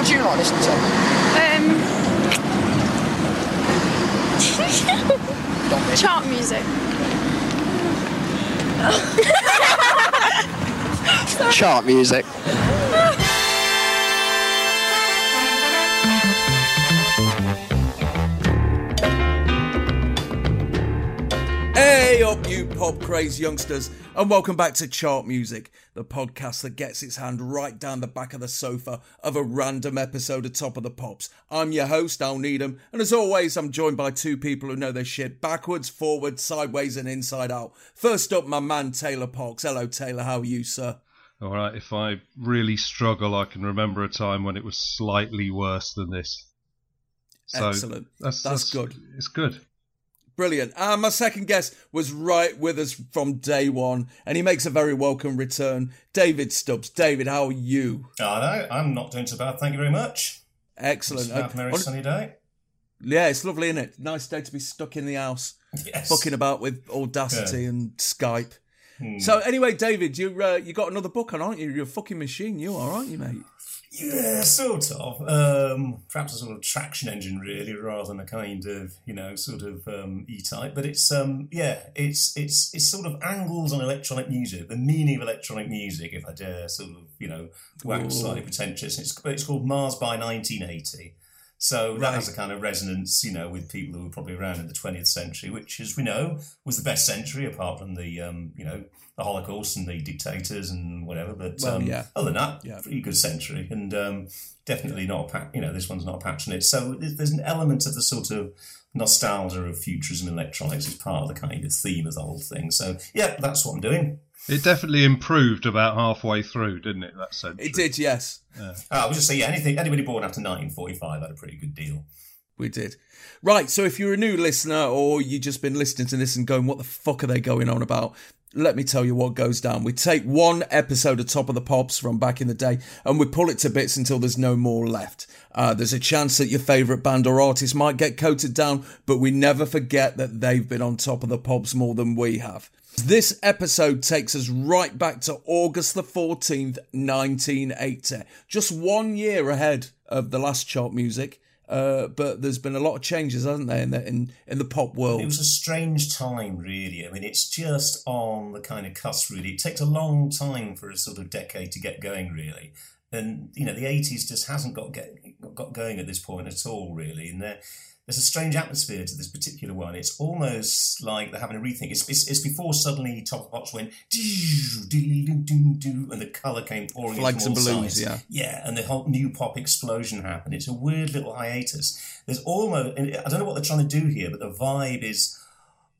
What do you like listening to? Um, chart music. Chart music. Hey up, you pop crazed youngsters, and welcome back to Chart Music, the podcast that gets its hand right down the back of the sofa of a random episode of Top of the Pops. I'm your host, Al Needham, and as always, I'm joined by two people who know their shit backwards, forwards, sideways, and inside out. First up, my man Taylor Parkes. Hello, Taylor. How are you, sir? All right, if I really struggle, I can remember a time when it was slightly worse than this. So Excellent. That's, That's good. It's good. Brilliant. And my second guest was right with us from day one, and he makes a very welcome return. David Stubbs. David, how are you? Oh, no, I'm not doing so bad. Thank you very much. Excellent. It's a very Uh, sunny day. Yeah, it's lovely, isn't it? Nice day to be stuck in the house, Yes. fucking about with Audacity Yeah. and Skype. Hmm. So anyway, David, you uh, you got another book on, aren't you? You're a fucking machine, you are, aren't you, mate? Yeah, sort of. Um, perhaps a sort of traction engine, really, rather than a kind of you know sort of um, E-type. But it's um, yeah, it's it's it's sort of angles on electronic music, the meaning of electronic music, if I dare sort of you know wax slightly pretentious. It's it's called Mars by 1980. So that Right. has a kind of resonance, you know, with people who were probably around in the 20th century, which, as we know, was the best century apart from the, um, you know, the Holocaust and the dictators and whatever. But Well, um, yeah. other than that, Yeah. pretty good century, and um, definitely not a you know this one's not a patronage. So there's there's an element of the sort of nostalgia of futurism and electronics as part of the kind of theme of the whole thing. So yeah, that's what I'm doing. It definitely improved about halfway through, didn't it? That century. It did, yes, Uh, I was just say yeah, anything anybody born after 1945 had a pretty good deal. we did. Right, so if you're a new listener or you've just been listening to this and going, "What the fuck are they going on about?" Let me tell you what goes down. We take one episode of Top of the Pops from back in the day and we pull it to bits until there's no more left. Uh, there's a chance that your favourite band or artist might get coated down, but we never forget that they've been on top of the Pops more than we have. This episode takes us right back to August the 14th, 1980. Just one year ahead of the last chart music. Uh, but there's been a lot of changes, hasn't there, in the, in, in the pop world? It was a strange time, really. I mean, it's just on the kind of cusp, really. It takes a long time for a sort of decade to get going, really. And you know, the eighties just hasn't got get, got going at this point at all, really. And there, there's a strange atmosphere to this particular one. It's almost like they're having a rethink. It's, it's, it's before suddenly Top of Pops went and the colour came pouring in Flags and all balloons, sides. yeah. Yeah, and the whole new pop explosion happened. It's a weird little hiatus. There's almost, I don't know what they're trying to do here, but the vibe is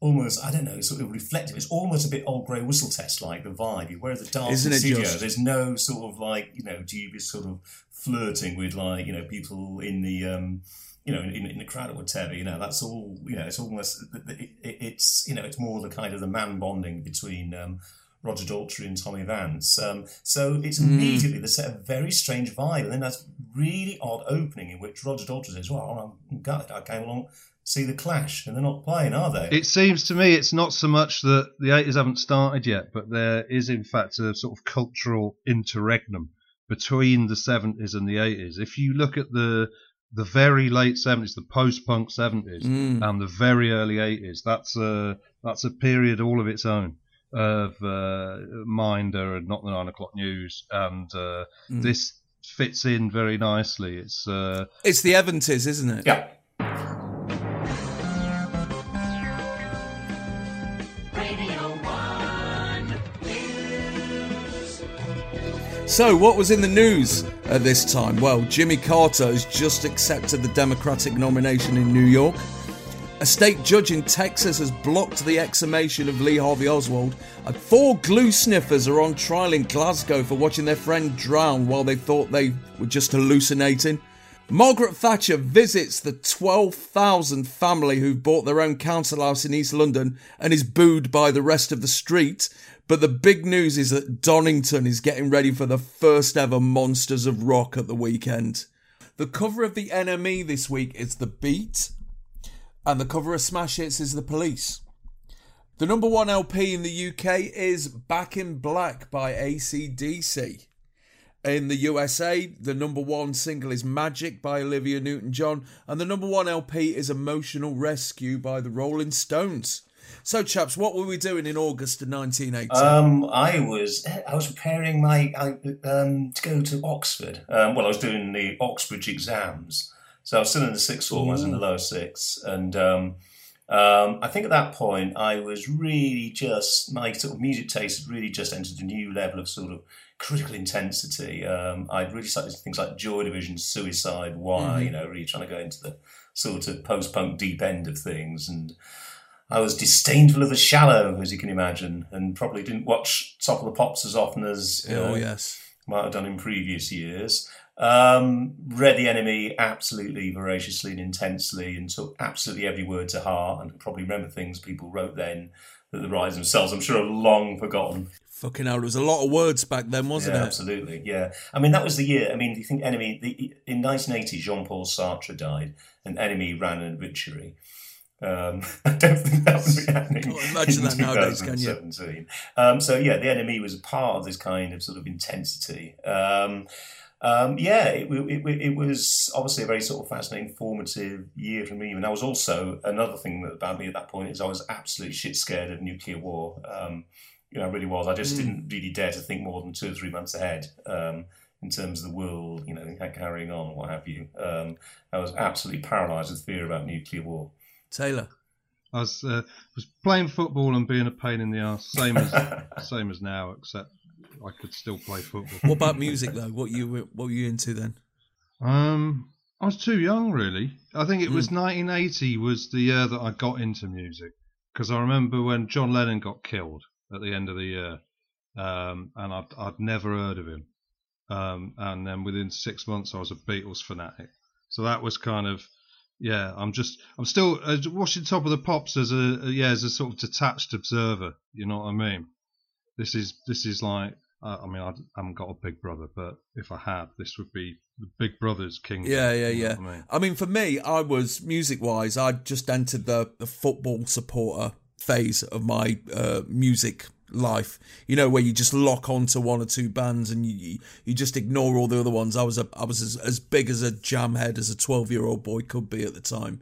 almost, I don't know, sort of reflective. It's almost a bit old grey whistle test like the vibe. Whereas the dance Isn't studio, just? there's no sort of like, you know, dubious sort of flirting with like, you know, people in the, um, you know, in, in the crowd or whatever, you know, that's all, you know, it's almost, it, it, it's, you know, it's more the kind of the man bonding between, um, Roger Daltrey and Tommy Vance. Um, so it's immediately they set a very strange vibe, and then that's really odd opening in which Roger Daltrey says, "Well, I'm gutted. I came along see the Clash, and they're not playing, are they?" It seems to me it's not so much that the 80s haven't started yet, but there is in fact a sort of cultural interregnum between the 70s and the 80s. If you look at the the very late 70s, the post-punk 70s, Mm. and the very early 80s, that's a that's a period all of its own of uh, Minder and Not the Nine O'clock News, and uh, Mm. this fits in very nicely. It's uh, It's the Evanties, isn't it? yeah. So, what was in the news at this time? Well, Jimmy Carter has just accepted the Democratic nomination in New York. A state judge in Texas has blocked the exhumation of Lee Harvey Oswald, and four glue sniffers are on trial in Glasgow for watching their friend drown while they thought they were just hallucinating. Margaret Thatcher visits the 12,000 family who've bought their own council house in East London and is booed by the rest of the street. But the big news is that Donington is getting ready for the first ever Monsters of Rock at the weekend. The cover of the NME this week is The Beat, and the cover of Smash Hits is The Police. The number one LP in the UK is Back in Black by ACDC. In the USA, the number one single is Magic by Olivia Newton John, and the number one LP is Emotional Rescue by the Rolling Stones. So, chaps, what were we doing in August of 1980? Um, I was I was preparing my I, um, to go to Oxford. Um, well, I was doing the Oxbridge exams, so I was still in the sixth form. I was in the lower six, and um, um, I think at that point I was really just my sort of music taste had really just entered a new level of sort of critical intensity. Um, I'd really started things like Joy Division, Suicide, Wire, Mm-hmm. you know, really trying to go into the sort of post-punk deep end of things, and I was disdainful of the shallow, as you can imagine, and probably didn't watch Top of the Pops as often as oh, yes. might have done in previous years. Um, read the NME absolutely voraciously and intensely, and took absolutely every word to heart, and probably remember things people wrote then that the writers themselves, I'm sure, have long forgotten. Fucking hell, there was a lot of words back then, wasn't yeah, it? absolutely. Yeah, I mean that was the year. I mean, do you think NME the, in 1980 Jean-Paul Sartre died, and NME ran an obituary. Um, I don't think that would be happening. Can't imagine in that nowadays, can you? 2017. Um, so yeah, the NME was a part of this kind of sort of intensity. Um, um, yeah, it, it, it was obviously a very sort of fascinating, formative year for me. And I was also another thing that about me at that point is I was absolutely shit scared of nuclear war. Um, you know, I really was. I just didn't really dare to think more than two or three months ahead um, in terms of the world, you know, carrying on, what have you. Um, I was absolutely paralysed with fear about nuclear war. Taylor. I was uh, was playing football and being a pain in the ass, same as same as now, except I could still play football. What about music though? What you were- what were you into then? Um, I was too young, really. I think it was 1980 was the year that I got into music because I remember when John Lennon got killed at the end of the year, um, and I'd, I'd never heard of him. Um, and then within six months, I was a Beatles fanatic. So that was kind of, yeah. I'm just, I'm still uh, watching Top of the Pops as a, yeah, as a sort of detached observer. You know what I mean? This is, this is like, uh, I mean, I haven't got a big brother, but if I had, this would be the Big Brother's kingdom. Yeah, yeah, you know yeah. I mean? I mean, for me, I was music wise. I just entered the, the football supporter phase of my uh, music life. You know, where you just lock onto one or two bands and you you, just ignore all the other ones. I was a, I was as, as big as a jam head as a twelve year old boy could be at the time.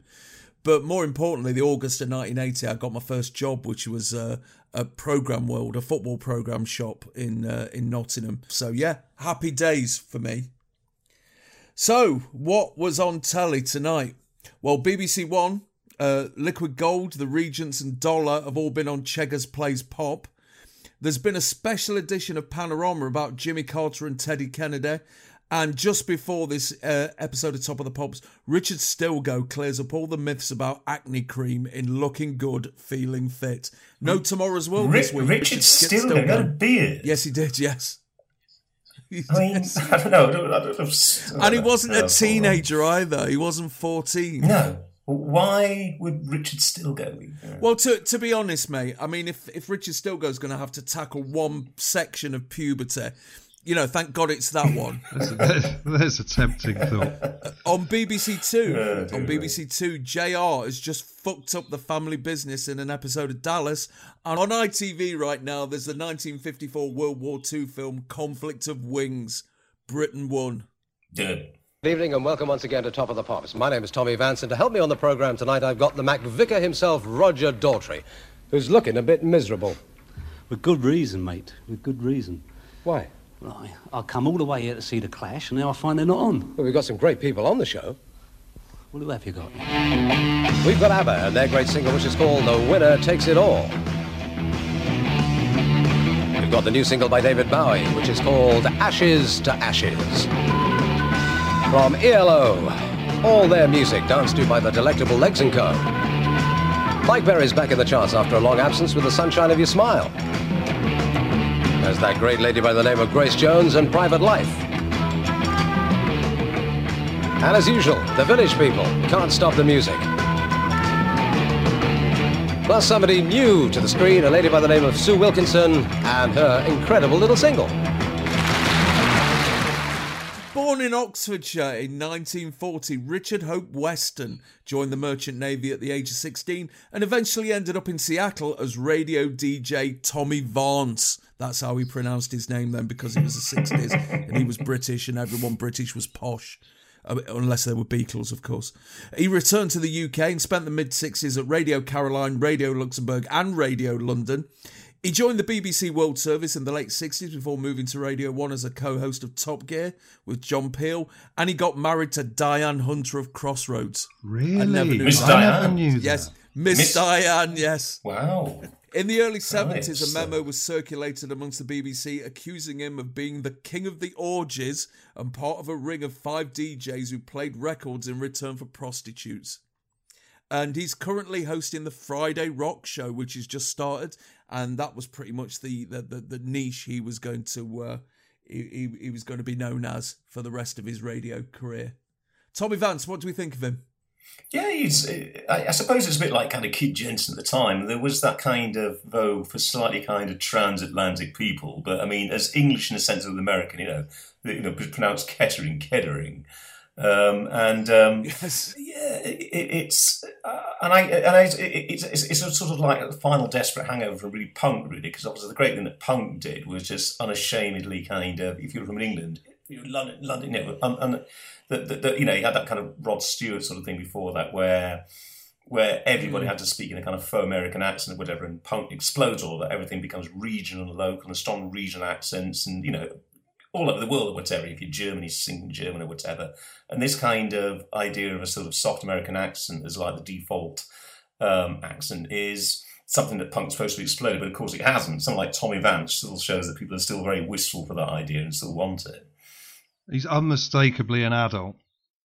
But more importantly, the August of 1980, I got my first job, which was uh, a program world, a football program shop in uh, in Nottingham. So yeah, happy days for me. So, what was on telly tonight? Well, BBC One, uh, Liquid Gold, The Regents, and Dollar have all been on Cheggers Plays Pop. There's been a special edition of Panorama about Jimmy Carter and Teddy Kennedy. And just before this uh, episode of Top of the Pops, Richard Stilgoe clears up all the myths about acne cream in looking good, feeling fit. No Tomorrow's World Ri- this week. Richard Skip Stilgoe got a beard. Yes, he did, yes. He I mean, did. I don't know. I don't, I don't, I don't and he wasn't a teenager either. He wasn't 14. No. Why would Richard Stilgoe be? Yeah. Well, to to be honest, mate, I mean, if if Richard Stilgoe's going to have to tackle one section of puberty, you know, thank God it's that one. There's a, there's a tempting thought. on BBC Two, Oh, dear on me. BBC Two, J.R. has just fucked up the family business in an episode of Dallas, and on ITV right now, there's the 1954 World War II film Conflict of Wings. Britain won. Good. Good evening and welcome once again to Top of the Pops. My name is Tommy Vance, and to help me on the program tonight, I've got the McVicar himself, Roger Daltrey, who's looking a bit miserable. With good reason, mate. With good reason. Why? Right. I come all the way here to see the Clash, and now I find they're not on. Well, we've got some great people on the show. Well, who have you got? We've got ABBA and their great single, which is called The Winner Takes It All. We've got the new single by David Bowie, which is called Ashes to Ashes. From ELO, all their music danced to by the delectable Legs & Co. Mike Berry's back in the charts after a long absence with the sunshine of your smile. There's that great lady by the name of Grace Jones and Private Life. And as usual, the village people can't stop the music. Plus, somebody new to the screen, a lady by the name of Sue Wilkinson and her incredible little single. Born in Oxfordshire in 1940, Richard Hope Weston joined the Merchant Navy at the age of 16 and eventually ended up in Seattle as radio DJ Tommy Vance. That's how he pronounced his name then because he was the 60s and he was British and everyone British was posh. Uh, Unless they were Beatles, of course. He returned to the UK and spent the mid 60s at Radio Caroline, Radio Luxembourg, and Radio London. He joined the BBC World Service in the late 60s before moving to Radio 1 as a co host of Top Gear with John Peel, and he got married to Diane Hunter of Crossroads. Really? never knew Miss that. I never Diane. knew that. Yes, Miss, Miss- Diane, yes. Wow. In the early 70s, a memo was circulated amongst the BBC accusing him of being the king of the orgies and part of a ring of five DJs who played records in return for prostitutes. And he's currently hosting the Friday Rock Show, which has just started, and that was pretty much the the, the, the niche he was going to uh, he, he, was going to be known as for the rest of his radio career. Tommy Vance, what do we think of him? Yeah, he's. I, suppose it's a bit like kind of Kid Jensen at the time. There was that kind of vogue for slightly kind of transatlantic people, but I mean, as English in the sense of American, you know, you know, pronounced Kettering, Kettering, um, and um, Yes. yeah, it, it, it's uh, and I and I, it, it's, it's it's a sort of like a final desperate hangover from really punk, really, because obviously the great thing that punk did was just unashamedly kind of, if you were from England, you were London, London, you know, un, un, that, that, that, you know, you had that kind of Rod Stewart sort of thing before that, where where everybody had to speak in a kind of faux American accent or whatever, and punk explodes all that. Everything becomes regional and local and strong regional accents, and you know, all over the world or whatever. If you're German, you sing German or whatever. And this kind of idea of a sort of soft American accent as like the default um, accent is something that punk's supposed to explode, but of course it hasn't. Someone like Tommy Vance still shows that people are still very wistful for that idea and still want it. He's unmistakably an adult,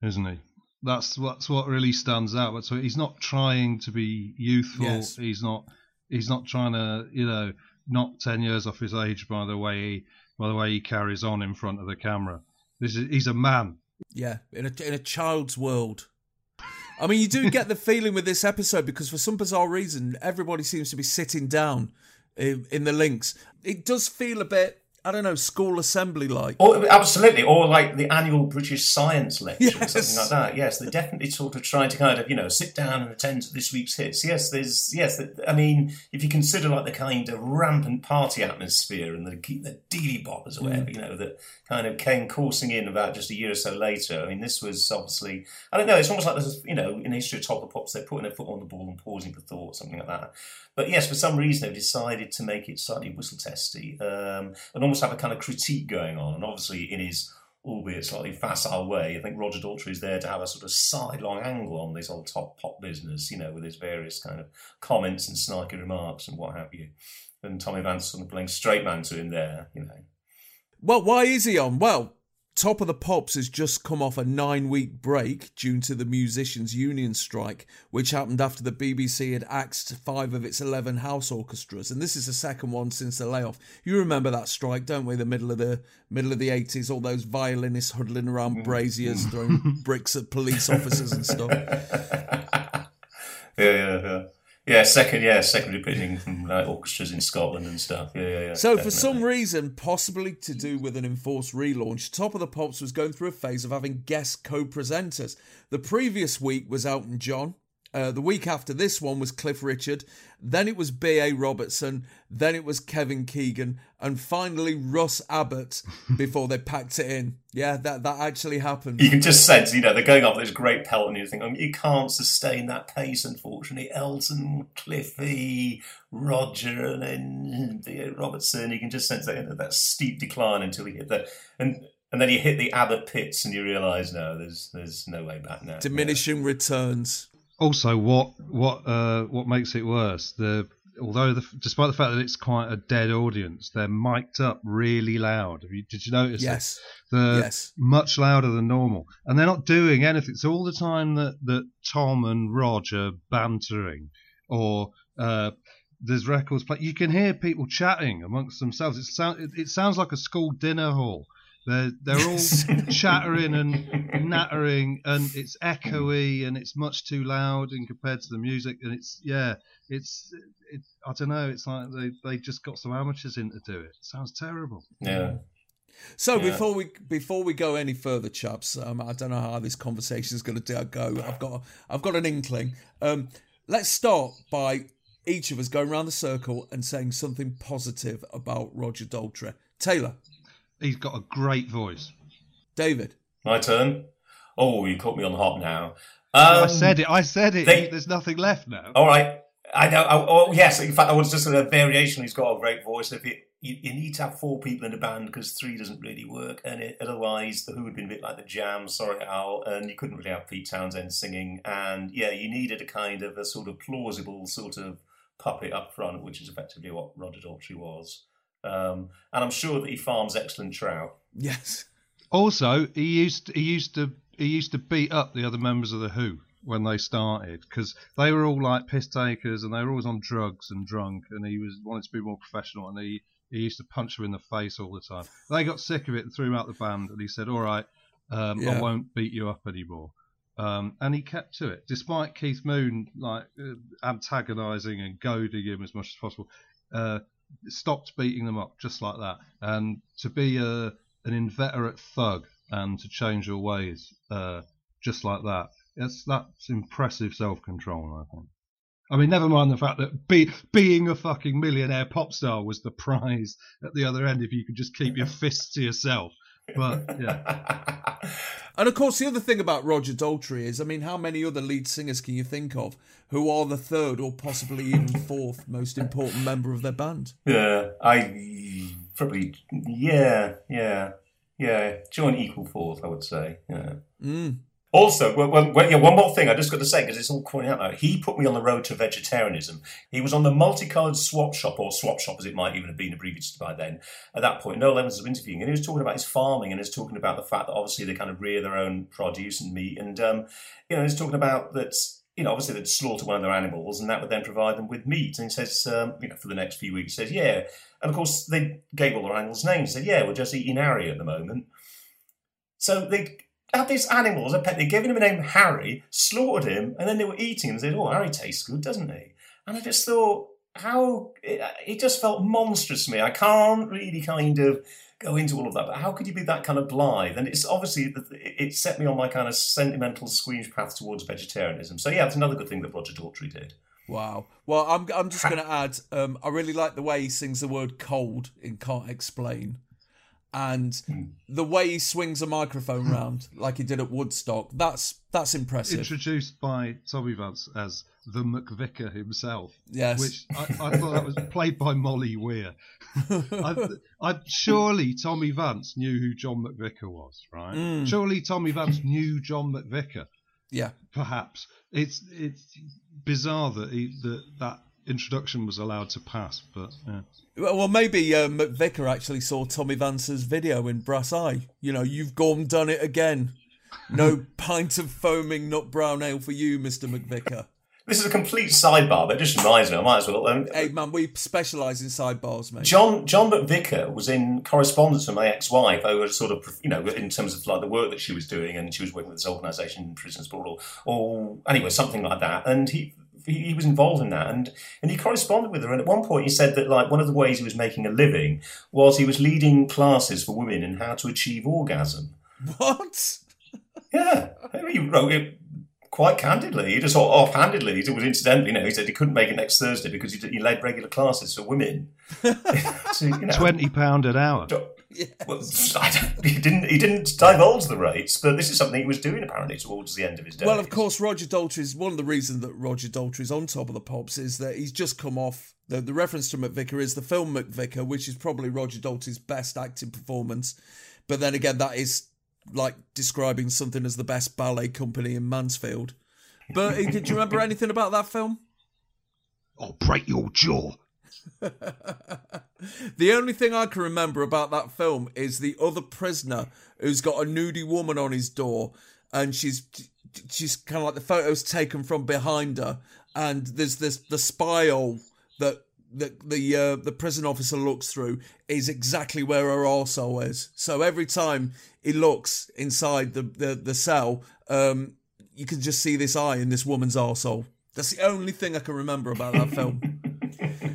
isn't he? That's that's what really stands out. But so he's not trying to be youthful. Yes. He's not. He's not trying to, you know, knock ten years off his age by the way he by the way he carries on in front of the camera. This is he's a man. Yeah, in a in a child's world. I mean, you do get the feeling with this episode because for some bizarre reason, everybody seems to be sitting down in, in the links. It does feel a bit, I don't know, school assembly like. Or, absolutely, or like the annual British Science Lecture, or something like that. Yes, they're definitely sort of trying to kind of you know sit down and attend to this week's hits. Yes, there's yes. I mean, if you consider like the kind of rampant party atmosphere and the the dealy boppers or mm. whatever, you know, that kind of came coursing in about just a year or so later. I mean, this was obviously I don't know. It's almost like there's you know in history of Top of the Pops they're putting their foot on the ball and pausing for thought, something like that. But yes, for some reason they've decided to make it slightly whistle testy um, and almost have a kind of critique going on. And obviously, in his albeit slightly facile way, I think Roger Daltrey is there to have a sort of sidelong angle on this whole top pop business, you know, with his various kind of comments and snarky remarks and what have you. And Tommy Vance sort of playing straight man to him there, you know. Well, why is he on? Well, Top of the Pops has just come off a nine week break due to the musicians' union strike, which happened after the BBC had axed five of its 11 house orchestras. And this is the second one since the layoff. You remember that strike, don't we? The middle of the middle of the 80s, all those violinists huddling around mm-hmm. braziers, throwing bricks at police officers and stuff. yeah, yeah, yeah. Yeah, second, yeah, secondary opinion from like orchestras in Scotland and stuff. Yeah, yeah, yeah. So, for some reason, possibly to do with an enforced relaunch, Top of the Pops was going through a phase of having guest co presenters. The previous week was Elton John. Uh, the week after this one was Cliff Richard. Then it was B.A. Robertson. Then it was Kevin Keegan. And finally, Russ Abbott before they packed it in. Yeah, that, that actually happened. you can just sense, you know, they're going off this great pelt, and you think, oh, you can't sustain that pace, unfortunately. Elton, Cliffy, Roger, and then B.A. Robertson. You can just sense that that steep decline until you hit the and and then you hit the Abbott pits, and you realise, no, there's there's no way back now. Diminishing returns. Also, what what uh, what makes it worse? The although the, despite the fact that it's quite a dead audience, they're mic'd up really loud. Have you, did you notice? that? Yes. They're Yes. much louder than normal, and they're not doing anything. So all the time that that Tom and Rog are bantering, or uh, there's records play. You can hear people chatting amongst themselves. It sound it, it sounds like a school dinner hall. They're they're all chattering and nattering, and it's echoey and it's much too loud in compared to the music. And it's yeah, it's it, I don't know. It's like they they just got some amateurs in to do it. it sounds terrible. Yeah. So Yeah. before we before we go any further, chaps, um, I don't know how this conversation is going to go. I've got I've got an inkling. Um, let's start by each of us going around the circle and saying something positive about Roger Daltrey. Taylor, He's got a great voice. David, My turn. Oh, you caught me on the hop now. I Um, said it. I said it. they- There's nothing left now. All right. I know. I, oh, yes. In fact, I was just a variation. He's got a great voice. If it, you, you need to have four people in a band because three doesn't really work, and it, otherwise the Who had been a bit like the Jam. Sorry, Al, and you couldn't really have Pete Townshend singing. And yeah, you needed a kind of a sort of plausible sort of puppet up front, which is effectively what Roger Daltrey was. Um, and I'm sure that he farms excellent trout. yes, Also, he used he used to he used to beat up the other members of the Who when they started because they were all like piss takers and they were always on drugs and drunk, and he was wanted to be more professional and he he used to punch them in the face all the time. They got sick of it and threw him out the band, and he said, "All right, um, Yeah. I won't beat you up anymore." Um, and he kept to it, despite Keith Moon like uh, antagonising and goading him as much as possible. Uh, stopped beating them up just like that. And to be a an inveterate thug and to change your ways uh, just like that, that's that's impressive self control. I think. I mean, never mind the fact that be, being a fucking millionaire pop star was the prize at the other end if you could just keep your fists to yourself. But yeah, and of course the other thing about Roger Daltrey is, I mean, how many other lead singers can you think of who are the third or possibly even fourth most important member of their band? Yeah, I probably yeah, yeah, yeah. Joint equal fourth, I would say. Yeah. Mm. Also, well, well, yeah, one more thing I just got to say because it's all calling out now. He put me on the road to vegetarianism. He was on the multicolored swap shop or swap shop, as it might even have been abbreviated by then. At that point, Noel Edmonds was interviewing, and he was talking about his farming, and he was talking about the fact that obviously they kind of rear their own produce and meat, and um, you know, he's talking about that. You know, obviously they'd slaughter one of their animals, and that would then provide them with meat. And he says, um, you know, for the next few weeks, he says, yeah. And of course, they gave all their animals names. He said, yeah, we're just eating Harry at the moment. So they had these animals, a pet, they'd given him a name Harry, slaughtered him, and then they were eating him and said, oh, Harry tastes good, doesn't he? And I just thought, how, it, it just felt monstrous to me. I can't really kind of go into all of that, but how could you be that kind of blithe? And it's obviously, it set me on my kind of sentimental squeamish path towards vegetarianism. So yeah, that's another good thing that Roger Daltrey did. Wow. Well, I'm I'm just going to add. Um, I really like the way he sings the word "cold" in "Can't Explain," and the way he swings a microphone round like he did at Woodstock. That's that's impressive. introduced by Tommy Vance as the McVicar himself. Yes. Which I, I thought that was played by Molly Weir. I, I, surely Tommy Vance knew who John McVicar was, right? Mm. Surely Tommy Vance knew John McVicar. yeah. Perhaps it's it's bizarre that he, that that introduction was allowed to pass, but yeah. Well, well, maybe uh, McVicar actually saw Tommy Vance's video in Brass Eye. You know, you've gone done it again. No pint of foaming nut brown ale for you, Mister McVicar. This is a complete sidebar, but it just reminds me, I might as well. Um, Hey man, we specialise in sidebars, mate. John John McVicar was in correspondence with my ex-wife over sort of you know in terms of like the work that she was doing, and she was working with this organisation, Prisoners Ball, or, or anyway something like that. And he, he he was involved in that, and and he corresponded with her. And at one point, he said that like one of the ways he was making a living was he was leading classes for women in how to achieve orgasm. What? Yeah, he wrote it quite candidly. He just sort of offhandedly. It was incidentally, you know, he said he couldn't make it next Thursday because he, he led regular classes for women. so, you know, twenty pound an hour. well, I don't, he didn't. He didn't divulge the rates, but this is something he was doing apparently towards the end of his days. Well, of course, Roger Daltrey is one of the reasons that Roger Daltrey is on top of the pops is that he's just come off. The, the reference to McVicar is the film McVicar, which is probably Roger Daltrey's best acting performance. But then again, that is like describing something as the best ballet company in Mansfield. But did you remember anything about that film? I'll break your jaw. The only thing I can remember about that film is the other prisoner who's got a nudie woman on his door and she's she's kind of like the photos taken from behind her, and there's this the spiral that that the uh, the prison officer looks through is exactly where her arsehole is. So every time he looks inside the the, the cell, um, you can just see this eye in this woman's arsehole. That's the only thing I can remember about that film.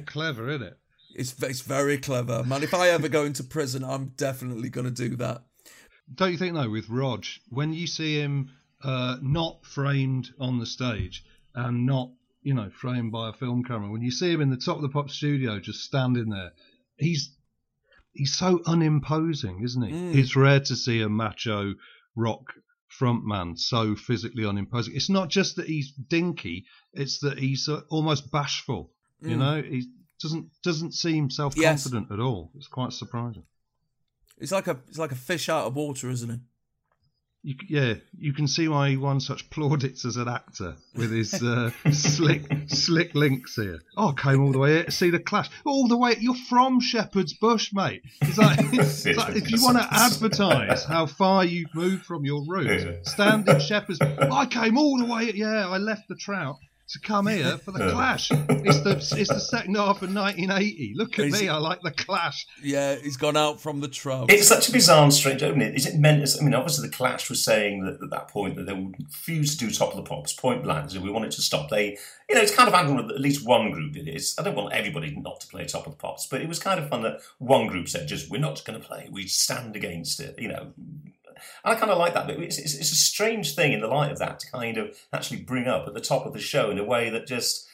Clever, isn't it? It's it's very clever, man. If I ever go into prison, I'm definitely going to do that. Don't you think though, with Rog, when you see him uh, not framed on the stage and not, you know, framed by a film camera, when you see him in the top of the pop studio just standing there, he's he's so unimposing, isn't he? Mm. It's rare to see a macho rock frontman so physically unimposing. It's not just that he's dinky; it's that he's uh, almost bashful. You Mm. know, he doesn't doesn't seem self confident at all. It's quite surprising. It's like a it's like a fish out of water, isn't it? You, yeah, you can see why he won such plaudits as an actor with his uh, slick, slick links here. Oh, I came all the way here to see the Clash. All the way, you're from Shepherd's Bush, mate. It's like, it's like if you want to advertise how far you've moved from your roots, stand in Shepherd's. I came all the way. Yeah, I left the trout to come here for the Clash. It's the it's the second half of 1980. Look at Is- me, I like the Clash. Yeah, he's gone out from the trove. It's such a bizarre and strange opening. Is it meant as, I mean, obviously the Clash was saying that at that point that they would refuse to do Top of the Pops, point blank, so we wanted to stop. They, you know, it's kind of admirable that at least one group did it. It's, I don't want everybody not to play Top of the Pops, but it was kind of fun that one group said, just, we're not going to play, we stand against it, you know. And I kind of like that, but it's, it's, it's a strange thing in the light of that to kind of actually bring up at the top of the show in a way that just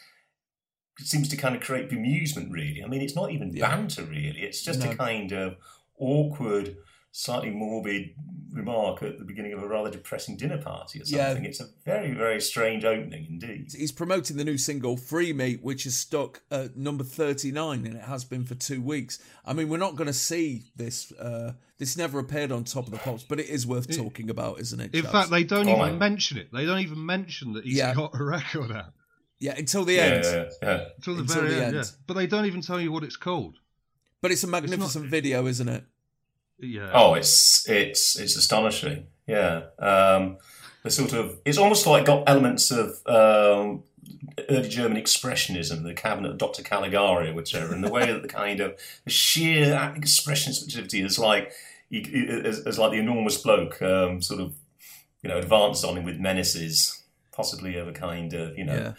seems to kind of create bemusement, really. I mean, it's not even Yeah. banter, really. It's just No. a kind of awkward, slightly morbid remark at the beginning of a rather depressing dinner party or Yeah. something. It's a very, very strange opening indeed. He's promoting the new single "Free Me," which is stuck at number thirty-nine, and it has been for two weeks. I mean, we're not going to see this. Uh, this never appeared on Top of the Pops, but it is worth talking about, isn't it? In chaps? fact, they don't Oh, even my- mention it. They don't even mention that he's Yeah. got a record out. yeah, until the Yeah, end. yeah, yeah. Until the Until very the end, end. yeah. But they don't even tell you what it's called. But it's a magnificent video, isn't it? Yeah. Oh, it's it's it's astonishing. Yeah, um, the sort of it's almost like got elements of um, early German expressionism, the cabinet of Dr. Caligari or whichever, and the way that the kind of the sheer expression sensitivity is like is, is like the enormous bloke um, sort of you know advances on him with menaces, possibly of a kind of you know. Yeah.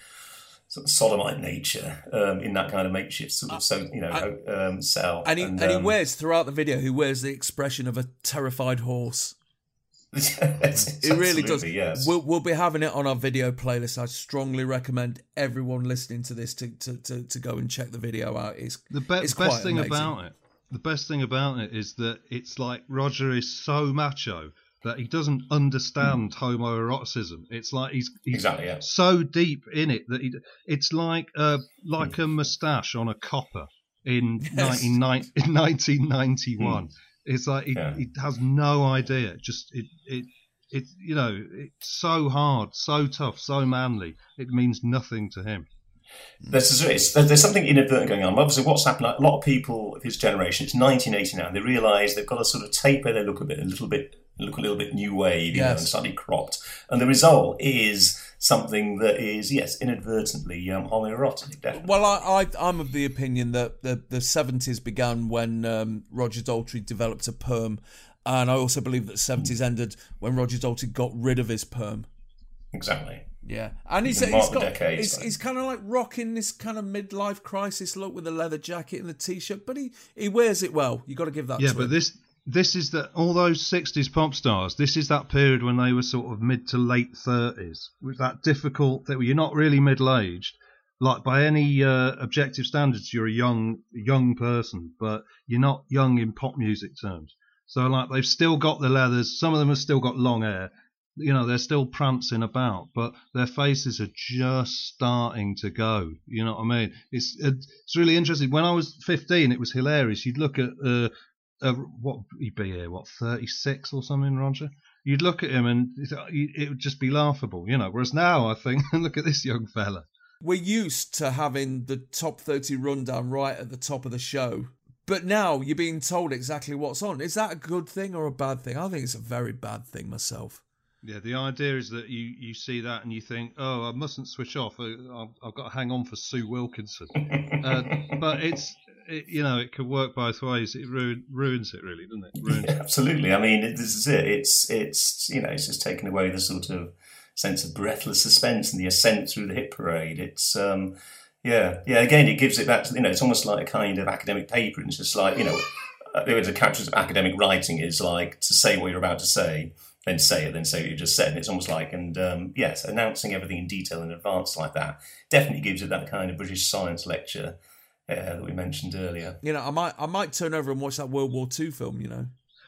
Sort of sodomite nature um, in that kind of makeshift sort of so you know um, cell, And he and, he um, wears throughout the video. He wears the expression of a terrified horse. It It really does. Yes. We'll, we'll be having it on our video playlist. I strongly recommend everyone listening to this to, to, to, to go and check the video out. It's The be- it's best quite thing amazing. about it, the best thing about it is that it's like Roger is so macho that he doesn't understand homoeroticism. It's like he's, he's Exactly, yeah. so deep in it that he, it's like uh, like a moustache on a copper in, 1990 in 1991. It's like he, Hmm. Yeah. he has no idea. Just it it. It you know it's so hard, so tough, so manly. It means nothing to him. There's, there's, there's something inadvertent going on. Obviously, what's happened, a lot of people of his generation, it's 1989, they realise they've got to sort of taper their look a bit, a little bit, look a little bit new wave, you know, and slightly cropped. And the result is something that is, yes, inadvertently um, homoerotic, definitely. Well, I, I, I'm of the opinion that the, the 70s began when um, Roger Daltrey developed a perm. And I also believe that the 70s ended when Roger Daltrey got rid of his perm. Exactly. Yeah, and he's, can he's mark the got decades, he's, though. he's kind of like rocking this kind of midlife crisis look with the leather jacket and the t-shirt, but he, he wears it well. You got to give that. Yeah, to but him. this this is that all those '60s pop stars. This is that period when they were sort of mid to late 30s, with that difficult that you're not really middle aged. Like by any uh, objective standards, you're a young young person, but you're not young in pop music terms. So like they've still got the leathers. Some of them have still got long hair. You know, they're still prancing about, but their faces are just starting to go. You know what I mean? It's it's really interesting. When I was 15, it was hilarious. You'd look at uh, uh, what he'd be here, what 36 or something, Roger. You'd look at him and it it would just be laughable, you know. Whereas now, I think, look at this young fella. we're used to having the top 30 rundown right at the top of the show. But now you're being told exactly what's on. Is that a good thing or a bad thing? I think it's a very bad thing myself. Yeah, the idea is that you, you see that and you think, oh, I mustn't switch off. I- I've, I've got to hang on for Sue Wilkinson. uh, but it's, it, you know, it could work both ways. It ruin, ruins it, really, doesn't it? Ruins Yeah, absolutely. I mean, it- this is it. It's it's you know, it's just taken away the sort of sense of breathless suspense and the ascent through the hit parade. It's um, yeah, yeah. Again, it gives it back to you know, it's almost like a kind of academic paper. It's just like you know, uh, the characters of academic writing is like to say what you're about to say. Then say it, then say what you just said. And it's almost like, and um, yes, announcing everything in detail in advance like that definitely gives it that kind of British science lecture uh, that we mentioned earlier. You know, I might I might turn over and watch that World War II film. You know,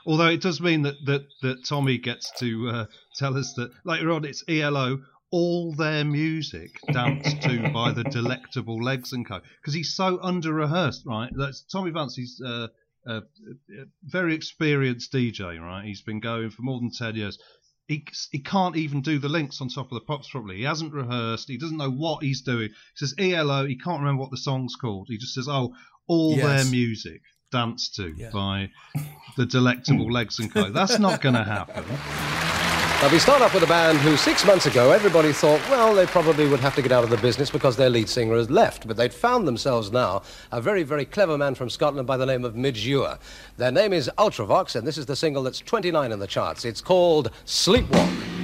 Although it does mean that that, that Tommy gets to uh, tell us that later on it's ELO, all their music danced to by the Delectable Legs and Co. Because he's so under rehearsed, right? That's Tommy Vance. He's uh, a, a very experienced DJ, right? He's been going for more than ten years. He, he can't even do the links on top of the pops properly. He hasn't rehearsed. He doesn't know what he's doing. He says ELO. He can't remember what the song's called. He just says, "Oh, all Yes. their music danced to Yeah. by the delectable legs and co. That's not going to happen. Now, we start off with a band who six months ago everybody thought, well, they probably would have to get out of the business because their lead singer has left. But they'd found themselves now a very, very clever man from Scotland by the name of Midge. Their name is Ultravox, and this is the single that's 29 in the charts. It's called Sleepwalk.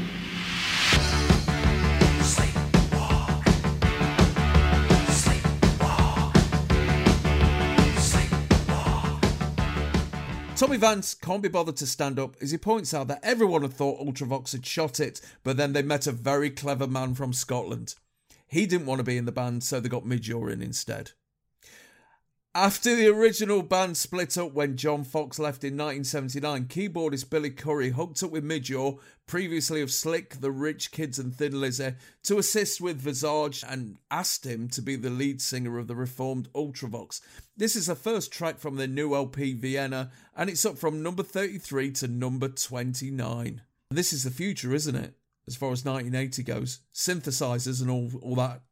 Tommy Vance can't be bothered to stand up as he points out that everyone had thought Ultravox had shot it, but then they met a very clever man from Scotland. He didn't want to be in the band, so they got Midge Ure instead. After the original band split up when John Foxx left in 1979, keyboardist Billy Currie hooked up with Midge Ure, previously of Slick, The Rich Kids and Thin Lizzy, to assist with Visage and asked him to be the lead singer of the reformed Ultravox. This is the first track from their new LP Vienna, and it's up from number 33 to number 29. This is the future, isn't it? As far as 1980 goes, synthesizers and all all that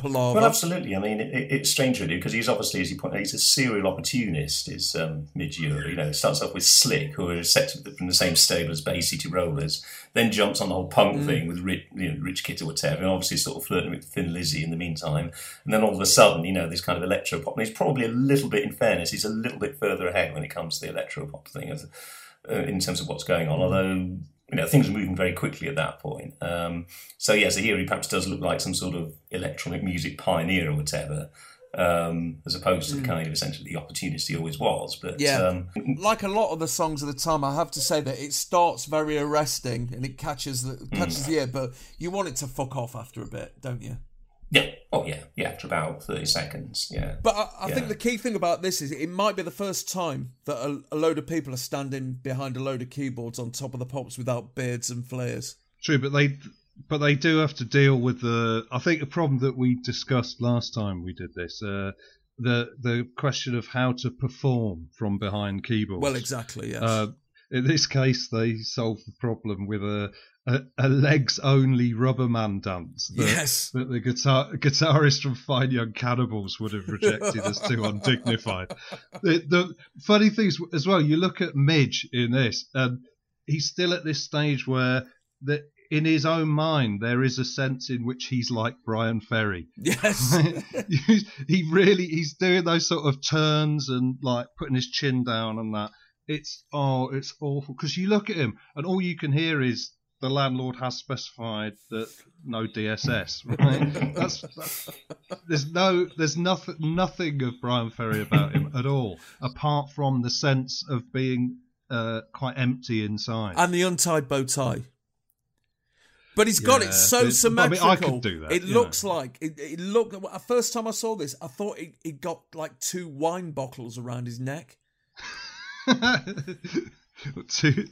palaver. Well, absolutely. I mean, it, it, it's strange really because he's obviously, as you point out, he's a serial opportunist. Is um, Midge Ure, you know, it starts off with Slick, who are set from the same stable as Bay City Rollers, then jumps on the whole punk thing with Rich, you know, Rich Kid or whatever, and obviously sort of flirting with Thin Lizzy in the meantime. And then all of a sudden, you know, this kind of electro pop. And he's probably a little bit, in fairness, he's a little bit further ahead when it comes to the electro pop thing, as, uh, in terms of what's going on. Although you know, things are moving very quickly at that point. Um, so, yeah, so here he perhaps does look like some sort of electronic music pioneer or whatever, um, as opposed to the kind of essentially the opportunist he always was. But Yeah. um, like a lot of the songs of the time, I have to say that it starts very arresting and it catches the catches the ear, but you want it to fuck off after a bit, don't you? Yeah, oh yeah, yeah, after about 30 seconds, yeah. But I, I Yeah. think the key thing about this is it might be the first time that a, a load of people are standing behind a load of keyboards on top of the pops without beards and flares. True, but they but they do have to deal with the. I think the problem that we discussed last time we did this. Uh, the the question of how to perform from behind keyboards. Well, exactly, yes. Uh, in this case, they solved the problem with a a, a legs only rubber man dance. That, Yes. that the guitar guitarist from Fine Young Cannibals would have rejected as too undignified. The, the funny thing is as well, you look at Midge in this, and he's still at this stage where the, in his own mind there is a sense in which he's like Bryan Ferry. yes. he really he's doing those sort of turns and like putting his chin down and that. It's oh, it's awful because you look at him and all you can hear is the landlord has specified that no DSS. Right? that's, that's there's no there's nothing nothing of Bryan Ferry about him at all apart from the sense of being uh, quite empty inside. and the untied bow tie. But he's got Yeah, it so but- I mean, I symmetrical. could do that, it looks know. like it, it looked. The first time I saw this, I thought it, it got like two wine bottles around his neck. To-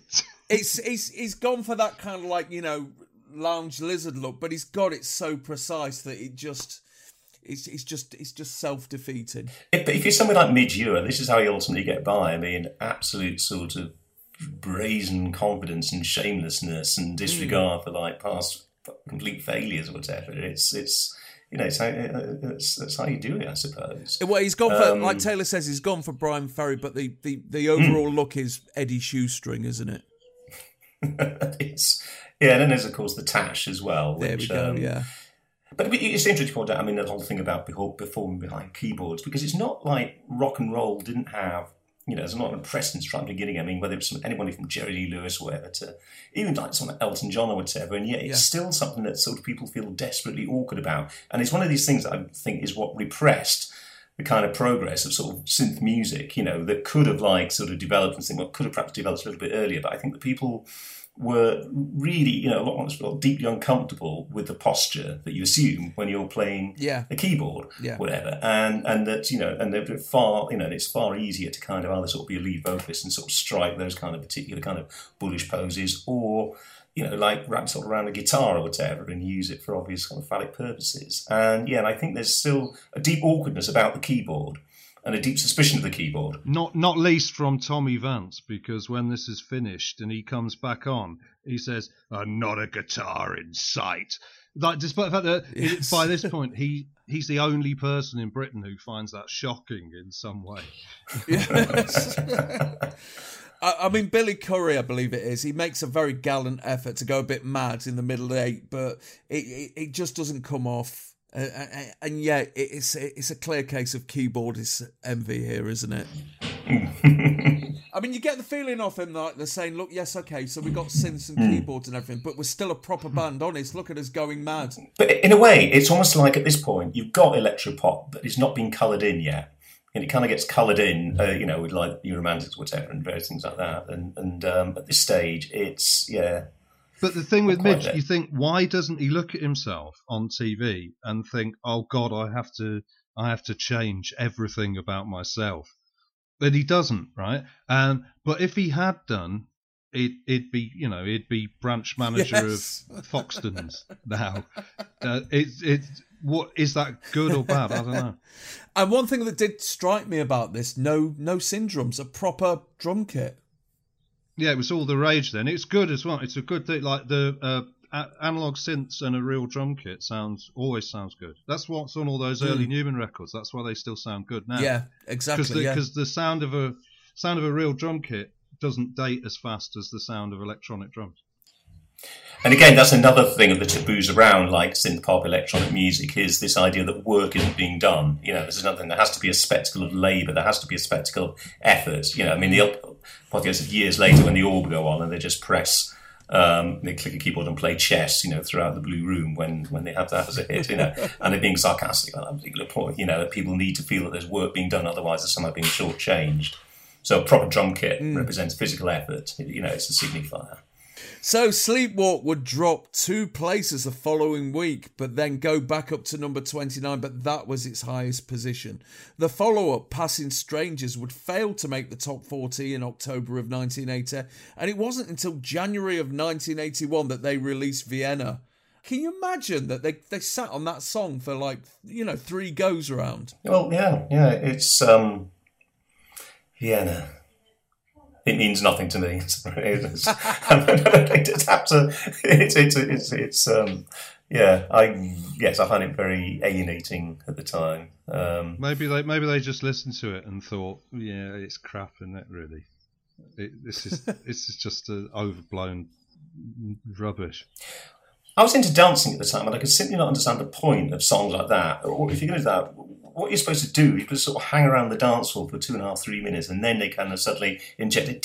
It's he's he's gone for that kind of like you know lounge lizard look, but he's got it so precise that it just it's it's just it's just self defeating. If, but if you're something like Midge Ure, this is how you ultimately get by. I mean, absolute sort of brazen confidence and shamelessness and disregard for like past complete failures or whatever. It's it's you know it's how, it's, that's how you do it, I suppose. Well, he's gone for Um, like Taylor says, he's gone for Bryan Ferry, but the the, the Hmm. overall look is Eddie Shoestring, isn't it? it's Yeah, and then there's of course the Tash as well. There which, we go. um, yeah. But it's interesting to point out, I mean, the whole thing about performing behind keyboards, because it's not like rock and roll didn't have, you know, there's a lot of precedence at the beginning. I mean, whether it's from anybody from Jerry Lee Lewis or whatever to even like someone like Elton John or whatever, and yet it's Yeah. still something that sort of people feel desperately awkward about. And it's one of these things that I think is what repressed the kind of progress of sort of synth music, you know, that could have like sort of developed and think, well, could have perhaps developed a little bit earlier. But I think the people were really, you know, a lot, a lot deeply uncomfortable with the posture that you assume when you're playing Yeah. a keyboard, Yeah. whatever, and and that you know, and they're far, you know, it's far easier to kind of either sort of be a lead vocalist and sort of strike those kind of particular kind of bullish poses, or you know, like wrap sort of around a guitar or whatever and use it for obvious kind of phallic purposes. And yeah, and I think there's still a deep awkwardness about the keyboard and a deep suspicion of the keyboard. Not not least from Tommy Vance, because when this is finished and he comes back on, he says, uh, "Not a guitar in sight." Like, despite the fact that it- Yes. by this point he he's the only person in Britain who finds that shocking in some way. Yes. I, I mean, Billy Currie, I believe it is. He makes a very gallant effort to go a bit mad in the middle eight, but it it, it just doesn't come off. Uh, uh, and yeah, it's it's a clear case of keyboardist envy here, isn't it? I mean, you get the feeling off him like they're saying, "Look, yes, okay, so we got synths and keyboards and everything, but we're still a proper band. Honest, look at us going mad." But in a way, it's almost like at this point you've got electropop, but it's not been coloured in yet, and it kind of gets coloured in, uh, you know, with like Euromantics, whatever, and various things like that. And and um, at this stage, it's yeah, But the thing with Not quite Midge, there. you think, why doesn't he look at himself on TV and think, "Oh God, I have to, I have to change everything about myself"? But he doesn't, right? And but if he had done, it, it'd be, you know, he'd be branch manager Yes. of Foxtons now. Uh, it's, it's, what is that good or bad? I don't know. And one thing that did strike me about this, no no Syndrums, a proper drum kit. Yeah, it was all the rage then. It's good as well. It's a good thing. Like the uh, a- analog synths and a real drum kit sounds always sounds good. That's what's on all those early Numan records. That's why they still sound good now. Yeah, because exactly. the, yeah. the sound of a sound of a real drum kit doesn't date as fast as the sound of electronic drums. And again, that's another thing of the taboos around like synth pop electronic music is this idea that work isn't being done. You know, this is another thing. There has to be a spectacle of labour. There has to be a spectacle of effort. You know, I mean, the podcast of years later when the orb go on and they just press, um, they click a keyboard and play chess. You know, throughout the blue room when when they have that as a hit. You know, and they're being sarcastic on that particular point. You know, that people need to feel that there's work being done, otherwise they're somehow being shortchanged. So a proper drum kit represents physical effort. You know, it's a signifier. So Sleepwalk would drop two places the following week, but then go back up to number 29, but that was its highest position. The follow up, Passing Strangers, would fail to make the top 40 in October of 1980, and it wasn't until January of 1981 that they released Vienna. Can you imagine that they, they sat on that song for like, you know, three goes around? Well, yeah, yeah. It's um, Vienna. It means nothing to me. It's, it's, it's, it's, it's, it's, it's um, yeah. I yes, I find it very alienating at the time. Um, Maybe they maybe they just listened to it and thought, yeah, it's crap, isn't it? Really, it, this is this is just a overblown rubbish. I was into dancing at the time, and I could simply not understand the point of songs like that. Or if you're going to do that, what you're supposed to do, you're supposed to sort of hang around the dance floor for two and a half, three minutes, and then they kind of suddenly inject it.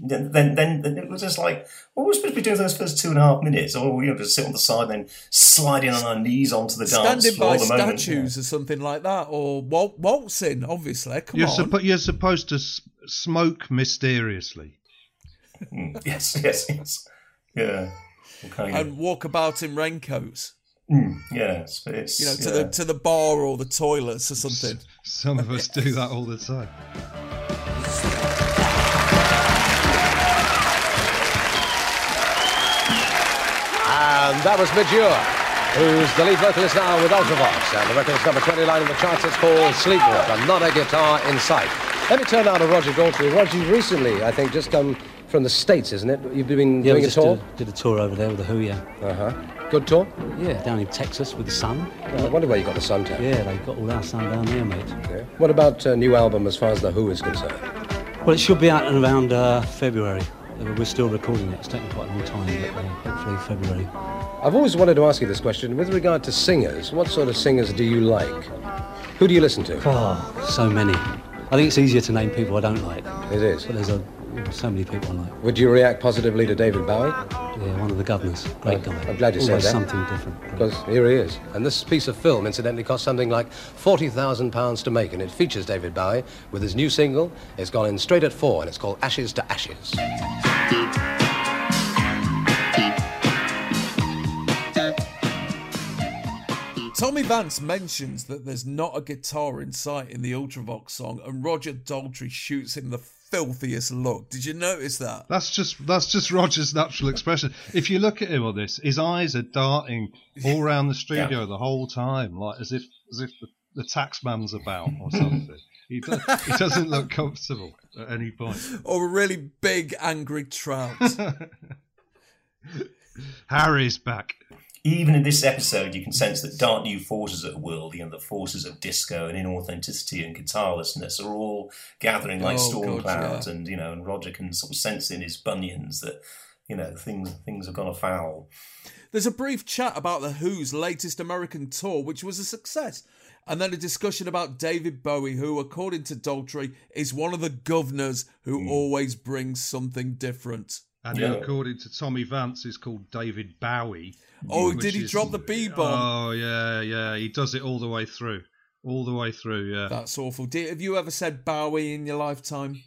Then, then, then, then it was just like, what were we supposed to be doing for those first two and a half minutes? Or you know, just sit on the side, and then sliding on our knees onto the dance Standing floor. by the moment, statues or something like that, or wal- waltzing, obviously. Come You're, on. suppo- you're supposed to s- smoke mysteriously. Mm, Yes, yes, yes. Yeah. Okay. and walk about in raincoats. Mm, yes, but it's you know, to yeah. the to the bar or the toilets or something. Some of us do that all the time. And that was Midge Ure, who's the lead vocalist now with Ultravox. And the record's number 29 in the charts. It's called Sleepwalk, and not a guitar in sight. Let me turn now to Roger Daltrey. Roger, recently, I think, just come from the States, isn't it? You've been Yeah, doing a tour? did, a, did a tour over there with the Who, yeah. Uh-huh. Good tour? Yeah, down in Texas with the sun. I wonder where you got the suntan. Yeah, they got all our sun down there, mate. Yeah. What about uh, new album as far as The Who is concerned? Well, it should be out in around uh, February. Uh, We're still recording it. It's taking quite a long time, but uh, hopefully February. I've always wanted to ask you this question. With regard to singers, what sort of singers do you like? Who do you listen to? Oh, so many. I think it's easier to name people I don't like, It is. but there's a, so many people I like. Would you react positively to David Bowie? Yeah, one of the governors. Great I'm- guy. I'm glad you said Always that. something different. Because here he is. And this piece of film, incidentally, cost something like £40,000 to make. And it features David Bowie with his new single. It's gone in straight at four, and it's called Ashes to Ashes. Tommy Vance mentions that there's not a guitar in sight in the Ultravox song, and Roger Daltrey shoots him the filthiest look. Did you notice that? That's just that's just Roger's natural expression. If you look at him on this, his eyes are darting all around the studio the whole time, like as if as if the, the taxman's about or something. He, does, he doesn't look comfortable at any point. Or a really big angry trout? Harry's back. Even in this episode, you can sense that dark new forces at world, you know, the forces of disco and inauthenticity and guitarlessness are all gathering like Oh, storm God, clouds, yeah. and you know, and Roger can sort of sense in his bunions that you know things things have gone afoul. There's a brief chat about The Who's latest American tour, which was a success. And then a discussion about David Bowie, who, according to Daltrey, is one of the governors who hmm. always brings something different. And Yeah. according to Tommy Vance, is called David Bowie. Oh, which did he is- drop the B bomb? Oh yeah, yeah. He does it all the way through, all the way through. Yeah. That's awful. Did, have you ever said Bowie in your lifetime?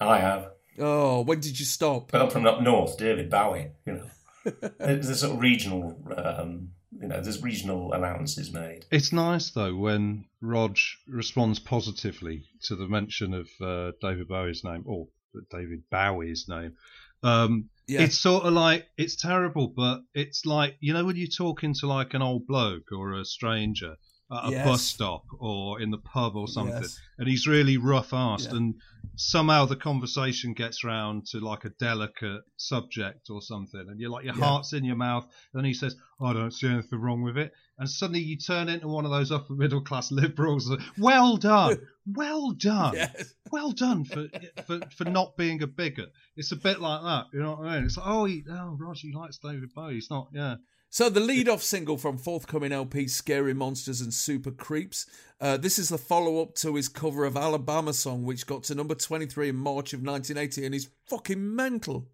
I have, Oh, when did you stop? but I'm from up north, David Bowie. You know, there's a sort of regional, um, you know, there's regional allowances made. It's nice though when Rog responds positively to the mention of uh, David Bowie's name or David Bowie's name. Um, Yeah. It's sort of like it's terrible, but it's like you know when you're talking to like an old bloke or a stranger at a Yes. bus stop or in the pub or something, Yes. and he's really rough-assed, Yeah. and somehow the conversation gets round to like a delicate subject or something, and you're like your Yeah. heart's in your mouth, and he says, "I don't see anything wrong with it," and suddenly you turn into one of those upper middle class liberals. Well done, well done, Yes. well done for, for for not being a bigot. It's a bit like that, you know what I mean? It's like, oh, he, oh, Roger, he likes David Bowie. He's not, yeah. So the lead-off single from forthcoming LP, Scary Monsters and Super Creeps. Uh, this is the follow-up to his cover of Alabama song, which got to number 23 in March of 1980 and is fucking mental.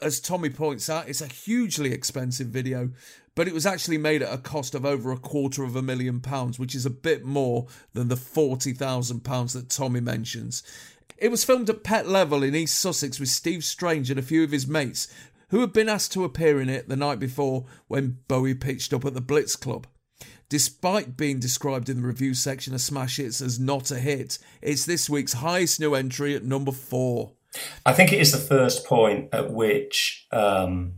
As Tommy points out, it's a hugely expensive video, but it was actually made at a cost of over a quarter of a million pounds, which is a bit more than the £40,000 that Tommy mentions. It was filmed at Pett Level in East Sussex with Steve Strange and a few of his mates, who had been asked to appear in it the night before when Bowie pitched up at the Blitz Club. Despite being described in the review section of Smash Hits as not a hit, it's this week's highest new entry at number four. I think it is the first point at which um,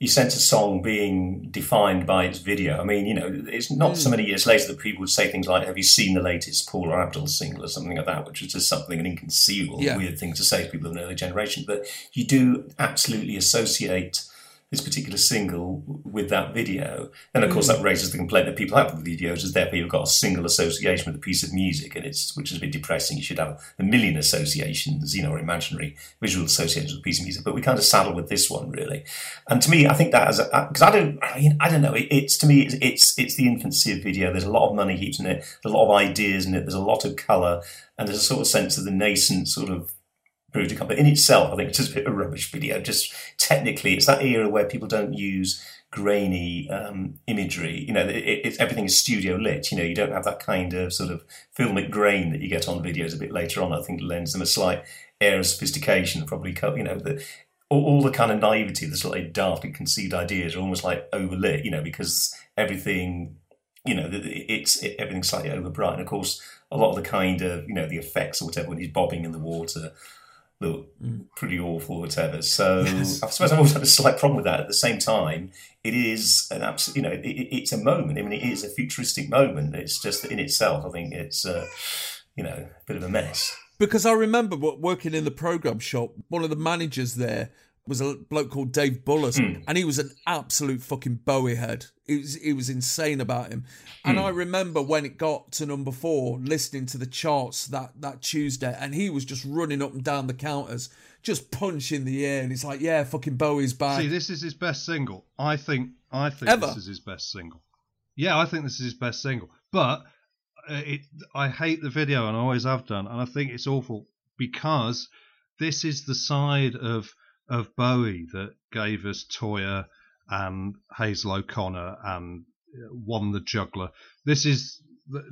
you sense a song being defined by its video. I mean, you know, it's not so hmm. many years later that people would say things like, "Have you seen the latest Paula Abdul single?" or something like that, which is just something an inconceivable, Yeah. weird thing to say to people of an early generation. But you do absolutely associate this particular single with that video. And of course, that mm. raises the complaint that people have with videos is therefore you've got a single association with a piece of music, and it's which is a bit depressing. You should have a million associations, you know, or imaginary visual associations with a piece of music. But we kind of saddle with this one really. And to me, I think that as because I don't, I mean, I don't know. It, it's to me, it's, it's it's the infancy of video. There's a lot of money heaps in it. There's a lot of ideas in it. There's a lot of color, and there's a sort of sense of the nascent sort of come. But in itself, I think it's just a bit of a rubbish video. Just technically, it's that era where people don't use grainy um, imagery. You know, it, it's everything is studio lit. You know, you don't have that kind of sort of filmic grain that you get on videos a bit later on. I think lends them a slight air of sophistication. Probably, you know, the all, all the kind of naivety, the slightly daft and conceived ideas are almost like overlit. You know, because everything. You know, it's it, everything's slightly overbright, and of course, a lot of the kind of you know the effects or whatever when he's bobbing in the water look pretty awful, or whatever. So I suppose I've always had a slight problem with that. At the same time, it is an absolute, you know, it- it's a moment. I mean, it is a futuristic moment. It's just in itself, I think it's, uh, you know, a bit of a mess. Because I remember working in the program shop, one of the managers there was a bloke called Dave Bullis, and he was an absolute fucking Bowie head. It was, it was insane about him. And I remember when it got to number four, listening to the charts that, that Tuesday, and he was just running up and down the counters, just punch in the air, and he's like, yeah, fucking Bowie's back. See, this is his best single. I think. I think Ever? this is his best single. Yeah, I think this is his best single. But uh, it, I hate the video, and I always have done, and I think it's awful because this is the side of of Bowie that gave us Toyah and Hazel O'Connor and uh, won the juggler. This is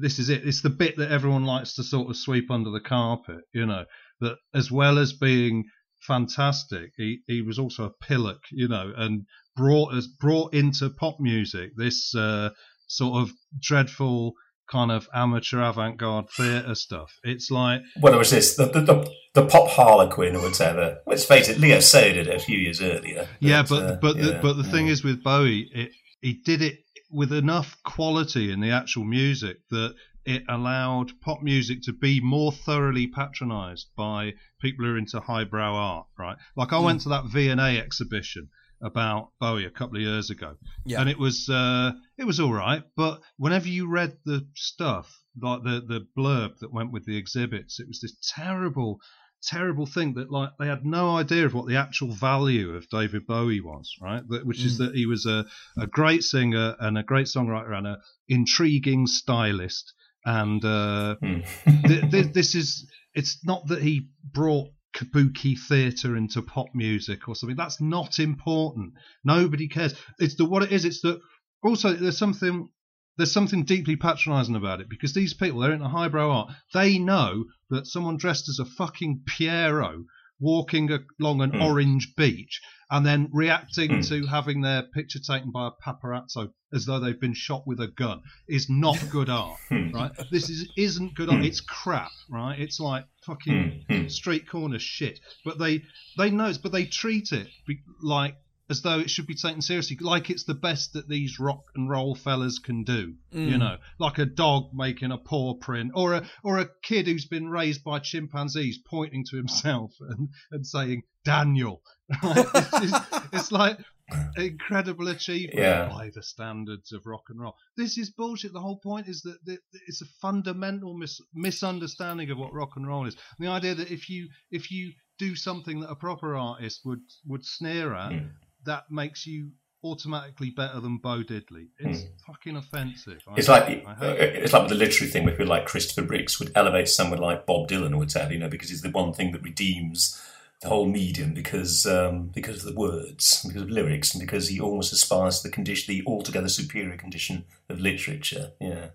this is it. It's the bit that everyone likes to sort of sweep under the carpet, you know. That as well as being fantastic, he, he was also a pillock, you know, and brought us brought into pop music this uh, sort of dreadful kind of amateur avant-garde theatre stuff. It's like Well, there was this the the, the, the pop harlequin or whatever. Let's face it, Leo Sayer did it a few years earlier. yeah, but uh, but the, but the yeah. thing is with Bowie, it he did it with enough quality in the actual music that it allowed pop music to be more thoroughly patronised by people who are into highbrow art, right? Like I went to that V and A exhibition about Bowie a couple of years ago, Yeah. and it was uh, it was all right. But whenever you read the stuff, like the the blurb that went with the exhibits, it was this terrible terrible thing that like they had no idea of what the actual value of David Bowie was, right? That, which is that he was a, a great singer and a great songwriter and a intriguing stylist. And uh, Hmm. th- th- this is it's not that he brought kabuki theatre into pop music or something. That's not important. Nobody cares. It's the what it is. It's that also there's something there's something deeply patronising about it because these people they're into highbrow art. They know that someone dressed as a fucking Pierrot walking along an hmm. orange beach and then reacting hmm. to having their picture taken by a paparazzo as though they've been shot with a gun is not good art, hmm. right? This is isn't good art. It's crap, right? It's like fucking street corner shit. But they they know, but they treat it be, like as though it should be taken seriously, like it's the best that these rock and roll fellas can do. You mm. know, like a dog making a paw print, or a or a kid who's been raised by chimpanzees pointing to himself and, and saying Daniel. Right? it's, just- it's like incredible achievement Yeah. by the standards of rock and roll. This is bullshit. The whole point is that, that it's a fundamental mis- misunderstanding of what rock and roll is. The idea that if you if you do something that a proper artist would would sneer at, mm. That makes you automatically better than Bo Diddley. It's fucking offensive. I- It's like I uh, it's like with the literary thing, where people like Christopher Ricks would elevate someone like Bob Dylan or whatever, you know, because he's the one thing that redeems the whole medium because um, because of the words, because of lyrics, and because he almost aspires to the condition, the altogether superior condition of literature. Yeah,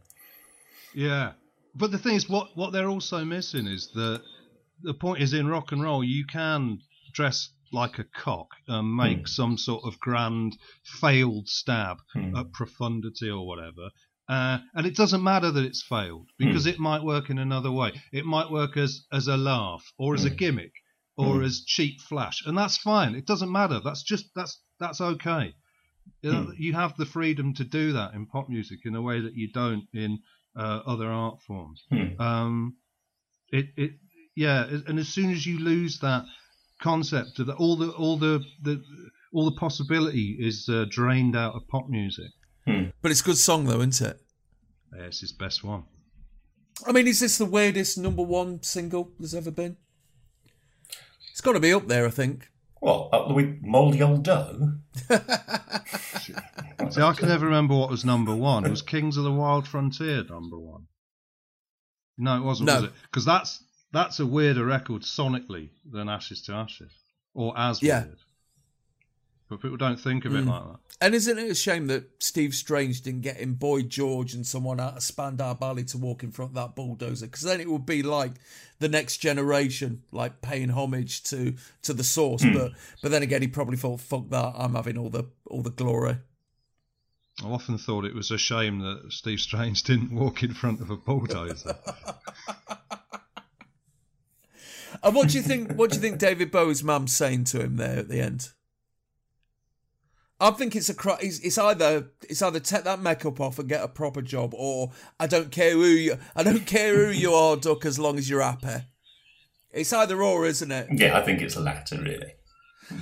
Yeah, but the thing is, what what they're also missing is that the point is in rock and roll, you can dress like a cock and hmm. make some sort of grand failed stab hmm. at profundity or whatever. Uh, and it doesn't matter that it's failed hmm. because it might work in another way. It might work as as a laugh or as a gimmick or as cheap flash, and that's fine. It doesn't matter. That's just that's that's okay. You, you have the freedom to do that in pop music in a way that you don't in uh, other art forms. Um, it it yeah, and as soon as you lose that concept of that, all the all the, the all the possibility is uh, drained out of pop music. But it's a good song though, isn't it? Yeah, it's his best one. I mean, is this the weirdest number one single there's ever been? It's got to be up there, I think. what up the week, mouldy old dough? See, I can never remember what was number one. It was Kings of the Wild Frontier number one. No, it wasn't, No. was it? Because that's that's a weirder record sonically than Ashes to Ashes, or as Yeah. weird. But people don't think of it mm. like that. And isn't it a shame that Steve Strange didn't get in Boy George and someone out of Spandau Ballet to walk in front of that bulldozer? Because then it would be like the next generation, like paying homage to to the source. Hmm. But but then again, he probably thought, "Fuck that! I'm having all the all the glory." I often thought it was a shame that Steve Strange didn't walk in front of a bulldozer. And what do you think? What do you think David Bowie's mum's saying to him there at the end? I think it's a cry. It's, it's either it's either take that makeup off and get a proper job, or I don't care who you I don't care who you are, Duck, as long as you're happy. It's either or, isn't it? Yeah, I think it's the latter, really.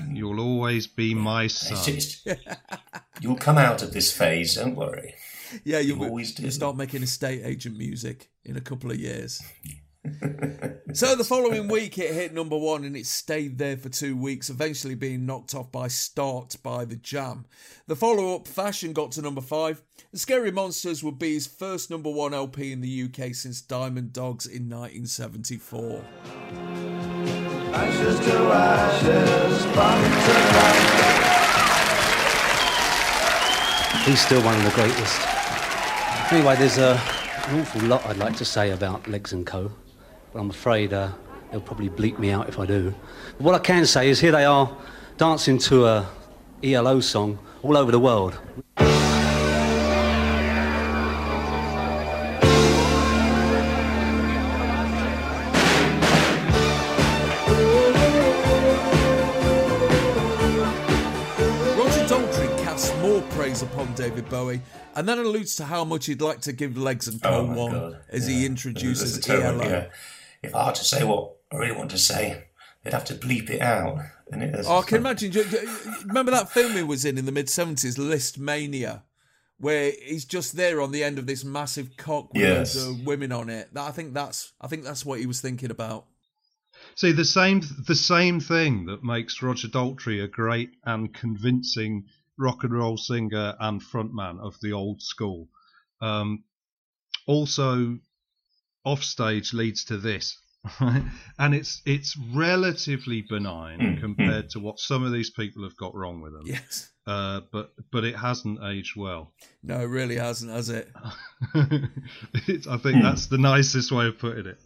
You'll always be my son. just, you'll come out of this phase, don't worry. Yeah, you You always you do. start making estate agent music in a couple of years. So the following week it hit number one and it stayed there for two weeks, eventually being knocked off by Start by the Jam. The follow up, Fashion, got to number five. The Scary Monsters would be his first number one LP in the UK since Diamond Dogs in 1974. Ashes to ashes, to. He's still one of the greatest. Anyway, there's uh, an awful lot I'd like to say about Legs and Co. But I'm afraid uh, they'll probably bleep me out if I do. But what I can say is here they are dancing to a ELO song all over the world. Roger Daltrey casts more praise upon David Bowie and then alludes to how much he'd like to give Legs and Co. Oh my one God, as yeah. he introduces a terrible- ELO. yeah. If I had to say what I really want to say, they'd have to bleep it out. And it is, Oh, I can imagine. do you- do you Remember that film he was in in the mid 70s, Lisztomania, where he's just there on the end of this massive cock with Yes. loads women on it. That, I think that's I think that's what he was thinking about. See the same the same thing that makes Roger Daltrey a great and convincing rock and roll singer and frontman of the old school. Um, also, offstage leads to this, right? and it's it's relatively benign Mm, compared to what some of these people have got wrong with them. Yes. Uh, but but it hasn't aged well. No, it really hasn't, has it? it's, I think that's the nicest way of putting it.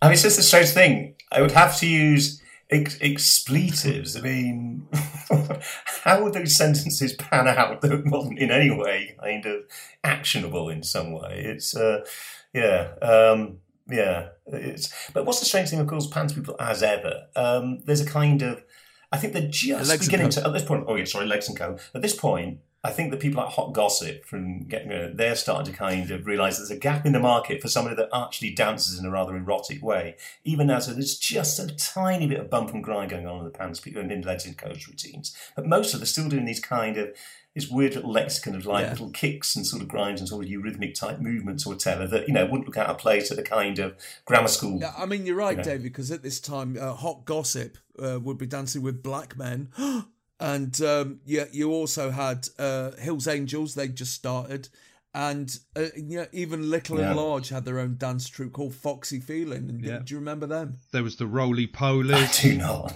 I mean, it's just a strange thing. I would have to use ex- expletives. I mean, how would those sentences pan out that wasn't in any way kind of actionable in some way? It's, uh, yeah, um, yeah. It's, but what's the strange thing, of course, Pan's People as ever. Um, there's a kind of, I think they're just Legs beginning to, at this point, oh yeah, sorry, Legs and Co. At this point, I think that people like Hot Gossip from getting you know, they're starting to kind of realise there's a gap in the market for somebody that actually dances in a rather erotic way. Even now, so there's just a tiny bit of bump and grind going on in the Pan's People and in Legs and Co's routines. But most of them are still doing these kind of this weird little lexicon of like Yeah. little kicks and sort of grinds and sort of eurythmic type movements or whatever that you know wouldn't look out of place at the kind of grammar school. Yeah, I mean, you're right, You know. David, because at this time, uh, Hot Gossip uh, would be dancing with black men. and um, yeah, you also had uh, Hill's Angels, they just started. And uh, yeah, even Little Yeah. and Large had their own dance troupe called Foxy Feeling. And Yeah. do you remember them? There was the roly I do not.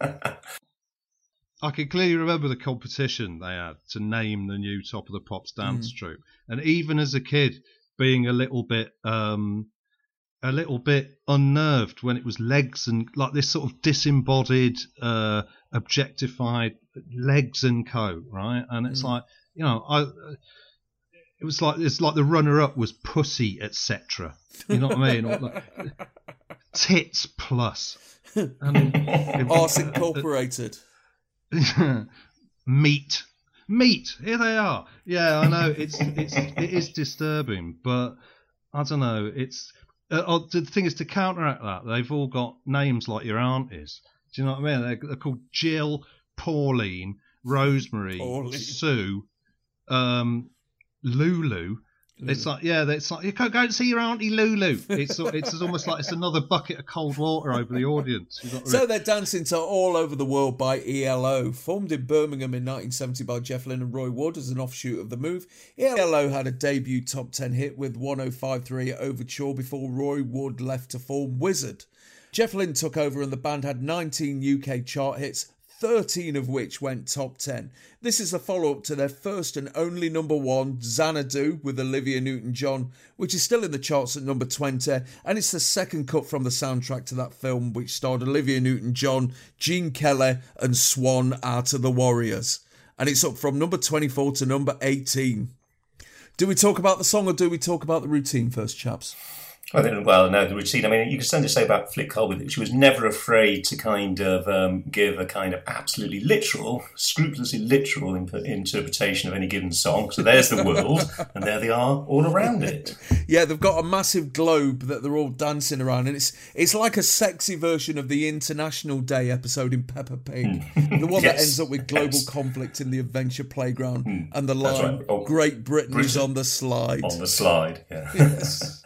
I can clearly remember the competition they had to name the new Top of the Pops dance troupe, and even as a kid, being a little bit, um, a little bit unnerved when it was legs and like this sort of disembodied, uh, objectified legs and co, right? And it's like, you know, I. It was like it's like the runner-up was pussy, etc. You know what I mean? Or like, tits plus. And it- Arse Incorporated. meat. Meat. Here they are. Yeah i know. It's it's it is disturbing but i don't know. It's uh, oh, the thing is to counteract that they've all got names like your aunt is do you know what i mean? They're, they're called jill pauline rosemary Pauline. sue um lulu it's mm. like yeah, it's like you can't go and see your auntie Lulu. It's it's almost like it's another bucket of cold water over the audience. You've got to So they're dancing to All Over the World by ELO, formed in Birmingham in 1970 by Jeff Lynne and Roy Wood as an offshoot of The Move. ELO had a debut top 10 hit with 1053 Overture before Roy Wood left to form Wizzard. Jeff Lynne took over and the band had 19 UK chart hits, 13 of which went top 10. This is a follow up to their first and only number one, Xanadu, with Olivia Newton John, which is still in the charts at number 20, and it's the second cut from the soundtrack to that film, which starred Olivia Newton John, Gene Kelly, and Swan Art of the Warriors. And it's up from number 24 to number 18. Do we talk about the song or do we talk about the routine first, chaps? I think, well, no, the routine. I mean, you can certainly say about Flick Colby that she was never afraid to kind of um, give a kind of absolutely literal, scrupulously literal interpretation of any given song. So there's the world, and there they are all around it. Yeah, they've got a massive globe that they're all dancing around, and it's it's like a sexy version of the International Day episode in Peppa Pig, the one that ends up with global yes. conflict in the adventure playground, and the line right. Oh, "Great Britain, is on the slide." On the slide, yeah.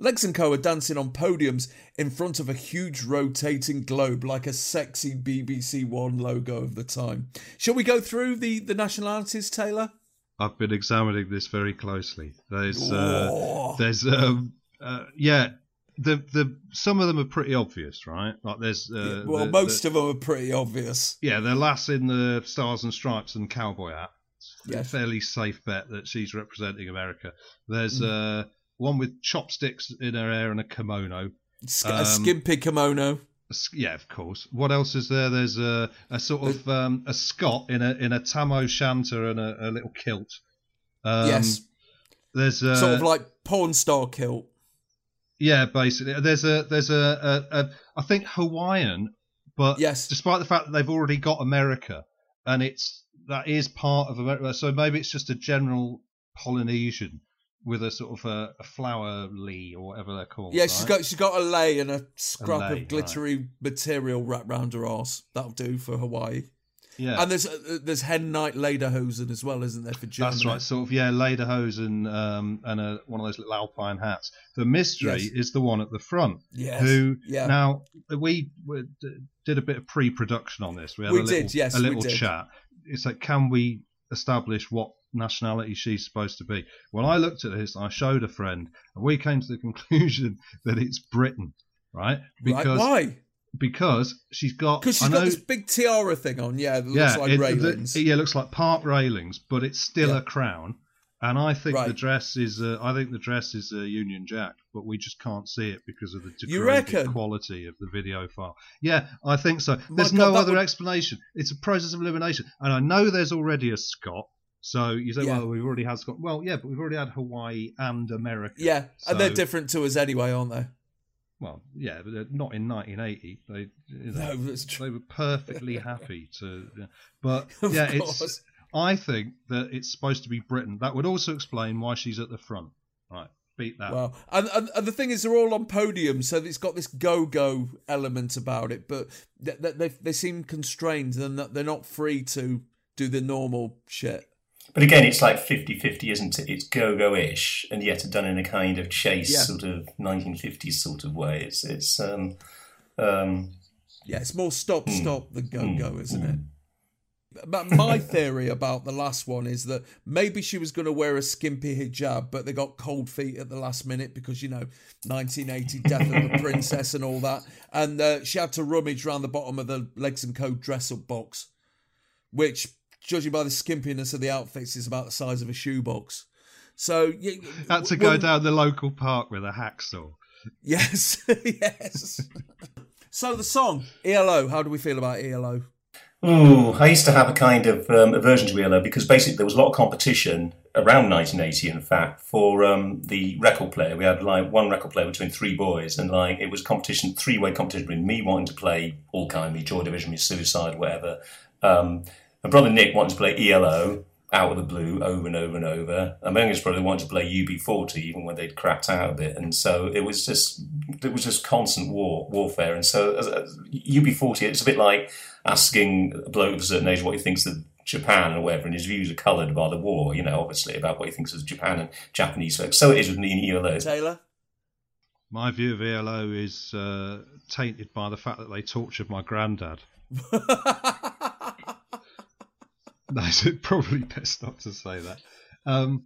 Legs and Co are dancing on podiums in front of a huge rotating globe like a sexy BBC One logo of the time. Shall we go through the, the nationalities, Taylor? I've been examining this very closely. There's, uh, there's, um, uh, yeah, the the some of them are pretty obvious, right? Like there's, uh, well, the- most the- of them are pretty obvious. yeah, the lass in the stars and stripes and cowboy hat. Yes. fairly safe bet that she's representing America. There's Mm. uh, one with chopsticks in her hair and a kimono. Sk- Um, a skimpy kimono. A Yeah, of course. What else is there? There's a, a sort of um, a Scot in a in a tam o' shanter and a, a little kilt. Um, yes. There's a, Sort of like porn star kilt. yeah, basically. There's a there's a, a, a I think Hawaiian, but Yes. despite the fact that they've already got America, and it's that is part of America, so maybe it's just a general Polynesian with a sort of a, a flower lee or whatever they're called. Yeah, she's got she's got a lay and a scrap lei, of glittery material wrapped round her arse. That'll do for Hawaii. yeah. And there's uh, there's Hen Night Lederhosen as well, isn't there for Germany? That's right, sort of yeah, lederhosen um, and a, one of those little alpine hats. The mystery Yes. is the one at the front. Yes. Who Yeah. now we, we did a bit of pre-production on this. We had We a little, did, yes, a little chat. It's like, can we establish what nationality she's supposed to be? Well, I looked at this, I showed a friend, and we came to the conclusion that it's Britain, right? Right, why? Because she's got. Because she's got this big tiara thing on. Yeah, that looks yeah, like it, railings. The, yeah, it looks like park railings, but it's still Yeah. a crown. And I think the dress is, uh, I think the dress is a Union Jack, but we just can't see it because of the degraded quality of the video file. Yeah, I think so. There's God, no other would- explanation. It's a process of elimination, and I know there's already a Scot. So you say, Yeah. well, we've already had Scot. Well, yeah, but we've already had Hawaii and America. yeah, and they're different to us anyway, aren't they? Well, yeah, but they're not in 1980. They, you know, No, that's true. they were perfectly happy to. yeah. But yeah, course. it's. I think that it's supposed to be Britain. That would also explain why she's at the front. Right, beat that. Well, and, and and the thing is, they're all on podiums, so it's got this go-go element about it. But they they, they seem constrained, and that they're not free to do the normal shit. But again, it's like 50-50, isn't it? It's go-go-ish, and yet done in a kind of chase Yeah. sort of 1950s sort of way. It's it's um um Yeah, it's more stop, Hmm. stop than go, go, isn't it? But my theory about the last one is that maybe she was going to wear a skimpy hijab, but they got cold feet at the last minute because you know 1980 Death of the Princess and all that, and uh, she had to rummage around the bottom of the Legs and Co dress up box, which, judging by the skimpiness of the outfits, it's about the size of a shoebox. So yeah, Had to go well, down the local park with a hacksaw. Yes, yes. so the song ELO. How do we feel about ELO? Ooh, I used to have a kind of um, aversion to ELO because basically there was a lot of competition around 1980, in fact, for um, the record player. We had like one record player between three boys, and like it was competition, three way competition between me wanting to play All Kind, Me, Joy Division, Me, Suicide, whatever. Um, my brother Nick wanted to play ELO out of the blue over and over and over. And my youngest brother wanted to play UB40 even when they'd cracked out a bit. And so it was just it was just constant war warfare. And so as, as UB40, it's a bit like asking a bloke of a certain age what he thinks of Japan or whatever, and his views are coloured by the war. You know, obviously about what he thinks of Japan and Japanese folks. So it is with me and ELO. Taylor. My view of ELO is uh, tainted by the fact that they tortured my granddad. It's probably best not to say that. Um,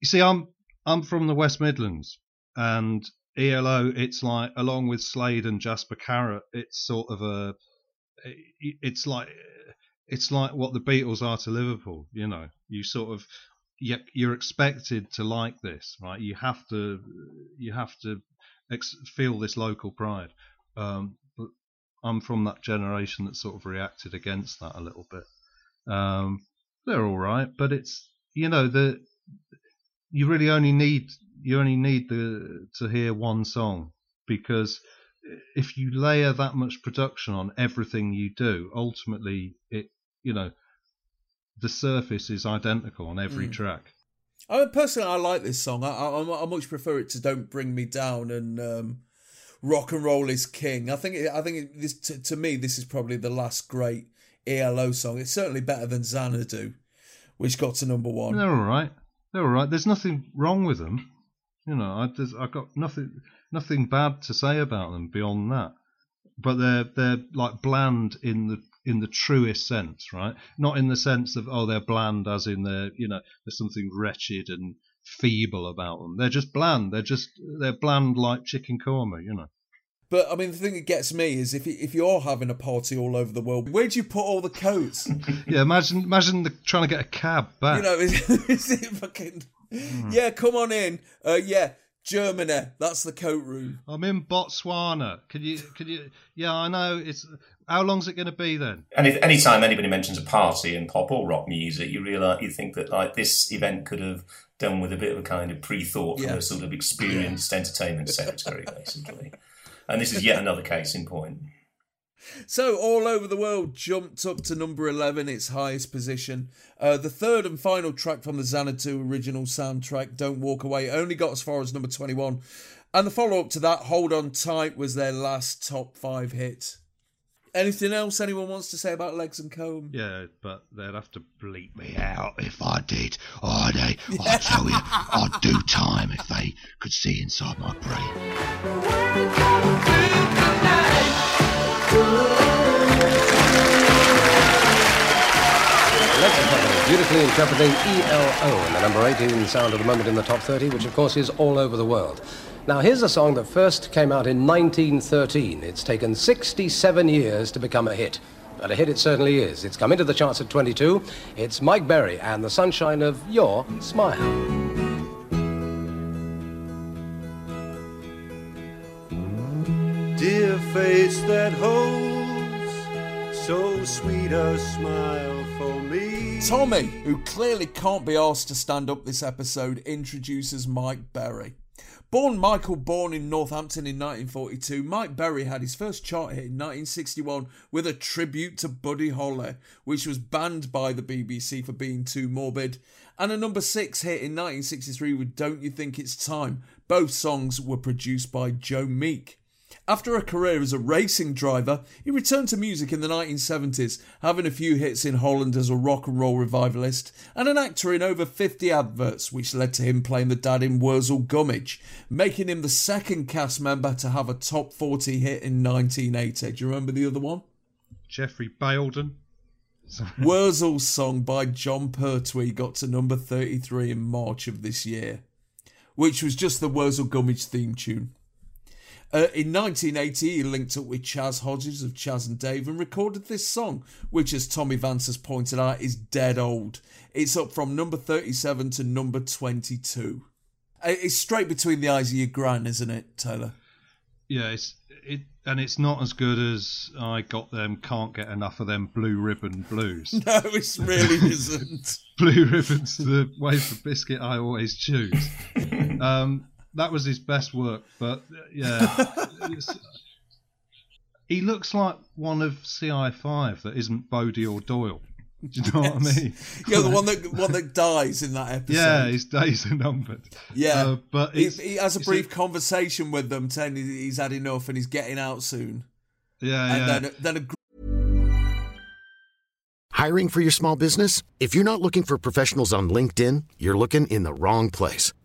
you see, I'm I'm from the West Midlands, and ELO, it's like along with Slade and Jasper Carrott, it's sort of a, it's like it's like what the Beatles are to Liverpool. You know, you sort of you- you're expected to like this, right? You have to you have to ex- feel this local pride. Um, but I'm from that generation that sort of reacted against that a little bit. Um, they're all right, but it's you know the you really only need you only need the to hear one song because if you layer that much production on everything you do, ultimately it you know the surface is identical on every Mm. track. I mean, personally, I like this song. I, I, I much prefer it to "Don't Bring Me Down" and um, "Rock and Roll Is King." I think, it, I think it, this to, to me, this is probably the last great ELO song. It's certainly better than Xanadu, which got to number one. They're all right. They're all right. There's nothing wrong with them. You know, I I got nothing nothing bad to say about them beyond that. But they're they're like bland in the in the truest sense, right? Not in the sense of oh they're bland as in they're you know there's something wretched and feeble about them. They're just bland. They're just they're bland like chicken korma, you know. But I mean, the thing that gets me is if if you're having a party all over the world, where do you put all the coats? Yeah, imagine imagine the, trying to get a cab back. you know, is, is it fucking? Yeah, come on in. Uh, yeah, Germany. That's the coat room. I'm in Botswana. Can you can you? Yeah, I know. It's how long's it going to be then? And if anytime anybody mentions a party and pop or rock music, you realise you think that like this event could have done with a bit of a kind of pre-thought from a sort of experienced entertainment secretary, basically. And this is yet another case in point. So, all over the world jumped up to number 11, its highest position. Uh, the third and final track from the Xanadu original soundtrack, Don't Walk Away, only got as far as number 21. And the follow up to that, Hold On Tight, was their last top five hit. Anything else anyone wants to say about Legs and Co? Yeah, but they'd have to bleep me out if I did. Oh, they, I tell you, I'd do time if they could see inside my brain. Beautifully interpreting ELO in the number 18 sound of the moment in the top 30, which of course is all over the world. Now, here's a song that first came out in 1913. It's taken 67 years to become a hit. But a hit it certainly is. It's come into the charts at 22. It's Mike Berry and the sunshine of your smile. Dear face that holds so sweet a smile for me. Tommy, who clearly can't be asked to stand up this episode, introduces Mike Berry. Born Michael Bourne in Northampton in 1942, Mike Berry had his first chart hit in 1961 with a tribute to Buddy Holly, which was banned by the BBC for being too morbid, and a number six hit in 1963 with Don't You Think It's Time. Both songs were produced by Joe Meek. After a career as a racing driver, he returned to music in the 1970s, having a few hits in Holland as a rock and roll revivalist, and an actor in over 50 adverts, which led to him playing the dad in Wurzel Gummidge, making him the second cast member to have a top 40 hit in 1980. Do you remember the other one? Geoffrey Bayldon. Wurzel's song by Jon Pertwee got to number 33 in March of this year, which was just the Wurzel Gummidge theme tune. Uh, in 1980, he linked up with Chas Hodges of Chas and Dave and recorded this song, which, as Tommy Vance has pointed out, is dead old. It's up from number 37 to number 22. Uh, It's straight between the eyes of your gran, isn't it, Taylor? Yeah, it's it, and it's not as good as I got them. Can't get enough of them blue ribbon blues. No, it really isn't. blue ribbons, the wafer biscuit I always choose. Um, that was his best work, but yeah, he looks like one of CI5 that isn't Bodie or Doyle. Do you know what I mean? Yeah, the one that one that dies in that episode. Yeah, his days are numbered. Yeah, Uh, but he, he has a it's brief conversation with them, telling he- he's had enough and he's getting out soon. yeah, And yeah. then, then a Hiring for your small business? If you're not looking for professionals on LinkedIn, you're looking in the wrong place.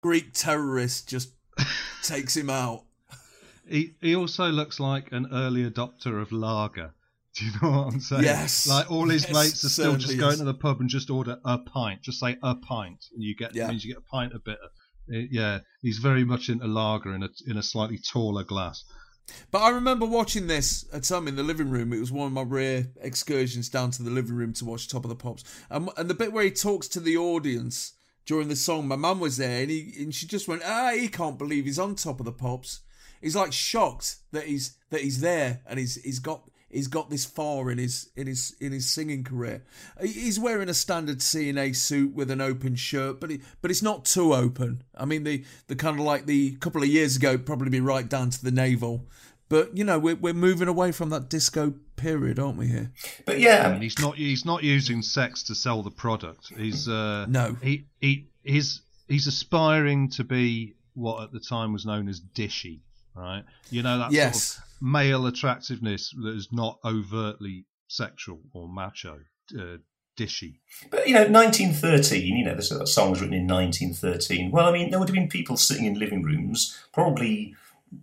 Greek terrorist just takes him out. He he also looks like an early adopter of lager. Do you know what I'm saying? Yes. Like all his Yes, mates are still just going is. to the pub and just order a pint. Just say a pint, and you get Yeah. means you get a pint of bitter. Uh, yeah, he's very much into lager in a in a slightly taller glass. But I remember watching this at some in the living room. It was one of my rare excursions down to the living room to watch Top of the Pops. And, and the bit where he talks to the audience during the song, my mum was there and, he, and she just went, ah, he can't believe he's on Top of the Pops. He's like shocked that he's that he's there and he's he's got he's got this far in his in his in his singing career. He's wearing a standard C&A suit with an open shirt, but he, but it's not too open. I mean, the the kind of like the couple of years ago, probably be right down to the navel. But you know, we're we're moving away from that disco period, aren't we? Here, but yeah, I mean, he's not he's not using sex to sell the product. He's uh, no, he he he's he's aspiring to be what at the time was known as dishy, right? You know that yes. sort of male attractiveness that is not overtly sexual or macho, uh, dishy. But you know, 1913. You know, this song was written in 1913. Well, I mean, there would have been people sitting in living rooms, probably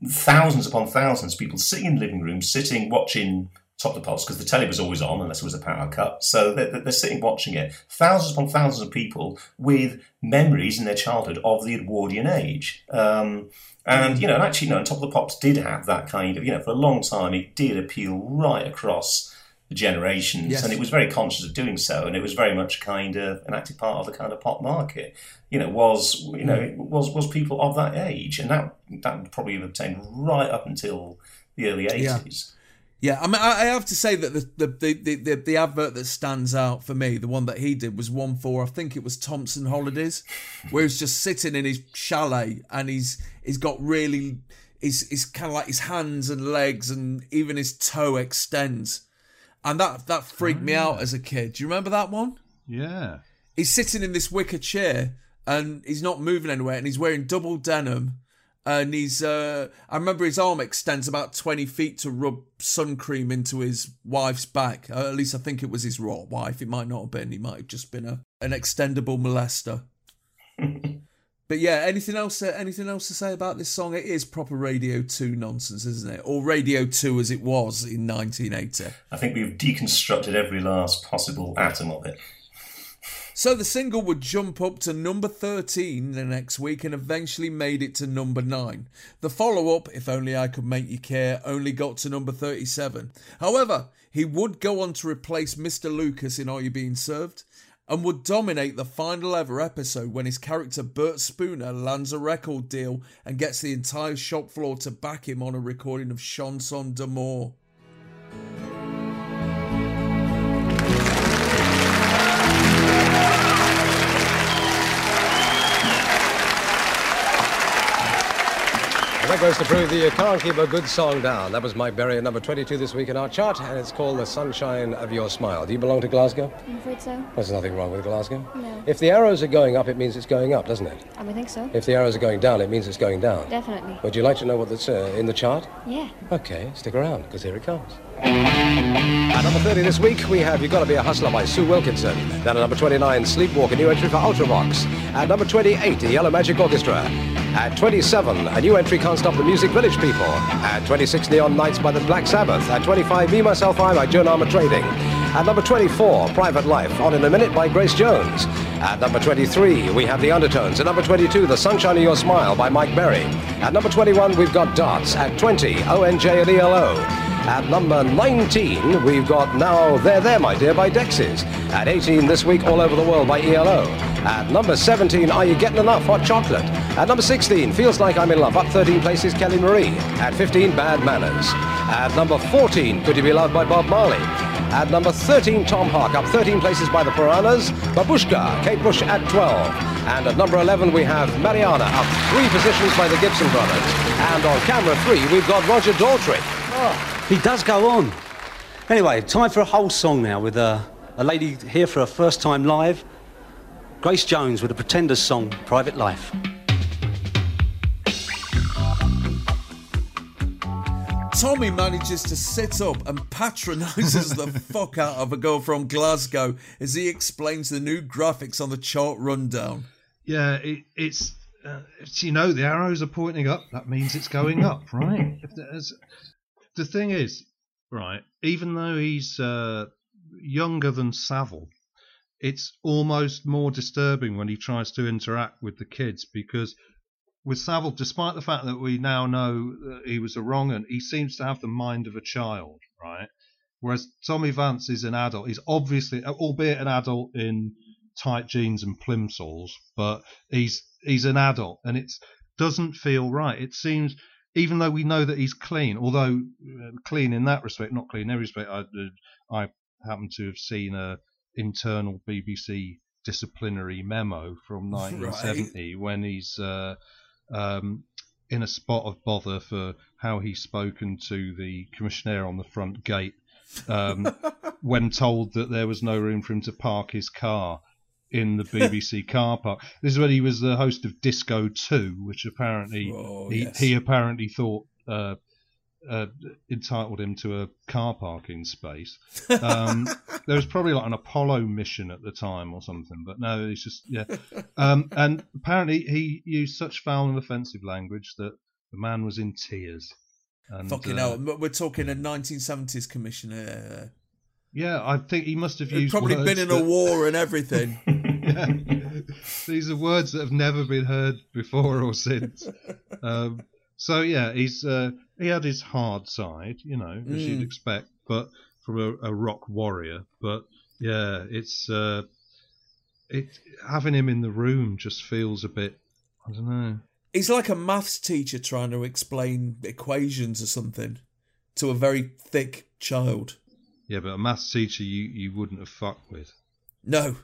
thousands upon thousands of people sitting in living rooms, sitting watching Top the Pops because the telly was always on unless it was a power cut. So they're, they're, sitting watching it. Thousands upon thousands of people with memories in their childhood of the Edwardian age. Um, and, you know, and actually, no, know, Top of the Pops did have that kind of, you know, for a long time, it did appeal right across the generations. Yes. And it was very conscious of doing so. And it was very much kind of an active part of the kind of pop market. You know, was, you know, was, was people of that age. And that, that probably have obtained right up until the early 80s. Yeah. Yeah, I mean, I have to say that the the, the, the, the advert that stands out for me, the one that he did, was one for I think it was Thomson Holidays, where he's just sitting in his chalet and he's he's got really, he's, he's kind of like his hands and legs and even his toe extends, and that that freaked me out as a ah. kid. Do you remember that one? Yeah. He's sitting in this wicker chair and he's not moving anywhere, and he's wearing double denim and he's uh, I remember his arm extends about 20 feet to rub sun cream into his wife's back. Uh, at least I think it was his raw wife. It might not have been. He might have just been a an extendable molester. but yeah, anything else? Uh, anything else to say about this song? It is proper Radio Two nonsense, isn't it? Or Radio Two as it was in 1980. I think we've deconstructed every last possible atom of it. So the single would jump up to number 13 the next week and eventually made it to number 9. The follow up, If Only I Could Make You Care, only got to number 37. However, he would go on to replace Mr. Lucas in Are You Being Served? and would dominate the final ever episode when his character Bert Spooner lands a record deal and gets the entire shop floor to back him on a recording of Chanson d'amour. That goes to prove that you can't keep a good song down. That was Mike Berry at number 22 this week in our chart, and it's called The Sunshine of Your Smile. Do you belong to Glasgow? I'm afraid so. There's nothing wrong with Glasgow. No. If the arrows are going up, it means it's going up, doesn't it? I would think so. If the arrows are going down, it means it's going down. Definitely. Would you like to know what's uh, in the chart? Yeah. Okay, stick around, because here it comes. At number 30 this week, we have You Gotta Be a Hustler by Sue Wilkinson. Then at number 29, Sleepwalk, a new entry for Ultravox. At number 28, the Yellow Magic Orchestra. At 27, a new entry, Can't Stop the Music Village People. At 26, Neon Knights by the Black Sabbath. At 25, Me, Myself, I by Joan Armatrading. At number 24, Private Life, On in a Minute by Grace Jones. At number 23, we have The Undertones. At number 22, The Sunshine of Your Smile by Mike Berry. At number 21, we've got Darts. At 20, ONJ and ELO. At number 19, we've got Now There There, My Dear by Dexys. At 18, this week, All Over the World by ELO. At number 17, Are You Getting Enough? Hot Chocolate. At number 16, Feels Like I'm in Love. Up 13 places, Kelly Marie. At 15, Bad Manners. At number 14, Could You Be Loved by Bob Marley. At number 13, Tom Hark. Up 13 places by the Piranhas. Babushka, Kate Bush at 12. And at number 11, we have Mariana. Up three positions by the Gibson Brothers. And on camera three, we've got Roger Daltrey. Oh. He does go on. Anyway, time for a whole song now with a, a lady here for her first time live. Grace Jones with a Pretenders song, Private Life. Tommy manages to sit up and patronises the fuck out of a girl from Glasgow as he explains the new graphics on the chart rundown. Yeah, it, it's, uh, it's you know the arrows are pointing up. That means it's going up, right? If there's, the thing is, right, even though he's uh, younger than Savile, it's almost more disturbing when he tries to interact with the kids because with Savile, despite the fact that we now know that he was a wrong un, he seems to have the mind of a child, right? Whereas Tommy Vance is an adult. He's obviously, albeit an adult in tight jeans and plimsolls, but he's he's an adult, and it doesn't feel right. It seems, even though we know that he's clean, although uh, clean in that respect, not clean in every respect. I, uh, I happen to have seen a internal BBC disciplinary memo from 1970 when he's uh, um, in a spot of bother for how he's spoken to the commissioner on the front gate um, when told that there was no room for him to park his car in the BBC car park. This is when he was the host of Disco 2, which apparently Oh, he, yes. he apparently thought uh, uh, entitled him to a car parking space. Um, there was probably like an Apollo mission at the time or something, but no, it's just yeah. Um, and apparently he used such foul and offensive language that the man was in tears. And, Fucking uh, hell. We're talking a 1970s commissioner. Yeah, I think he must have used. probably words been in a war and everything. Yeah. These are words that have never been heard before or since. Um, so yeah, he's uh, he had his hard side, you know, as you'd Mm. expect, but from a, a rock warrior. But yeah, it's uh, it having him in the room just feels a bit. I don't know. He's like a maths teacher trying to explain equations or something to a very thick child. Yeah, but a maths teacher you, you wouldn't have fucked with. No,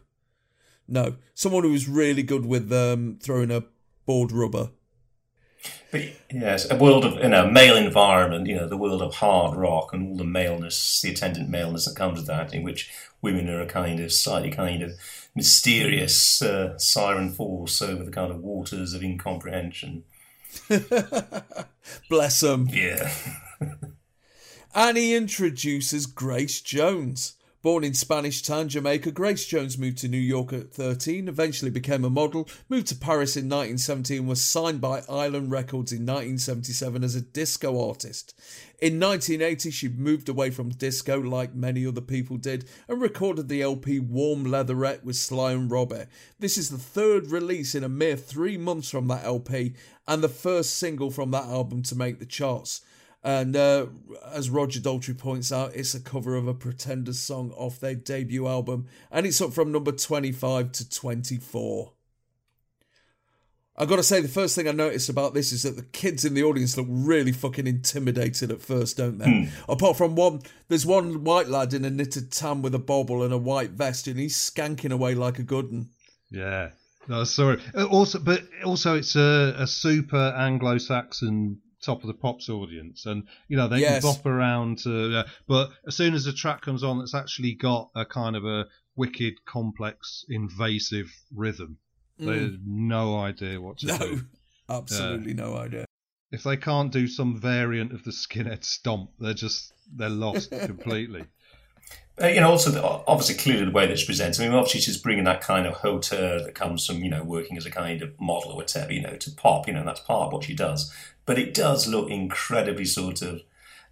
no. Someone who was really good with um, throwing a board rubber. But yes, a world of you know male environment, you know the world of hard rock and all the maleness, the attendant maleness that comes with that, in which women are a kind of slightly kind of mysterious uh, siren force over the kind of waters of incomprehension. Bless them. Yeah. And he introduces Grace Jones. Born in Spanish Town, Jamaica, Grace Jones moved to New York at 13, eventually became a model, moved to Paris in 1970 and was signed by Island Records in 1977 as a disco artist. In 1980, she moved away from disco like many other people did and recorded the LP Warm Leatherette with Sly and Robbie. This is the third release in a mere three months from that LP and the first single from that album to make the charts. And uh, as Roger Daltrey points out, it's a cover of a Pretenders song off their debut album, and it's up from number 25 to 24. I've gotta say, the first thing I noticed about this is that the kids in the audience look really fucking intimidated at first, don't they? Apart from one, there's one white lad in a knitted tam with a bobble and a white vest, and he's skanking away like a good one. Yeah. No, sorry. Uh, Also, but also it's a, a super Anglo-Saxon top of the pops audience, and you know they Yes. can bop around to. Uh, but as soon as the track comes on, that's actually got a kind of a wicked, complex, invasive rhythm. They Mm. have no idea what to No, do. absolutely no idea. If they can't do some variant of the skinhead stomp, they're just they're lost completely. Uh, you know, also the, obviously clearly the way that she presents. I mean, obviously she's bringing that kind of hauteur that comes from you know working as a kind of model or whatever, you know, to pop. You know, that's part of what she does. But it does look incredibly sort of.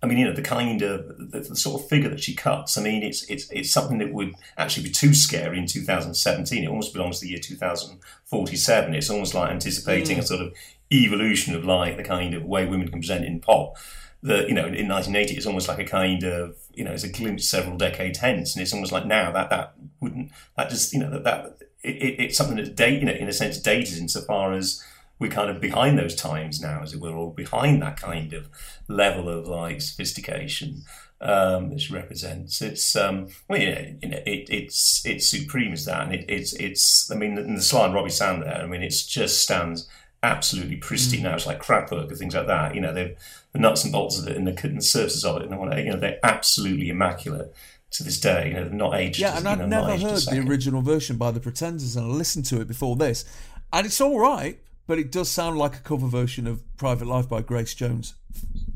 I mean, you know, the kind of the, the sort of figure that she cuts. I mean, it's it's it's something that would actually be too scary in 2017. It almost belongs to the year 2047. It's almost like anticipating Mm. a sort of evolution of like the kind of way women can present in pop that you know in 1980 it's almost like a kind of you know it's a glimpse several decades hence. And it's almost like now that that wouldn't that just you know that that it, it, it's something that's date you know in a sense dated insofar as we're kind of behind those times now as it were or behind that kind of level of like sophistication um, she represents. It's um well yeah you know it, it's it's supreme as that. And it, it's it's I mean the Sly and Robbie sound there I mean it's just stands absolutely pristine now. It's like crap work and things like that. You know, the nuts and bolts of it and the, and the surfaces of it, and all that, you know, they're absolutely immaculate to this day. You know, they've not aged. Yeah, and you know, never aged a heard the original version by the Pretenders, and I listened to it before this, and it's all right, but it does sound like a cover version of "Private Life" by Grace Jones.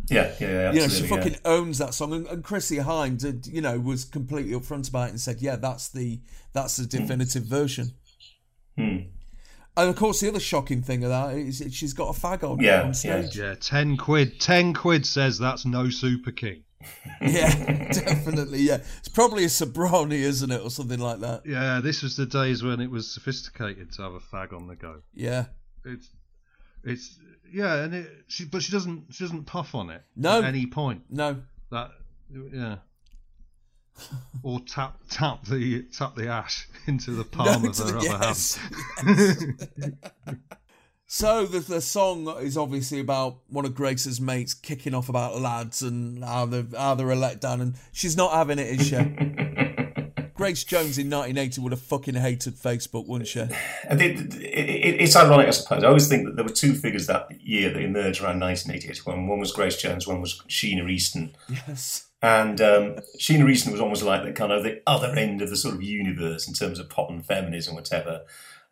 Yeah, yeah, yeah. you know, she absolutely, yeah. fucking owns that song, and, and Chrissie Hynde, had, you know, was completely upfront about it and said, "Yeah, that's the that's the definitive version." Hmm. And of course, the other shocking thing of that is that she's got a fag on, Yeah, on stage. Yeah, ten quid. Ten quid says that's no Super King. Yeah, definitely. Yeah, it's probably a Sobranie, isn't it, or something like that? Yeah, this was the days when it was sophisticated to have a fag on the go. Yeah. It's It's yeah, and it, she but she doesn't she doesn't puff on it No. at any point. No. That yeah. or tap tap the tap the ash into the palm No, of to her the- other yes, hand. So the the song is obviously about one of Grace's mates kicking off about lads and how they how they're a letdown, and she's not having it, is she? Grace Jones in 1980 would have fucking hated Facebook, wouldn't she? It, it, it, it's ironic, I suppose. I always think that there were two figures that year that emerged around 1988. One, one was Grace Jones, one was Sheena Easton. Yes. And um, Sheena Easton was almost like the kind of the other end of the sort of universe in terms of pop and feminism, whatever.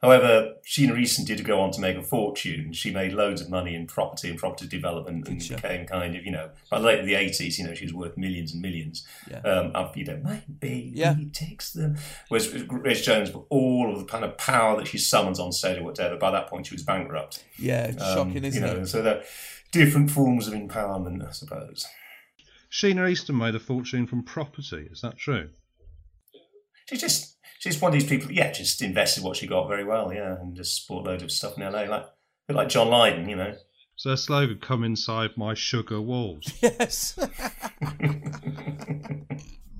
However, Sheena Easton did go on to make a fortune. She made loads of money in property and property development and became kind of, you know, by the late the 80s, you know, she was worth millions and millions. Yeah. Um, of, you know, my baby Yeah. takes them. Whereas Grace Jones, with all of the kind of power that she summons on stage or whatever, by that point she was bankrupt. Yeah, it's shocking, isn't Um, you know, it? So they're different forms of empowerment, I suppose. Sheena Easton made a fortune from property. Is that true? She's just she's one of these people. Yeah, just invested what she got very well. Yeah, and just bought loads of stuff in LA, like a bit like John Lydon, you know. So her slogan, "Come inside my sugar walls." Yes.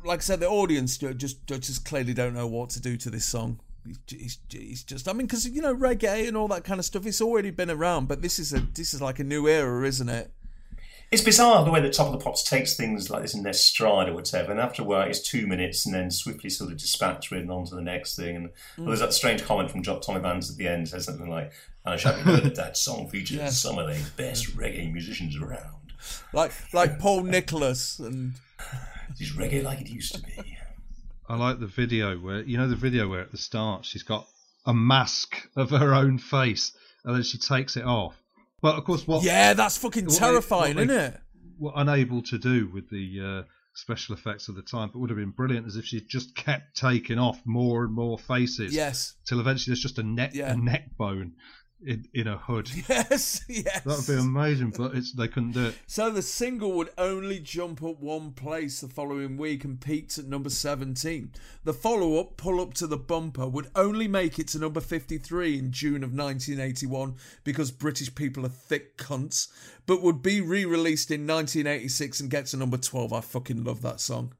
like I said, the audience just just clearly don't know what to do to this song. It's, it's just, I mean, because you know, reggae and all that kind of stuff, it's already been around, but this is a this is like a new era, isn't it? It's bizarre the way that Top of the Pops takes things like this in their stride or whatever, and after a while it's two minutes and then swiftly sort of dispatch ridden on to the next thing. And well, there's that strange comment from Jo- Tommy Vance at the end, says something like, "I shall be heard that that song features Yeah. some of the best reggae musicians around. Like like Paul Nicholas and It's reggae like it used to be." I like the video where you know the video where at the start she's got a mask of her own face and then she takes it off. Well, of course, what yeah, that's fucking what terrifying, they isn't it? Were unable to do with the uh, special effects of the time, but would have been brilliant as if she just kept taking off more and more faces. Yes. till eventually there's just a neck Yeah. a neck bone in, in a hood. Yes, yes. That would be amazing, but it's they couldn't do it. So the single would only jump up one place the following week and peaked at number 17. The follow up, Pull Up to the Bumper, would only make it to number 53 in June of 1981 because British people are thick cunts, but would be re released in 1986 and get to number 12. I fucking love that song.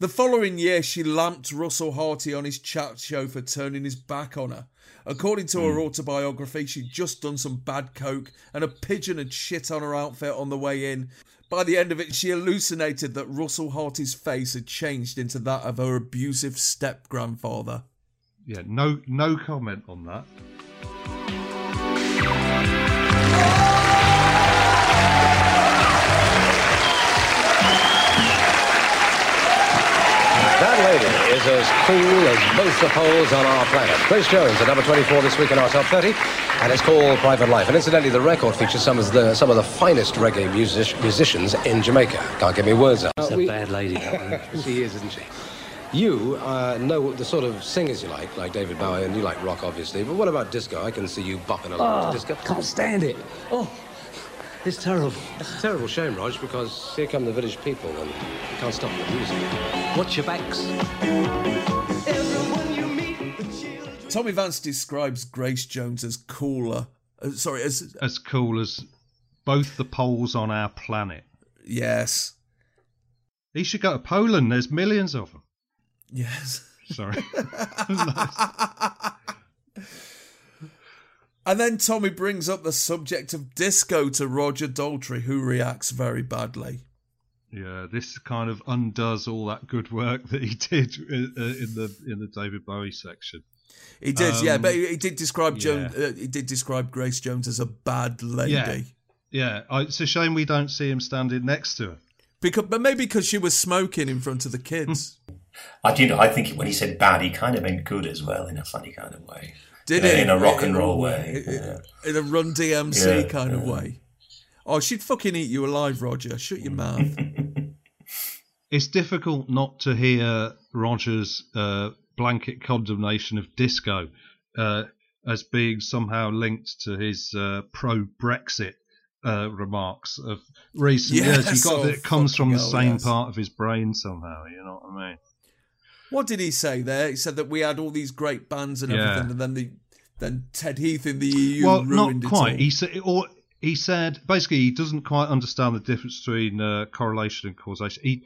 The following year, she lamped Russell Harty on his chat show for turning his back on her. According to her hmm. autobiography, she'd just done some bad coke and a pigeon had shit on her outfit on the way in. By the end of it, she hallucinated that Russell Harty's face had changed into that of her abusive step grandfather. Yeah, no no comment on that. That lady is as cool as both the poles on our planet. Grace Jones at number 24 this week in our top 30, and it's called Private Life. And incidentally, the record features some of the some of the finest reggae music, musicians in Jamaica. Can't get me words out. It's a bad lady, she is, isn't she? You uh, know the sort of singers you like, like David Bowie, and you like rock, obviously. But what about disco? I can see you bopping along Oh, to disco. can't stand it. Oh, it's terrible. It's a terrible shame, Rog, because here come the village people, and you can't stop the music. Watch your backs. Tommy Vance describes Grace Jones as cooler. Uh, sorry, as As cool as both the poles on our planet. yes, He should go to Poland. There's millions of them. yes. Sorry. And then Tommy brings up the subject of disco to Roger Daltrey, who reacts very badly. Yeah, this kind of undoes all that good work that he did in, uh, the in the David Bowie section. He did, yeah, Um, but he, he did describe Joan. yeah. Uh, he did describe Grace Jones as a bad lady. Yeah, yeah. I, it's a shame we don't see him standing next to her. Because, but maybe because she was smoking in front of the kids. I do know. I think when he said bad, he kind of meant good as well in a funny kind of way. Did Yeah, he? in a rock and roll way? In, yeah. in a Run DMC Yeah, kind of way. Oh, she'd fucking eat you alive, Roger. Shut your mouth. It's difficult not to hear Roger's uh, blanket condemnation of disco uh, as being somehow linked to his uh, pro Brexit uh, remarks of recent years. Yes, You got oh, that it comes from the fucking hell, same yes. part of his brain somehow. You know what I mean? What did he say there? He said that we had all these great bands and Yeah. everything, and then the then Ted Heath in the EU well, ruined not quite. it. He said, or he said, basically, he doesn't quite understand the difference between uh, correlation and causation. He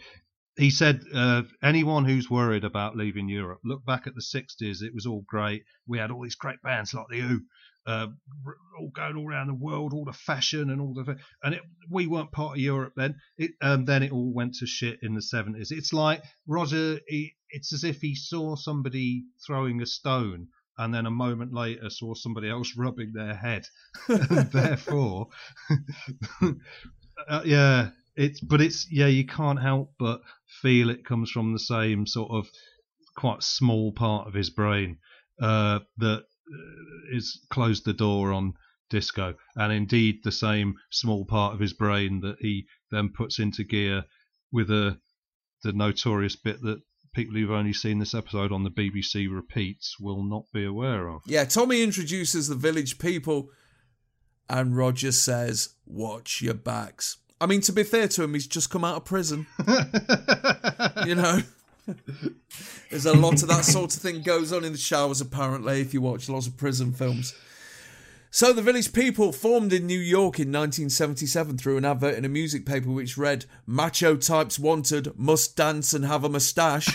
he said, uh, anyone who's worried about leaving Europe, look back at the '60s. It was all great. We had all these great bands like the Who, uh, all going all around the world, all the fashion and all the, and it, we weren't part of Europe then. It, um, then it all went to shit in the '70s. It's like Roger. He, it's as if he saw somebody throwing a stone and then a moment later saw somebody else rubbing their head. therefore, uh, yeah, it's but it's yeah, you can't help but feel it comes from the same sort of quite small part of his brain uh, that Uh, is closed the door on disco, and indeed the same small part of his brain that he then puts into gear with a the notorious bit that people who've only seen this episode on the BBC repeats will not be aware of. Yeah, Tommy introduces the village people, and Roger says, "Watch your backs." I mean, to be fair to him, he's just come out of prison. you know, there's a lot of that sort of thing goes on in the showers. Apparently, if you watch lots of prison films. So the village people formed in New York in 1977 through an advert in a music paper which read "Macho types wanted, must dance and have a moustache."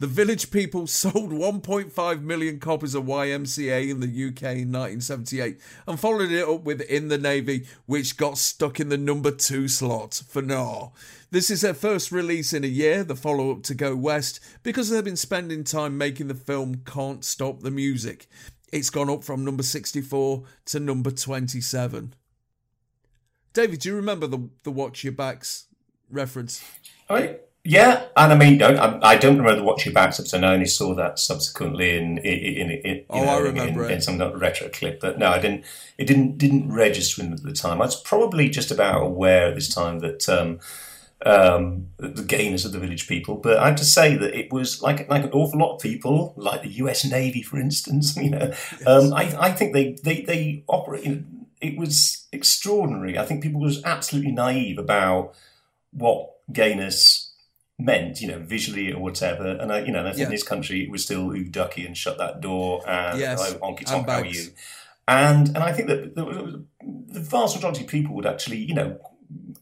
the village people sold 1.5 million copies of YMCA in the UK in 1978 and followed it up with "In the Navy," which got stuck in the number two slot for now. This is their first release in a year, the follow up to Go West, because they've been spending time making the film Can't Stop the Music. It's gone up from number 64 to number 27. David, do you remember the, the Watch Your Backs reference? I, yeah, and I mean, I, I don't remember the Watch Your Backs episode. I only saw that subsequently in in, in, in Oh, know, I remember in, in some retro clip. But no, I didn't. It didn't didn't register at the time. I was probably just about aware at this time that. Um, um, the gainers of the village people, but I have to say that it was like like an awful lot of people, like the U.S. Navy, for instance. You know, um, I, I think they they they operate. You know, it was extraordinary. I think people was absolutely naive about what gayness meant, you know, visually or whatever. And I, you know, I think Yeah. in this country it was still ooh ducky and shut that door and Yes, oh, honky and tonk, how are you? And and I think that the, the vast majority of people would actually, you know,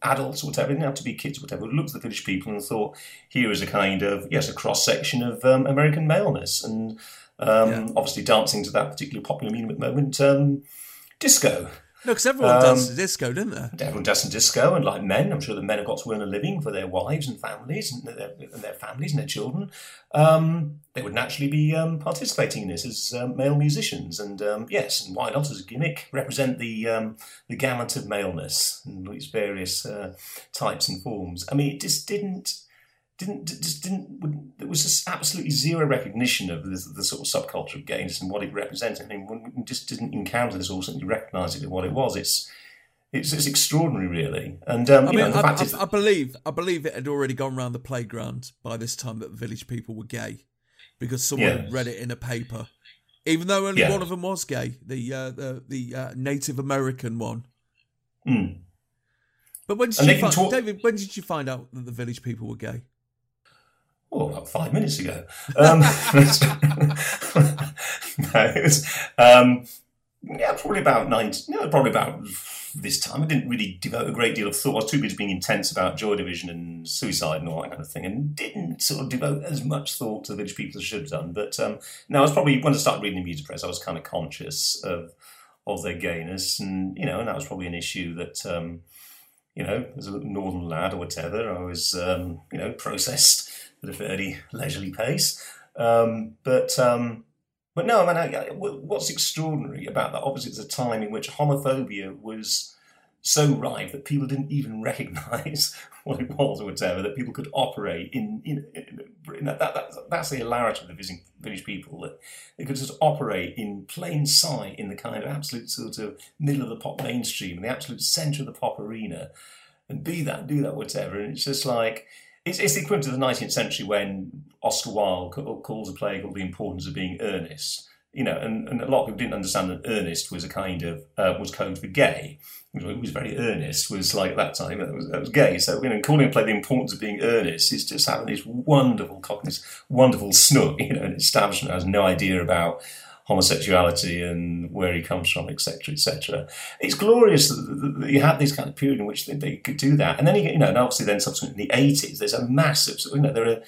adults or whatever, didn't have to be kids or whatever, looked at the village people and thought, here is a kind of yes, a cross section of um, American maleness, and um, Yeah. obviously dancing to that particular popular meme at the moment, um, disco. No, because everyone Um, dances disco, didn't they? Everyone dancing disco, and like men, I'm sure the men have got to earn a living for their wives and families and their, and their families and their children. Um, they would naturally be um, participating in this as um, male musicians, and um, yes, and why not as a gimmick represent the um, the gamut of maleness and its various uh, types and forms. I mean, it just didn't. Didn't just didn't there was just absolutely zero recognition of the, the sort of subculture of gayness and what it represented. I mean, when we just didn't encounter this or certainly recognise it for what it was. It's it's, it's extraordinary, really. And um, I mean, know, the I, fact I- is, I believe I believe it had already gone round the playground by this time that the village people were gay, because someone Yes. read it in a paper. Even though only Yeah. one of them was gay, the uh, the, the uh, Native American one. Mm. But when did And you find, talk- David? When did you find out that the village people were gay? Oh, about five minutes ago. Um, no, it was, um, yeah, probably about nine. No, probably about this time. I didn't really devote a great deal of thought. I was too busy being intense about Joy Division and suicide and all that kind of thing, and didn't sort of devote as much thought to the village people as I should have done. But um, no, I was probably when I started reading the music press, I was kind of conscious of of their gayness, and you know, and that was probably an issue that. Um, you know, as a little northern lad or whatever, I was, um, you know, processed at a fairly leisurely pace. Um, but, um, but no, I mean, I, I- what's extraordinary about that? Obviously, it's a time in which homophobia was so rife that people didn't even recognise what it was or whatever. That people could operate in, in, in that, that, that. That's the hilarity of the village people that they could just operate in plain sight in the kind of absolute sort of middle of the pop mainstream, in the absolute centre of the pop arena, and be that, do that, whatever. And it's just like it's, it's the equivalent of the 19th century when Oscar Wilde calls a play called The Importance of Being Earnest. You know, and, and a lot of people didn't understand that earnest was a kind of uh, was code for gay. It was very earnest. Was like at that time that was, that was gay. So you know, calling a play the importance of being earnest is just having this wonderful cognizant, wonderful snook. You know, an establishment has no idea about homosexuality and where he comes from, etc., etc. It's glorious that, you had this kind of period in which they, they could do that, and then you, you know, and obviously then subsequently in the eighties, there's a massive, you know, there are.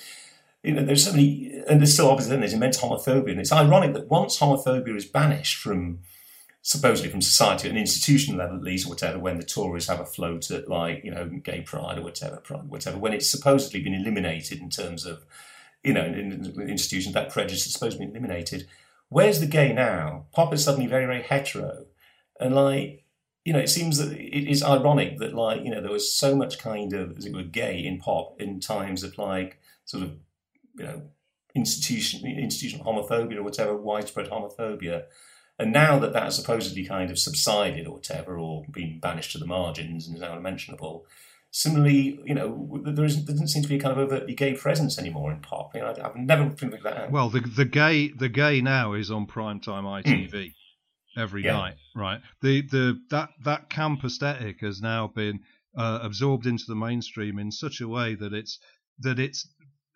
You know, there's so many, and there's still obviously then there's immense homophobia, and it's ironic that once homophobia is banished from supposedly from society at an institutional level at least or whatever when the tories have a float at like you know gay pride or whatever pride whatever when it's supposedly been eliminated in terms of you know in, in institutions that prejudice is supposed to be eliminated where's the gay now? Pop is suddenly very very hetero. And like you know it seems that it is ironic that like you know there was so much kind of as it were gay in pop in times of like sort of you know institution institutional homophobia or whatever widespread homophobia. And now that that has supposedly kind of subsided or whatever, or been banished to the margins and is now unmentionable, similarly, you know, there, isn't, there doesn't seem to be a kind of overtly gay presence anymore in pop. You know, I- I've never figured that out. Well, the the gay the gay now is on primetime ITV every Yeah. night, right? The the that that camp aesthetic has now been uh, absorbed into the mainstream in such a way that it's that it's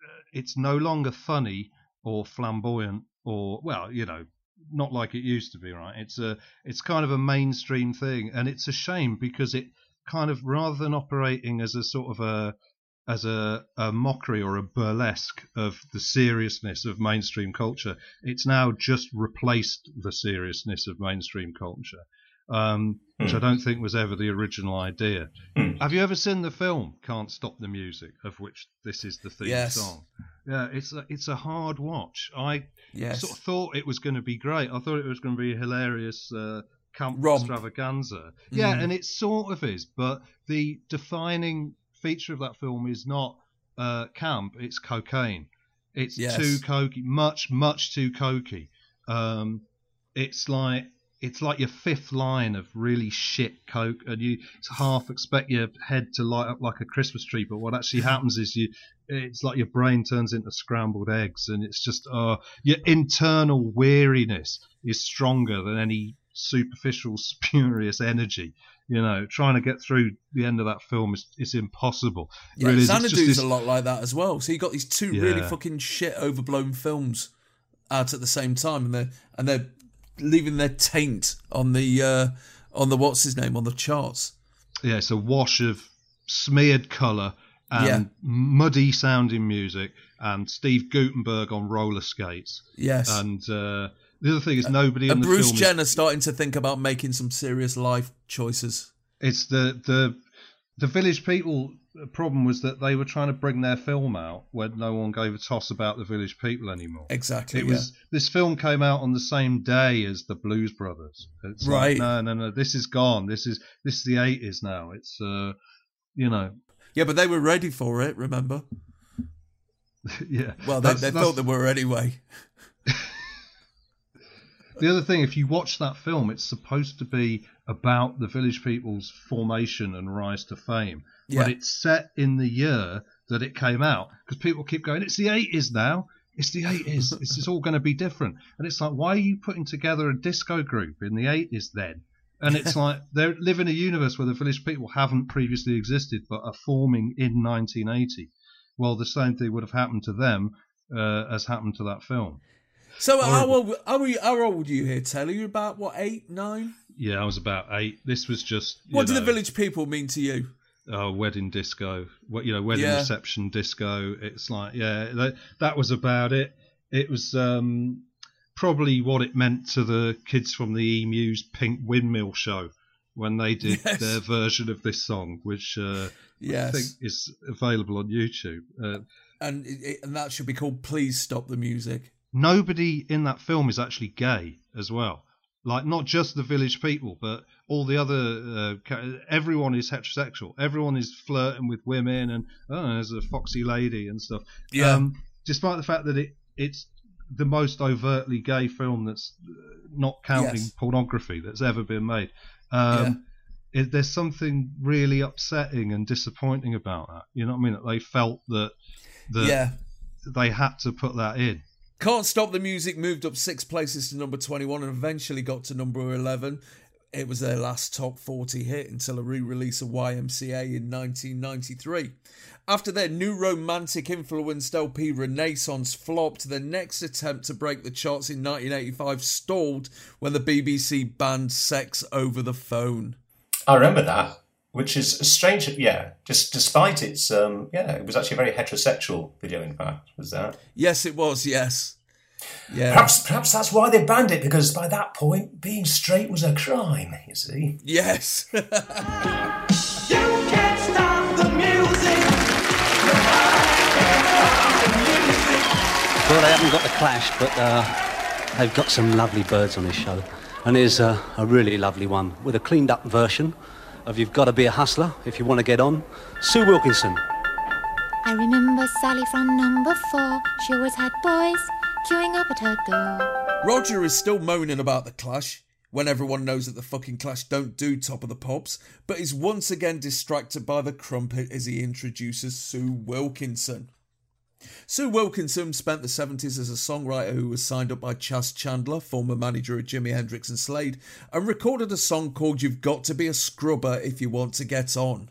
uh, it's no longer funny or flamboyant or well, you know, not like it used to be, right? It's a it's kind of a mainstream thing, and it's a shame because it kind of rather than operating as a sort of a as a, a mockery or a burlesque of the seriousness of mainstream culture, it's now just replaced the seriousness of mainstream culture, um, which I Hmm. don't think was ever the original idea. Hmm. Have you ever seen the film "Can't Stop the Music," of which this is the theme Yes. song? Yeah, it's a, it's a hard watch. I Yes. sort of thought it was going to be great. I thought it was going to be a hilarious uh, camp extravaganza. Yeah, Mm. and it sort of is, but the defining feature of that film is not uh, camp; it's cocaine. It's Yes. too cokey, much, much too cokey. Um, it's like it's like your fifth line of really shit coke, and you half expect your head to light up like a Christmas tree, but what actually happens is you, it's like your brain turns into scrambled eggs, and it's just uh, your internal weariness is stronger than any superficial spurious energy. You know, trying to get through the end of that film is, is impossible. Yeah, Really, it's just Xanadu's this- a lot like that as well. So you got these two really fucking shit overblown films out at the same time, and they're and they're leaving their taint on the uh, on the what's his name on the charts. yeah, it's a wash of smeared colour and Yeah. muddy sounding music and Steve Guttenberg on roller skates. Yes. And uh, the other thing is nobody in And the Bruce film is- Jenner starting to think about making some serious life choices. it's the the the village people problem was that they were trying to bring their film out when no one gave a toss about the village people anymore. Exactly. It yeah. was this film came out on the same day as the Blues Brothers. It's like, Right. no, no, no. This is gone. This is this is the eighties now. It's uh, you know, Yeah, but they were ready for it. Remember? yeah. Well, they, That's- they that's- thought they were anyway. The other thing, if you watch that film, it's supposed to be about the village people's formation and rise to fame, Yeah. but it's set in the year that it came out because people keep going, "It's the '80s now. It's the '80s. this is all going to be different." And it's like, why are you putting together a disco group in the '80s then? And it's like they live in a universe where the village people haven't previously existed but are forming in 1980. Well, the same thing would have happened to them uh, as happened to that film. So how old, how, you, how old were you here, Taylor? You about what eight, nine? Yeah, I was about eight. This was just What do the village people mean to you? uh, wedding disco, what you know, wedding Yeah. reception disco. It's like, yeah, that, that was about it. It was um, probably what it meant to the kids from the Emu's Pink Windmill show when they did Yes. their version of this song, which uh, Yes. I think is available on YouTube. Uh, And it- and that should be called "Please Stop the Music." Nobody in that film is actually gay as well. Like not just the village people, but all the other. Uh, everyone is heterosexual. Everyone is flirting with women, and oh, there's a foxy lady and stuff. Yeah. Um, despite the fact that it it's the most overtly gay film that's uh, not counting Yes. pornography that's ever been made. Um, it, there's something really upsetting and disappointing about that. You know what I mean? That they felt that that Yeah. they had to put that in. Can't Stop the Music moved up six places to number 21 and eventually got to number 11. It was their last top 40 hit until a re release of YMCA in 1993. After their new romantic influenced LP Renaissance flopped, their next attempt to break the charts in 1985 stalled when the BBC banned Sex Over the Phone. I remember that, which is strange. Yeah, just despite its, um, yeah, it was actually a very heterosexual video. In fact, was that? Yes, it was. Yes. Yeah. Perhaps, perhaps that's why they banned it because by that point, being straight was a crime. You see. Yes. Well, they haven't got the Clash, but uh, they've got some lovely birds on this show. And here's a, a really lovely one with a cleaned up version of You've Got to Be a Hustler if you want to get on. Sue Wilkinson. I remember Sally from number four. She always had boys queuing up at her door. Roger is still moaning about the Clash when everyone knows that the fucking Clash don't do Top of the Pops, but is once again distracted by the crumpet as he introduces Sue Wilkinson. Sue Wilkinson spent the 70s as a songwriter who was signed up by Chas Chandler, former manager of Jimi Hendrix and Slade, and recorded a song called You've Got to Be a Scrubber If You Want to Get On.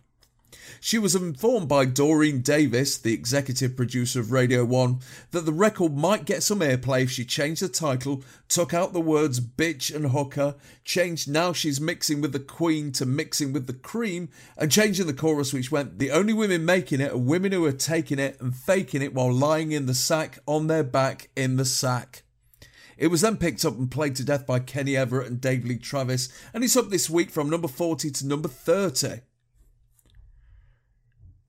She was informed by Doreen Davies, the executive producer of Radio 1, that the record might get some airplay if she changed the title, took out the words bitch and hooker, changed now she's mixing with the queen to mixing with the cream, and changing the chorus which went the only women making it are women who are taking it and faking it while lying in the sack on their back in the sack. It was then picked up and played to death by Kenny Everett and Dave Lee Travis, and it's up this week from number 40 to number 30.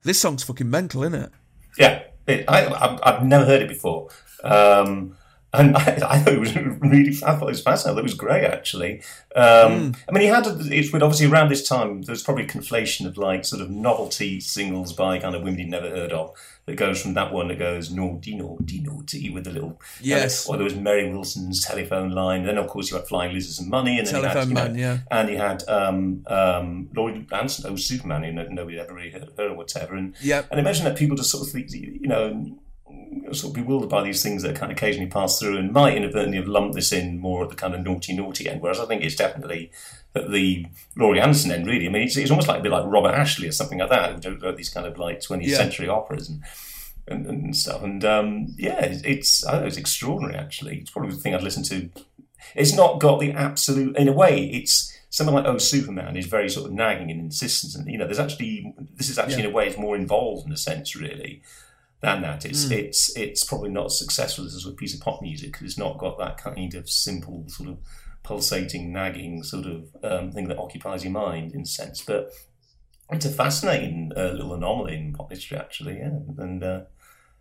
This song's fucking mental, isn't it? Yeah, it, I, I've, I've never heard it before. Um, and I, I thought it was really, I thought it was fascinating. It was great, actually. Um, I mean, he had, it's obviously around this time, there was probably a conflation of like sort of novelty singles by kind of women he'd never heard of. That goes from that one that goes naughty, naughty, naughty with the little. Yes. or there was Meri Wilson's telephone line. Then, of course, you had Flying Lizards and Money. And then Telephone you had, Man, you know, yeah. And you had um, um, Laurie Anderson, oh, Superman, who no- nobody ever really heard of her or whatever. And, Yep. and imagine that people just sort of think, you know, sort of bewildered by these things that kind of occasionally pass through and might inadvertently have lumped this in more at the kind of naughty, naughty end. Whereas I think it's definitely at the Laurie Anderson end, really. I mean, it's, it's almost like a bit like Robert Ashley or something like that, who wrote these kind of like 20th Yeah. century operas and, and, and stuff. And um, yeah, it's, it's, I don't know, it's extraordinary, actually. It's probably the thing I'd listen to. It's not got the absolute, in a way, it's something like Oh Superman is very sort of nagging and insistent. And, you know, there's actually, this is actually Yeah. in a way, it's more involved in a sense, really than that. It's Mm. it's it's probably not as successful as a piece of pop music because it's not got that kind of simple sort of pulsating, nagging sort of um, thing that occupies your mind in a sense. But it's a fascinating uh, little anomaly in pop history, actually. Yeah, and uh,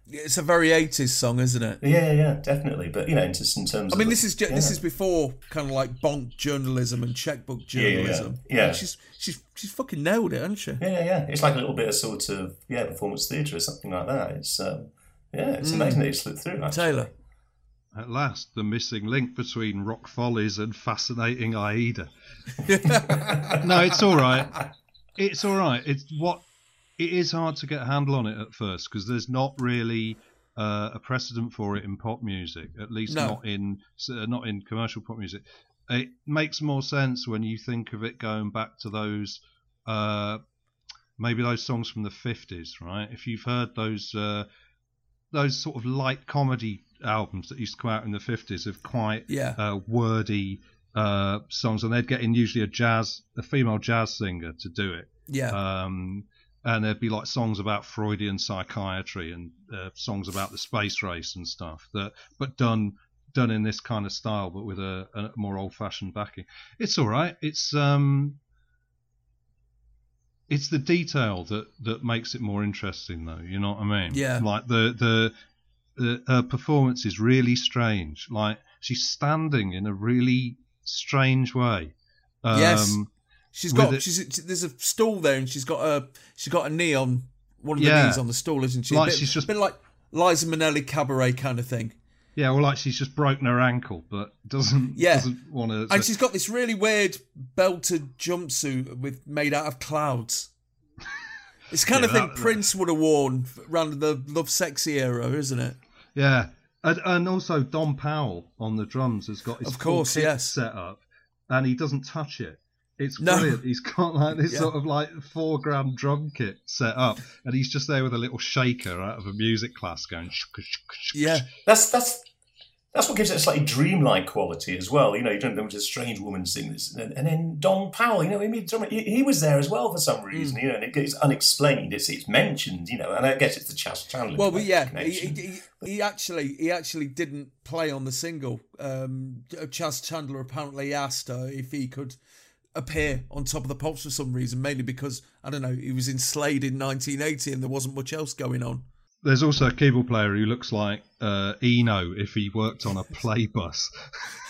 It's a very 80s song, isn't it? yeah, yeah, definitely. But you know, just in terms, I mean, of this is ju- this is before kind of like bonk journalism and checkbook Yeah, yeah, yeah. journalism. Yeah. And she's she's she's fucking nailed it, hasn't she? Yeah, yeah, yeah. It's like a little bit of sort of yeah performance theatre or something like that. It's um, yeah, it's Mm. amazing that it slipped through. Actually. Taylor. At last, the missing link between Rock Follies and Fascinating Aida. no, it's all right. It's all right. It's what it is hard to get a handle on it at first because there's not really uh, a precedent for it in pop music, at least No. not in uh, not in commercial pop music. It makes more sense when you think of it going back to those uh, maybe those songs from the 50s, right? If you've heard those uh, those sort of light comedy albums that used to come out in the 50s of quite Yeah. uh, wordy uh, songs, and they'd get in usually a jazz, a female jazz singer to do it. Yeah. Um, and there'd be like songs about Freudian psychiatry and uh, songs about the space race and stuff that, but done done in this kind of style, but with a, a more old-fashioned backing. It's all right. It's um, it's the detail that that makes it more interesting, though. You know what I mean? Yeah. Like the the. the her performance is really strange. Like she's standing in a really strange way. Um, yes. She's got it- she's there's a stool there and she's got a she's got a knee on one of the Yeah. knees on the stool, isn't she? Like a bit, she's just- been like Liza Minnelli cabaret kind of thing. Yeah, well, like she's just broken her ankle, but doesn't Yeah. doesn't want to. And she's got this really weird belted jumpsuit with made out of clouds. It's the kind Yeah, of thing that- Prince would have worn around the Lovesexy era, isn't it? Yeah, and, and also Don Powell on the drums has got his Of course, yes. set up, and he doesn't touch it. It's No. brilliant. He's got like this Yeah. sort of like four grand drum kit set up, and he's just there with a little shaker out of a music class going. Yeah. That's that's that's what gives it a slightly dreamlike quality as well. You know, you don't know it's a strange woman sing this, and, and then Don Powell. You know, he, he, was there as well for some Hmm. reason. You know, and it, it's unexplained. It's it's mentioned. You know, and I guess it's the Chas Chandler. Well, but yeah, he, he, he- actually he actually didn't play on the single. Um, Chas Chandler apparently asked her if he could appear on Top of the Pops for some reason, mainly because I don't know he was in Slade in 1980 and there wasn't much else going on. There's also a keyboard player who looks like uh, Eno if he worked on a play bus.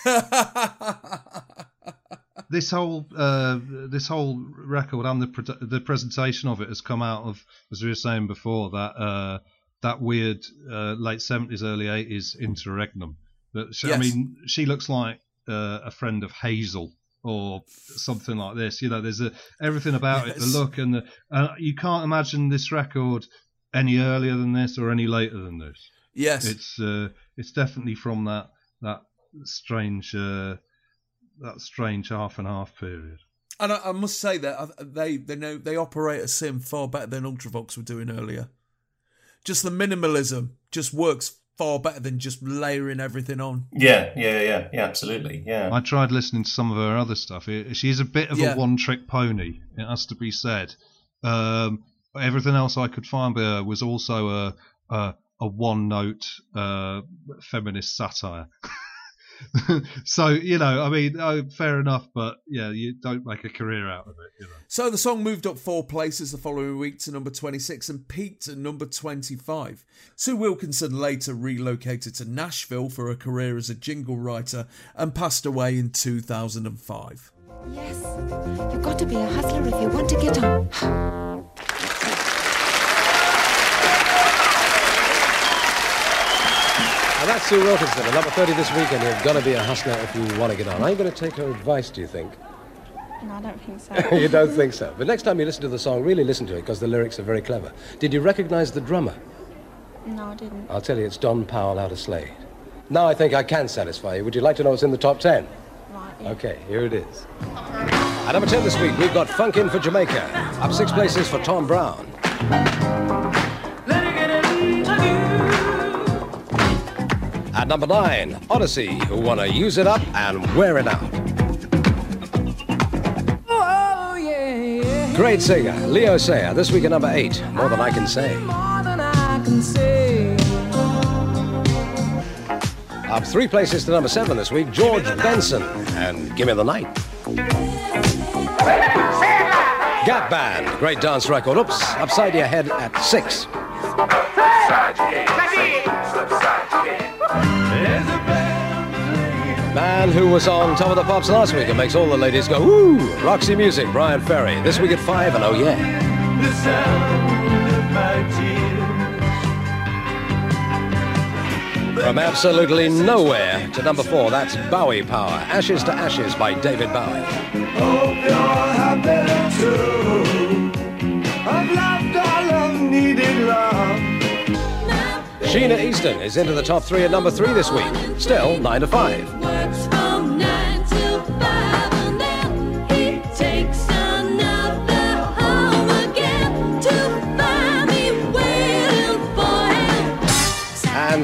this whole uh, this whole record and the pre- the presentation of it has come out of, as we were saying before, that uh, that weird uh, late seventies, early eighties interregnum. That she, I mean, she looks like uh, a friend of Hazel or something like this. You know, there's a everything about it, the look and the. Uh, you can't imagine this record any earlier than this or any later than this. Yes. It's uh, it's definitely from that that strange uh, that strange half and half period. And I, I must say that they they know they operate a sim far better than Ultravox were doing earlier. Just the minimalism just works far better than just layering everything on. yeah, yeah, yeah, yeah, absolutely, yeah. I tried listening to some of her other stuff. It, she's a bit of Yeah. a one trick pony. It has to be said. Um, everything else I could find by her was also a a, a one note uh, feminist satire. so you know, I mean, oh, fair enough, but yeah, you don't make a career out of it. You know. So the song moved up four places the following week to number 26 and peaked at number 25. Sue Wilkinson later relocated to Nashville for a career as a jingle writer and passed away in 2005. Yes, you've got to be a hustler if you want to get on. that's Sue Wilkinson, at number 30 this week, and you've got to be a hustler if you want to get on. Are you going to take her advice, do you think? No, I don't think so. you don't think so. But next time you listen to the song, really listen to it, because the lyrics are very clever. Did you recognize the drummer? No, I didn't. I'll tell you, it's Don Powell out of Slade. Now I think I can satisfy you. Would you like to know what's in the top 10? Right. Okay, here it is. At number 10 this week, we've got Funkin' for Jamaica. Up six places for Tom Browne. At number 9, Odyssey, who want to use it up and wear it out. Great singer, Leo Sayer, this week at number 8, More Than I Can Say. Up three places to number 7 this week, George Benson, and Gimme the Night. Gap Band, great dance record. Oops, upside your head at 6. Man who was on Top of the Pops last week and makes all the ladies go, woo! Roxy Music, Bryan Ferry. This week at 5, and oh yeah. From absolutely nowhere to number 4, that's Bowie Power. Ashes to Ashes by David Bowie. Hope you're happy too. I've loved all of love. Sheena Easton is into the top 3 at number 3 this week. Still 9 to 5.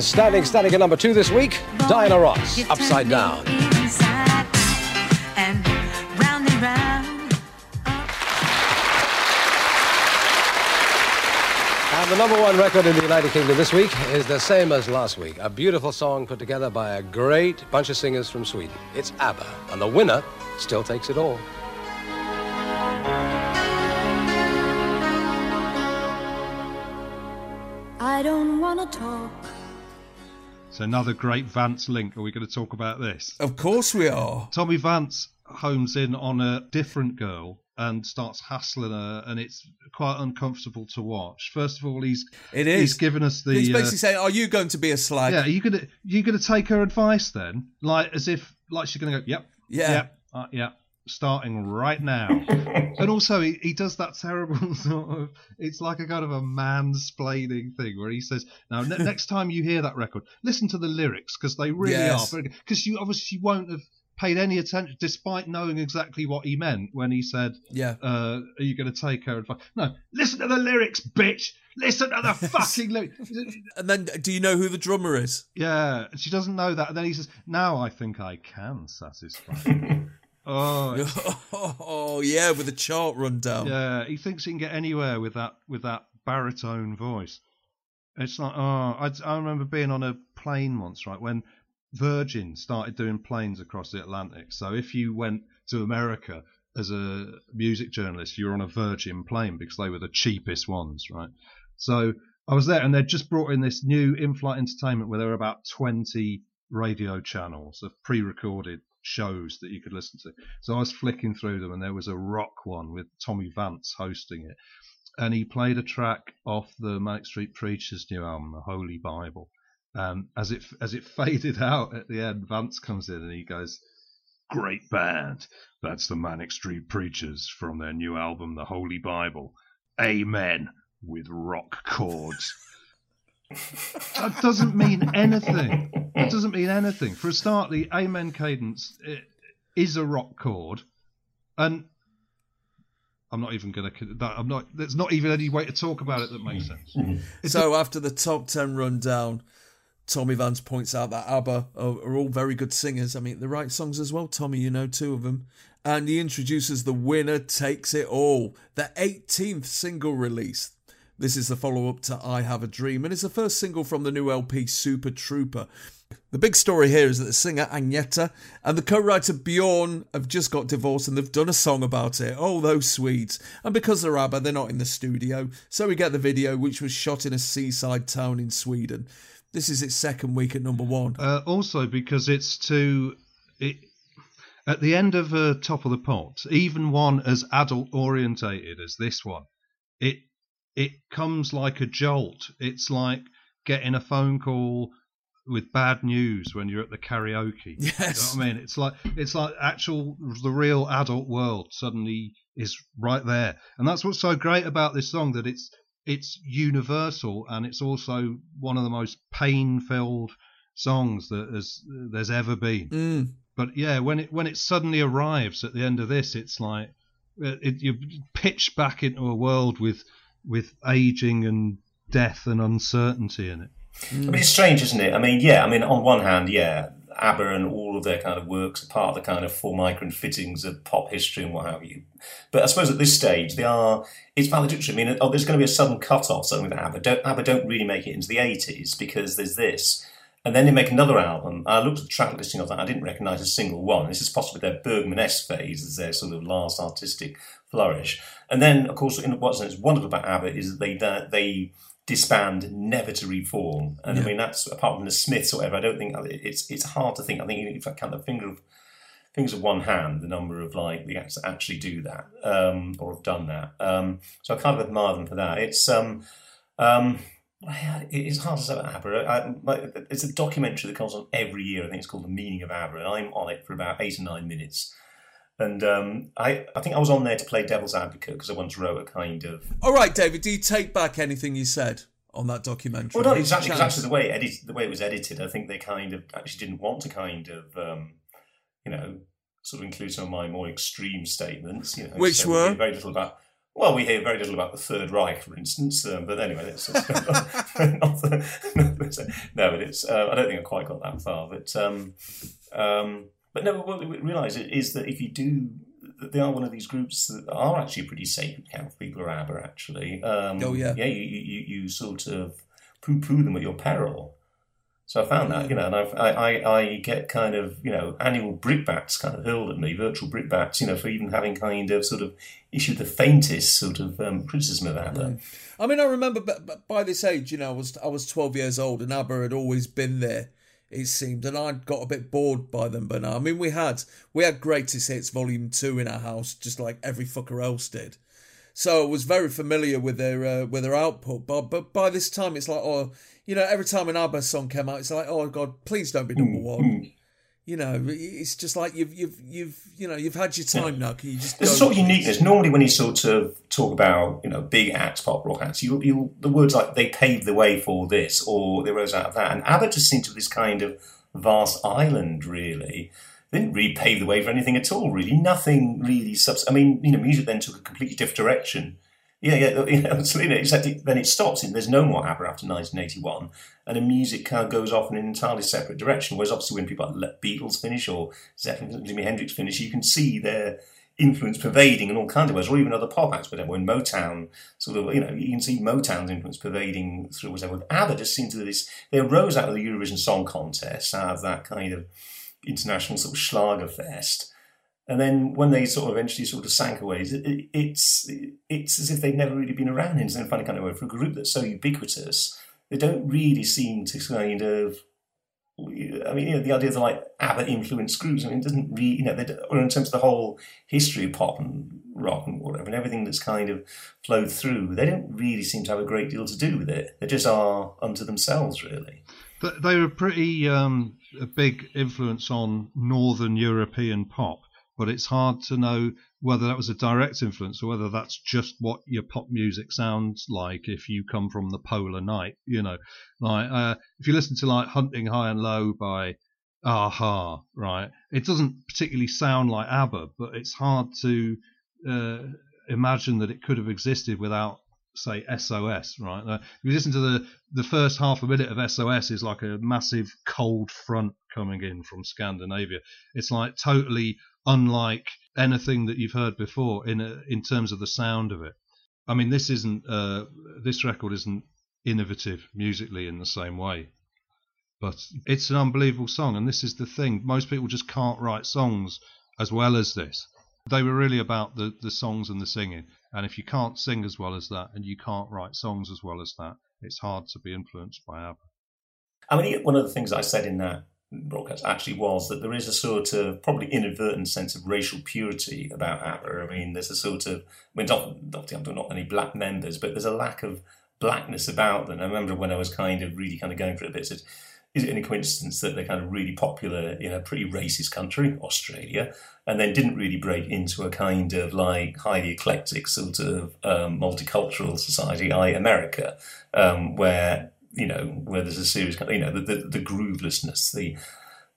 And standing static at number 2 this week, Diana Ross, Upside Down. And the number one record in the United Kingdom this week is the same as last week. A beautiful song put together by a great bunch of singers from Sweden. It's ABBA, and the winner still takes it all. I don't want to talk. So another great Vance link. Are we going to talk about this? Of course we are. Tommy Vance homes in on a different girl and starts hassling her, and it's quite uncomfortable to watch. First of all, he's It is. he's given us the He's uh, basically saying, Are you going to be a slag? yeah. Are you gonna you gonna take her advice then? Like as if like she's gonna go, yep, Yeah. yep, uh, yep. Starting right now, and also he, he does that terrible sort of. It's like a kind of a mansplaining thing where he says, "Now ne- next time you hear that record, listen to the lyrics because they really Yes. are because you obviously won't have paid any attention, despite knowing exactly what he meant when he said, Yeah. uh, "Are you going to take her advice?" No, listen to the lyrics, bitch. Listen to the fucking lyrics. And then, do you know who the drummer is? Yeah, she doesn't know that. And then he says, "Now I think I can satisfy." You." oh, Oh yeah, with the chart rundown. yeah. He thinks he can get anywhere with that with that baritone voice. It's like, oh, I, I remember being on a plane once, right, when Virgin started doing planes across the Atlantic. So if you went to America as a music journalist, you were on a Virgin plane because they were the cheapest ones, right? So I was there, and they'd just brought in this new in-flight entertainment where there were about 20 radio channels of pre-recorded shows that you could listen to. So I was flicking through them, and there was a rock one with Tommy Vance hosting it, and he played a track off the Manic Street Preachers' new album, The Holy Bible. Um, as it as it faded out at the end, Vance comes in and he goes, "Great band, that's the Manic Street Preachers from their new album, The Holy Bible. Amen." With rock chords. that doesn't mean anything. That doesn't mean anything. For a start, the Amen cadence is a rock chord, and I'm not even going to. I'm not. There's not even any way to talk about it that makes sense. So after the top ten rundown, Tommy Vance points out that ABBA are, are all very good singers. I mean, they write songs as well. Tommy, you know two of them. And he introduces the winner takes it all, the 18th single release. This is the follow up to I Have a Dream, and it's the first single from the new LP Super Trooper. The big story here is that the singer Agneta and the co-writer Bjorn have just got divorced and they've done a song about it. Oh, those Swedes! And because they're ABBA, they're not in the studio, so we get the video, which was shot in a seaside town in Sweden. This is its second week at number one. Uh, also, because it's too. It, at the end of uh, Top of the Pops, even one as adult orientated as this one, it it comes like a jolt. It's like getting a phone call with bad news when you're at the karaoke. Yes. You know what I mean? It's like it's like actual the real adult world suddenly is right there. And that's what's so great about this song that it's it's universal and it's also one of the most pain-filled songs that has, there's ever been. Mm. But yeah, when it when it suddenly arrives at the end of this, it's like it, you're pitched back into a world with with aging and death and uncertainty in it. I mean, it's strange, isn't it? I mean, yeah. I mean, on one hand, yeah, ABBA and all of their kind of works are part of the kind of Formica and fittings of pop history and what have you. But I suppose at this stage, they are. It's valedictory. I mean, oh, there's going to be a sudden cut-off suddenly with ABBA. Don't, ABBA don't really make it into the 80s because there's this. And then they make another album. I looked at the track listing of that. I didn't recognise a single one. This is possibly their Bergman-esque phase as their sort of last artistic flourish. And then, of course, in what's wonderful about ABBA is that they uh, they disband, never to reform. And I mean, that's apart from the Smiths or whatever. I don't think it's it's hard to think. I think if I count the finger of fingers of one hand, the number of like the acts that actually do that um, or have done that. Um, so I kind of admire them for that. It's um, um, yeah, it's hard to say about ABBA. I, it's a documentary that comes on every year. I think it's called The Meaning of ABBA, and I'm on it for about eight or nine minutes. And um, I, I think I was on there to play devil's advocate because I once wrote a kind of All right, David, do you take back anything you said on that documentary? Well, not exactly. 'cause actually, the way it edited, the way it was edited, I think they kind of actually didn't want to kind of, um, you know, sort of include some of my more extreme statements. You know, Which so were? very little about. Well, we hear very little about the Third Reich, for instance. Um, but anyway, that's that's not the, no, but it's. Uh, I don't think I quite got that far. But um, um, but no, what we realise is that if you do. that They are one of these groups that are actually pretty sacred camp people are ABBA actually. Um, Oh, yeah. yeah. You, you, you sort of poo-poo them at your peril. So I found that, you know, and I've, I, I, I get kind of, you know, annual brickbats kind of hurled at me, virtual brickbats, you know, for even having kind of sort of issued the faintest sort of um, criticism of ABBA. I mean, I remember by this age, you know, I was I was twelve years old, and ABBA had always been there. It seemed, and I'd got a bit bored by them. But now, I mean, we had we had Greatest Hits Volume Two in our house, just like every fucker else did. So I was very familiar with their uh, with their output. But but by this time, it's like, oh, you know, every time an ABBA song came out, it's like, oh God, please don't be number mm, one. Mm. You know, it's just like you've you've you've you know you've had your time now. Can you just There's sort of uniqueness. Normally, when you sort of talk about you know big acts, pop rock acts, you you the words like they paved the way for this or they rose out of that, and ABBA just seemed to be this kind of vast island, really. they didn't really pave the way for anything at all. Really, nothing really. Subs- I mean, you know, music then took a completely different direction. Yeah, yeah, you know, absolutely. Except it, then it stops, there's no more ABBA after 1981, and the music kind of goes off in an entirely separate direction. Whereas obviously, when people like Beatles finish or Zeppelin, Jimi Hendrix finish, you can see their influence pervading in all kinds of ways, or even other pop acts. But when Motown, sort of, you know, you can see Motown's influence pervading through whatever. ABBA just seemed to this. They arose out of the Eurovision Song Contest, out of that kind of international sort of Schlager fest. And then when they sort of eventually sort of sank away, it, it's it's as if they've never really been around in some funny kind of way. For a group that's so ubiquitous, they don't really seem to kind of. I mean, you know, the idea of like ABBA influenced groups. I mean, it doesn't really, you know, or in terms of the whole history of pop and rock and whatever, and everything that's kind of flowed through, they don't really seem to have a great deal to do with it. They just are unto themselves, really. They were pretty um, a big influence on Northern European pop, but it's hard to know whether that was a direct influence or whether that's just what your pop music sounds like if you come from the polar night. You know, like uh, if you listen to like Hunting High and Low by a-ha, right? It doesn't particularly sound like ABBA, but it's hard to uh, imagine that it could have existed without say SOS, right? Uh, if you listen to the the first half a minute of SOS is like a massive cold front coming in from Scandinavia. It's like totally unlike anything that you've heard before in a, in terms of the sound of it. I mean, this isn't uh, this record isn't innovative musically in the same way, but it's an unbelievable song. And this is the thing: most people just can't write songs as well as this. They were really about the, the songs and the singing. And if you can't sing as well as that and you can't write songs as well as that, it's hard to be influenced by ABBA. I mean, one of the things I said in that broadcast actually was that there is a sort of probably inadvertent sense of racial purity about ABBA. I mean, there's a sort of, I mean, not, obviously not any black members, but there's a lack of blackness about them. I remember when I was kind of really kind of going through a bit, said, is it any coincidence that they're kind of really popular in a pretty racist country, Australia, and then didn't really break into a kind of like highly eclectic sort of um, multicultural society, i.e. America, um, where you know where there's a serious you know the, the, the groovelessness, the,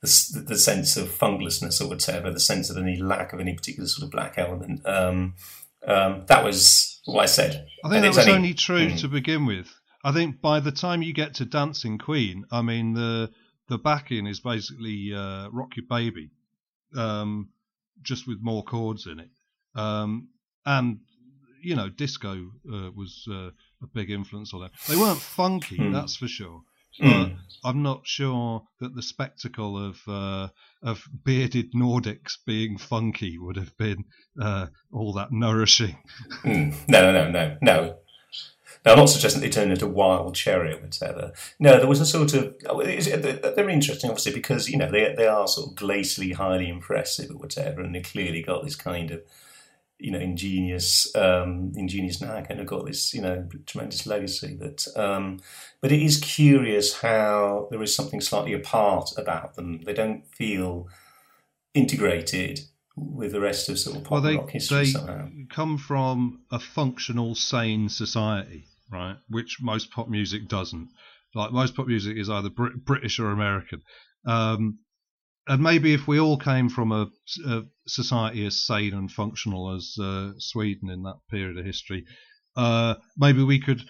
the the sense of funglessness or whatever, the sense of any lack of any particular sort of black element. Um, um, that was what I said. I think And that was only- only true Mm. to begin with. I think by the time you get to Dancing Queen, I mean the the backing is basically uh, Rock Your Baby, um, just with more chords in it, um, and you know disco uh, was uh, a big influence on them. They weren't funky, Hmm. that's for sure. Hmm. But I'm not sure that the spectacle of uh, of bearded Nordics being funky would have been uh, all that nourishing. Mm. No, no, no, no, no. Now, I'm not suggesting they turned into wild cherry or whatever. No, there was a sort of. oh, They're interesting, obviously, because you know they they are sort of glacially highly impressive or whatever, and they clearly got this kind of you know ingenious um, ingenious knack and have got this you know tremendous legacy. But um, but it is curious how there is something slightly apart about them. They don't feel integrated with the rest of sort of pop well, they rock history they somehow. come from a functional, sane society, right? Which most pop music doesn't. Like most pop music is either Brit- British or American. Um, and maybe if we all came from a, a society as sane and functional as uh, Sweden in that period of history, uh, maybe we could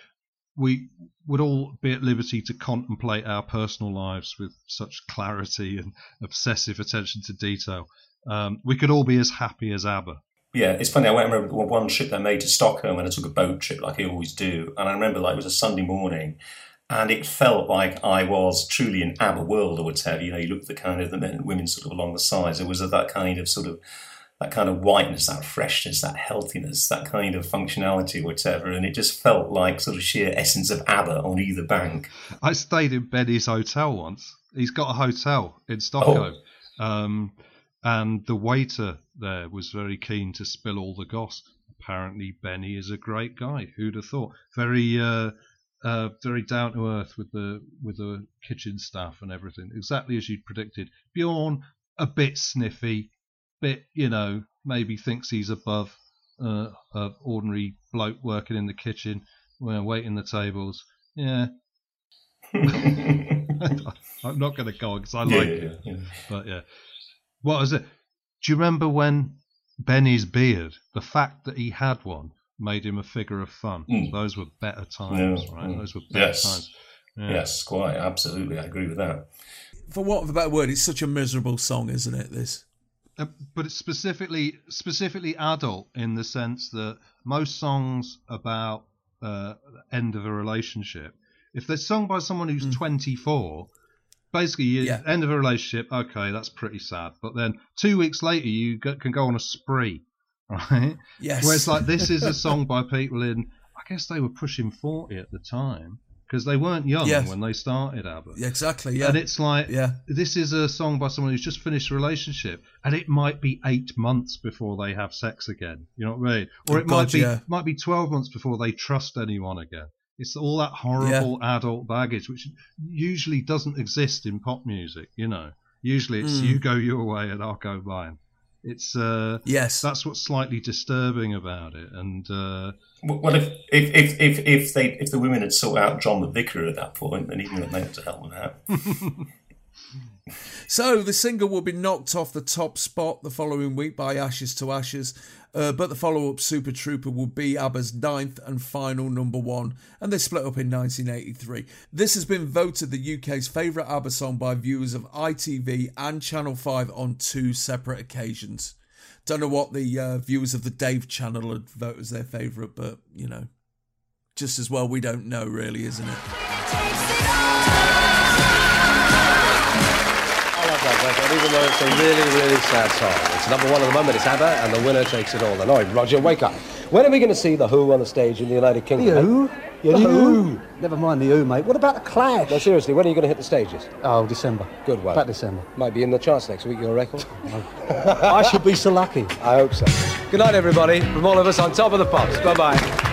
we would all be at liberty to contemplate our personal lives with such clarity and obsessive attention to detail. Um, we could all be as happy as ABBA. Yeah, it's funny. I remember one trip I made to Stockholm, and I took a boat trip like I always do. And I remember like it was a Sunday morning, and it felt like I was truly in ABBA world or whatever. You know, you look at the kind of the men and women sort of along the sides. It was of that kind of sort of that kind of whiteness, that freshness, that healthiness, that kind of functionality, whatever. And it just felt like sort of sheer essence of ABBA on either bank. I stayed in Benny's hotel once. He's got a hotel in Stockholm. Um, and the waiter there was very keen to spill all the goss. Apparently, Benny is a great guy. Who'd have thought? Very, uh, uh, very down to earth with the with the kitchen staff and everything. Exactly as you'd predicted. Bjorn, a bit sniffy, bit you know, maybe thinks he's above uh, a ordinary bloke working in the kitchen, well, waiting the tables. Yeah, I'm not going to go on because I Yeah, like yeah, it, yeah. but yeah, what was it? Do you remember when Benny's beard, the fact that he had one, made him a figure of fun? Mm. Those were better times, Yeah, right? mm. Those were better Yes. times. Yeah. Yes, quite absolutely. I agree with that. For want of a better word, it's such a miserable song, isn't it? This. Uh, but it's specifically specifically adult in the sense that most songs about uh, end of a relationship, if they're sung by someone who's 24, basically you Yeah. end of a relationship, okay, that's pretty sad. But then two weeks later, you go, can go on a spree, right? Yes. Whereas like this is a song by people in, I guess they were pushing 40 at the time because they weren't young Yes. when they started ABBA. Yeah, exactly. Yeah. And it's like, Yeah. this is a song by someone who's just finished a relationship, and it might be eight months before they have sex again. You know what I mean? Or Oh, it might be yeah. might be twelve months before they trust anyone again. It's all that horrible adult baggage, which usually doesn't exist in pop music. You know, usually it's Mm. you go your way and I'll go mine. It's uh, yes, that's what's slightly disturbing about it, and uh, Well, if if if if, if they if the women had sought out John the Vicar at that point, then he would have been able to help them out. So the single will be knocked off the top spot the following week by Ashes to Ashes, uh, but the follow-up Super Trooper will be ABBA's ninth and final number one, and they split up in 1983. This has been voted the UK's favourite ABBA song by viewers of ITV and Channel 5 on two separate occasions. Don't know what the uh, viewers of the Dave channel would vote as their favourite, but you know, just as well we don't know, really, isn't it? I love that record, even though it's a really, really sad song. It's number one at the moment, it's ABBA, and the winner takes it all. And Roger, wake up. When are we going to see The Who on the stage in the United Kingdom? The Who? The the Who? Who. Never mind the Who, mate. What about the Clash? No, seriously, when are you going to hit the stages? Oh, December. Good one. About December. Might be in the charts next week, your record. I should be so lucky. I hope so. Good night, everybody. From all of us on Top of the Pops. Bye-bye.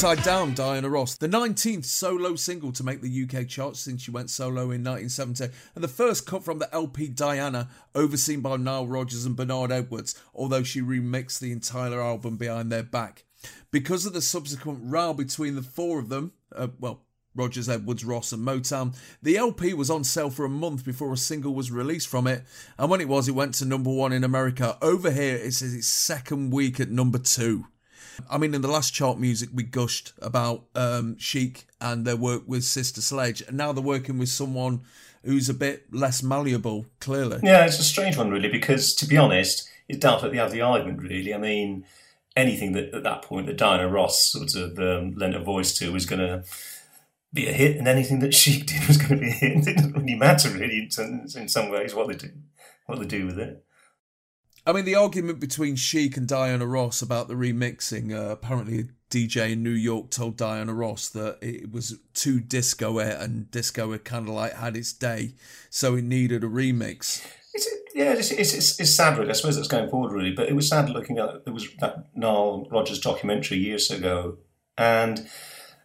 Upside Down, Diana Ross, the 19th solo single to make the UK charts since she went solo in 1970, and the first cut from the LP Diana, overseen by Nile Rodgers and Bernard Edwards, although she remixed the entire album behind their back. Because of the subsequent row between the four of them, uh, well, Rodgers, Edwards, Ross, and Motown. The LP was on sale for a month before a single was released from it, and when it was, it went to number one in America. Over here, it's its second week at number two. I mean, in the last chart music, we gushed about um, Chic and their work with Sister Sledge, and now they're working with someone who's a bit less malleable, clearly. Yeah, it's a strange one, really, because to be honest, it's down to the other argument, really. I mean, anything that at that point that Diana Ross sort of um, lent a voice to was going to be a hit, and anything that Chic did was going to be a hit. It didn't really matter, really, in in some ways, what they do, what they do with it. I mean, the argument between Chic and Diana Ross about the remixing. Uh, apparently, a DJ in New York told Diana Ross that it was too disco and disco had kind of like had its day, so it needed a remix. It's, yeah, it's, it's, it's, sad, really. I suppose it's going forward, really. But it was sad looking at there was that Nile Rodgers documentary years ago, and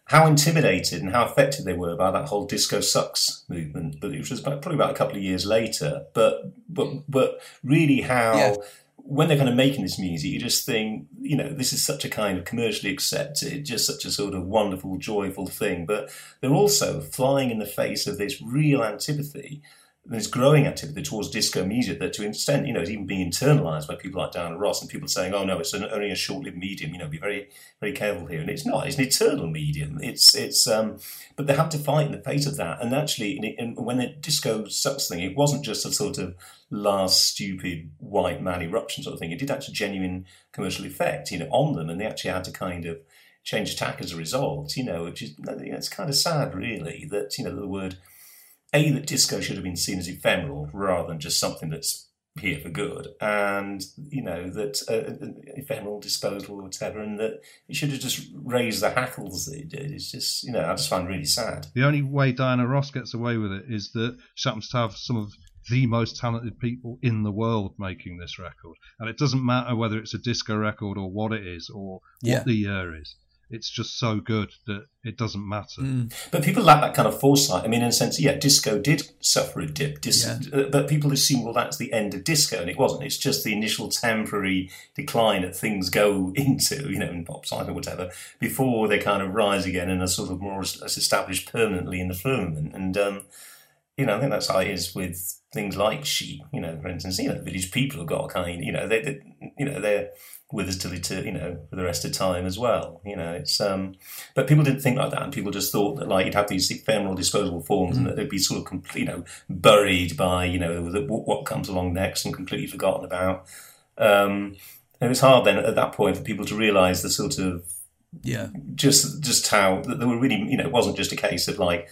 how intimidated and how affected they were by that whole disco sucks movement. But it was about, probably about a couple of years later. But but but really, how Yeah. when they're kind of making this music, you just think, you know, this is such a kind of commercially accepted, just such a sort of wonderful, joyful thing. But they're also flying in the face of this real antipathy this growing activity towards disco music that to an extent, you know, is even being internalized by people like Diana Ross and people saying, oh no, it's an, only a short-lived medium, you know, be very, very careful here. And it's not, it's an eternal medium. It's, it's, um, but they have to fight in the face of that. And actually, it- and when the disco sucks thing, it wasn't just a sort of last stupid white man eruption sort of thing. It did actually genuine commercial effect, you know, on them. And they actually had to kind of change tack as a result, you know, which is, you know, it's kind of sad really that, you know, the word, a that disco should have been seen as ephemeral rather than just something that's here for good, and you know that uh, ephemeral, disposable, whatever, and that it should have just raised the hackles that it did. It's just you know I just find really sad. The only way Diana Ross gets away with it is that she happens to have some of the most talented people in the world making this record. And it doesn't matter whether it's a disco record or what it is or what Yeah. the year is. It's just so good that it doesn't matter. But people lack that kind of foresight. I mean, in a sense, yeah, disco did suffer a dip, dis- uh, but people assume, well, that's the end of disco, and it wasn't. It's just the initial temporary decline that things go into, you know, in pop sci or whatever, before they kind of rise again and are sort of more es- established permanently in the firmament. And, um, you know, I think that's how it is with things like Chic. You know, for instance, you know, the village people have got a kind, you know, they, they you know, they're with us till it, you know, for the rest of time as well. You know, it's um, but people didn't think like that, and people just thought that like you'd have these ephemeral, disposable forms, and that they'd be sort of, complete, you know, buried by you know the, what comes along next and completely forgotten about. Um, and it was hard then at that point for people to realise the sort of Yeah. just just how that there were really you know it wasn't just a case of like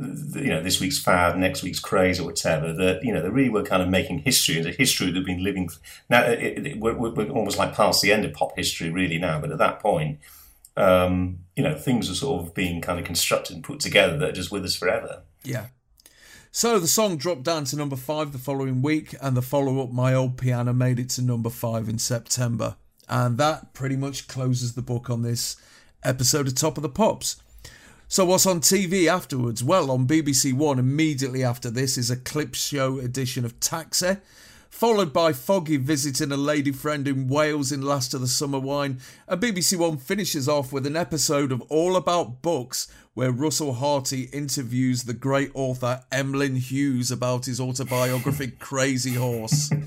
you know this week's fad next week's craze or whatever that you know they really were kind of making history and a history had been living now it, it, we're, we're almost like past the end of pop history really now but at that point um, you know things are sort of being kind of constructed and put together that are just with us forever Yeah. So the song dropped down to number five the following week, and the follow up, My Old Piano, made it to number five in September. And that pretty much closes the book on this episode of Top of the Pops. So, what's on TV afterwards? Well, on BBC One, immediately after this, is a clip show edition of Taxi, followed by Foggy visiting a lady friend in Wales in Last of the Summer Wine. And BBC One finishes off with an episode of All About Books, where Russell Harty interviews the great author Emlyn Hughes about his autobiography Crazy Horse.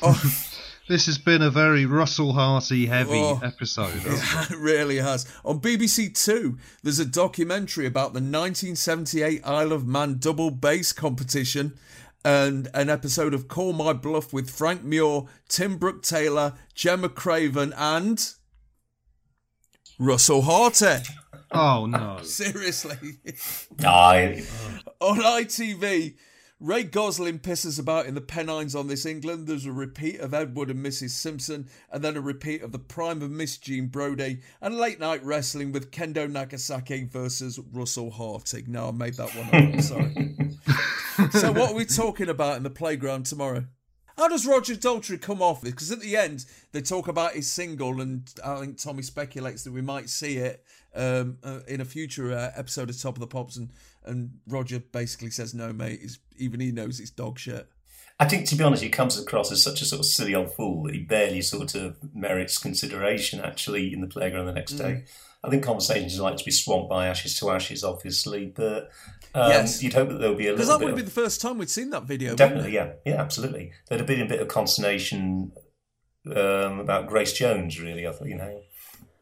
Oh, This has been a very Russell Harty heavy Oh. episode. hasn't it? It really has. On BBC Two, there's a documentary about the 1978 Isle of Man double bass competition and an episode of Call My Bluff with Frank Muir, Tim Brooke Taylor, Gemma Craven, and Russell Harty. Oh no! Seriously. I, On ITV, Ray Gosling pisses about in the Pennines on This England. There's a repeat of Edward and Mrs. Simpson, and then a repeat of the Prime of Miss Jean Brodie, and late night wrestling with Kendo Nagasaki versus Russell Hartig. No, I made that one up. I'm sorry. so, what are we talking about in the playground tomorrow? How does Roger Daltrey come off this? Because at the end, they talk about his single, and I think Tommy speculates that we might see it um, uh, in a future uh, episode of Top of the Pops, and, and Roger basically says, No, mate, even he knows it's dog shit. I think, to be honest, he comes across as such a sort of silly old fool that he barely sort of merits consideration actually in the playground the next day. I think conversations like to be swamped by ashes to ashes, obviously, but um, Yes. you'd hope that there would be a little. Because that would have the first time we'd seen that video. definitely, yeah, yeah, absolutely. There'd have been a bit of consternation um, about Grace Jones, really. I thought, you know.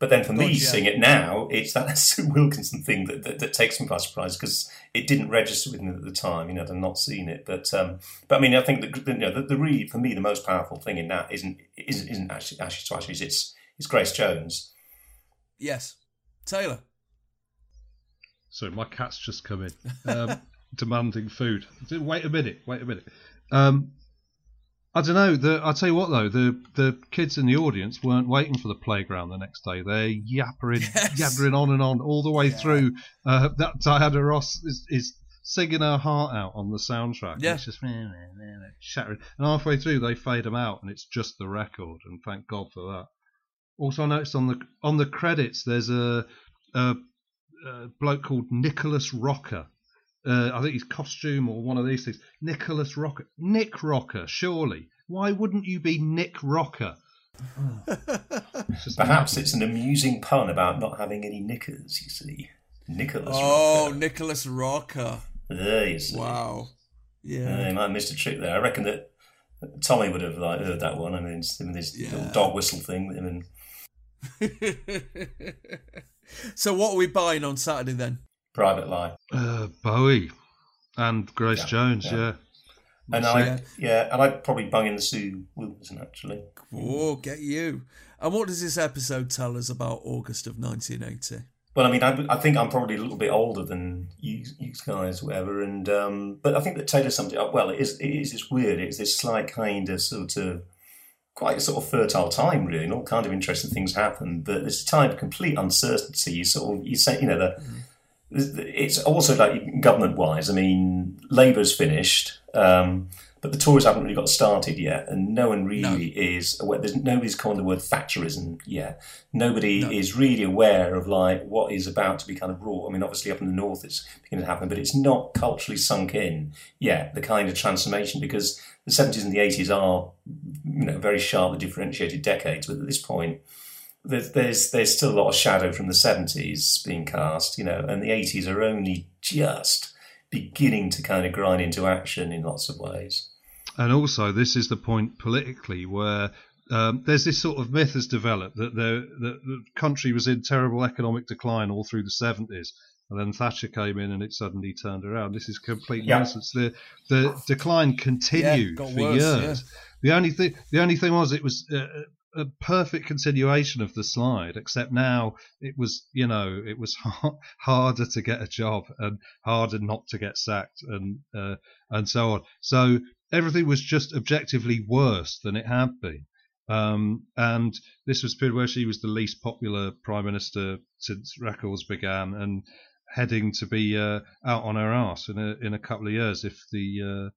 But then for me, God, yeah. seeing it now, it's that Sue Wilkinson thing that, that, that takes me by surprise because it didn't register with me at the time. You know, I'd not seen it. But um, but I mean, I think that you know, the, the really for me the most powerful thing in that isn't isn't, isn't actually Ashes to Ashes. It's it's Grace Jones. Yes. Taylor. So my cat's just come in, um, demanding food. Wait a minute. Wait a minute. Um, I don't know. The, I'll tell you what though. The the kids in the audience weren't waiting for the playground the next day. They're yappering, yabbering on and on all the way through. Uh, that Diana Ross is, is singing her heart out on the soundtrack. Yeah. It's just shattering. And halfway through, they fade them out, and it's just the record. And thank God for that. Also, I noticed on the on the credits there's a, a, a bloke called Nicholas Rocker. Uh, I think his costume or one of these things. Nicholas Rocker, Nick Rocker. Surely, why wouldn't you be Nick Rocker? Perhaps it's an amusing pun about not having any knickers. You see, Nicholas. Oh, Nicholas Rocker. There you see. Wow. Yeah, Yeah. he might have missed a trick there. I reckon that Tommy would have like heard that one. I mean, it's him and this little dog whistle thing. I mean. so, what are we buying on Saturday then? Private Life. Uh, Bowie and Grace Yeah, Jones. yeah. Yeah. And I, yeah, and I'd probably bung in the Sue Wilkinson actually. Oh, get you. And what does this episode tell us about August of 1980? Well, I mean, I, I think I'm probably a little bit older than you, you guys, whatever. And um, but I think that Taylor summed it up well. It is, it is this weird. It's this slight kind of sort of quite a sort of fertile time, really, and all kind of interesting things happen. But it's a time of complete uncertainty. You sort of you say, you know, the, it's also like government wise. I mean, Labour's finished. Um, but the Tories haven't really got started yet, and no one really is aware. There's nobody's coined the word Thatcherism yet. Nobody is really aware of like what is about to be kind of raw. I mean, obviously up in the north it's beginning to happen, but it's not culturally sunk in yet. The kind of transformation because the 70s and the 80s are you know very sharply differentiated decades, but at this point there's, there's there's still a lot of shadow from the 70s being cast, you know, and the 80s are only just beginning to kind of grind into action in lots of ways. And also, this is the point politically where um, there's this sort of myth has developed that the, that the country was in terrible economic decline all through the 70s. And then Thatcher came in and it suddenly turned around. This is complete Yeah. nonsense. The the decline continued got for worse, years. The only thing the only thing was it was a, a perfect continuation of the slide, except now it was you know it was har harder to get a job and harder not to get sacked and uh, and so on. So everything was just objectively worse than it had been. Um, and this was a period where she was the least popular prime minister since records began, and heading to be uh, out on her arse in a in a couple of years if the uh,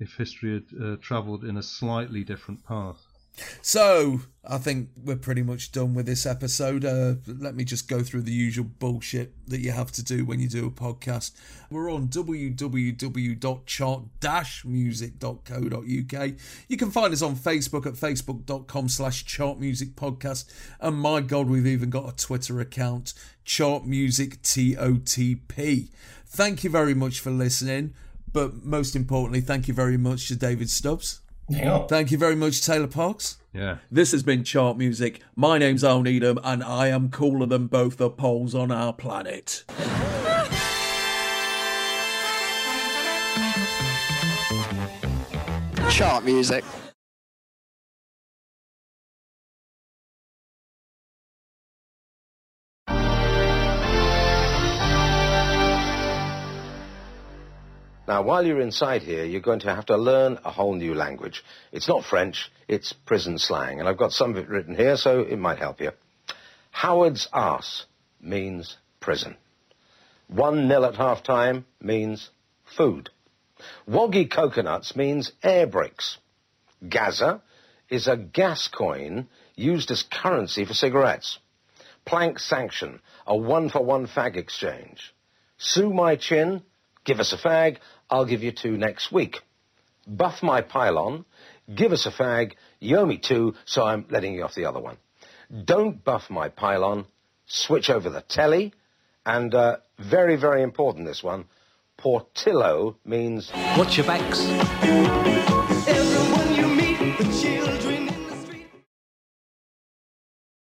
if history had uh, travelled in a slightly different path. So I think we're pretty much done with this episode. Uh, let me just go through the usual bullshit that you have to do when you do a podcast. We're on www.chart-music.co.uk. You can find us on Facebook at facebook.com slash chartmusicpodcast. And my God, we've even got a Twitter account, chartmusictotp. Thank you very much for listening. But most importantly, thank you very much to David Stubbs. Yeah. Thank you very much, Taylor Parkes. Yeah. This has been Chart Music. My name's Al Needham, and I am cooler than both the poles on our planet. Chart music. Now, while you're inside here, you're going to have to learn a whole new language. It's not French, it's prison slang, and I've got some of it written here, so it might help you. Howard's arse means prison. One nil at half time means food. Woggy coconuts means air brakes. Gaza is a gas coin used as currency for cigarettes. Plank sanction, a one-for-one fag exchange. Sue my chin, give us a fag, I'll give you two next week. Buff my pylon, give us a fag, you owe me two, so I'm letting you off the other one. Don't buff my pylon, switch over the telly, and uh, very, very important this one, Portillo means... Watch your backs.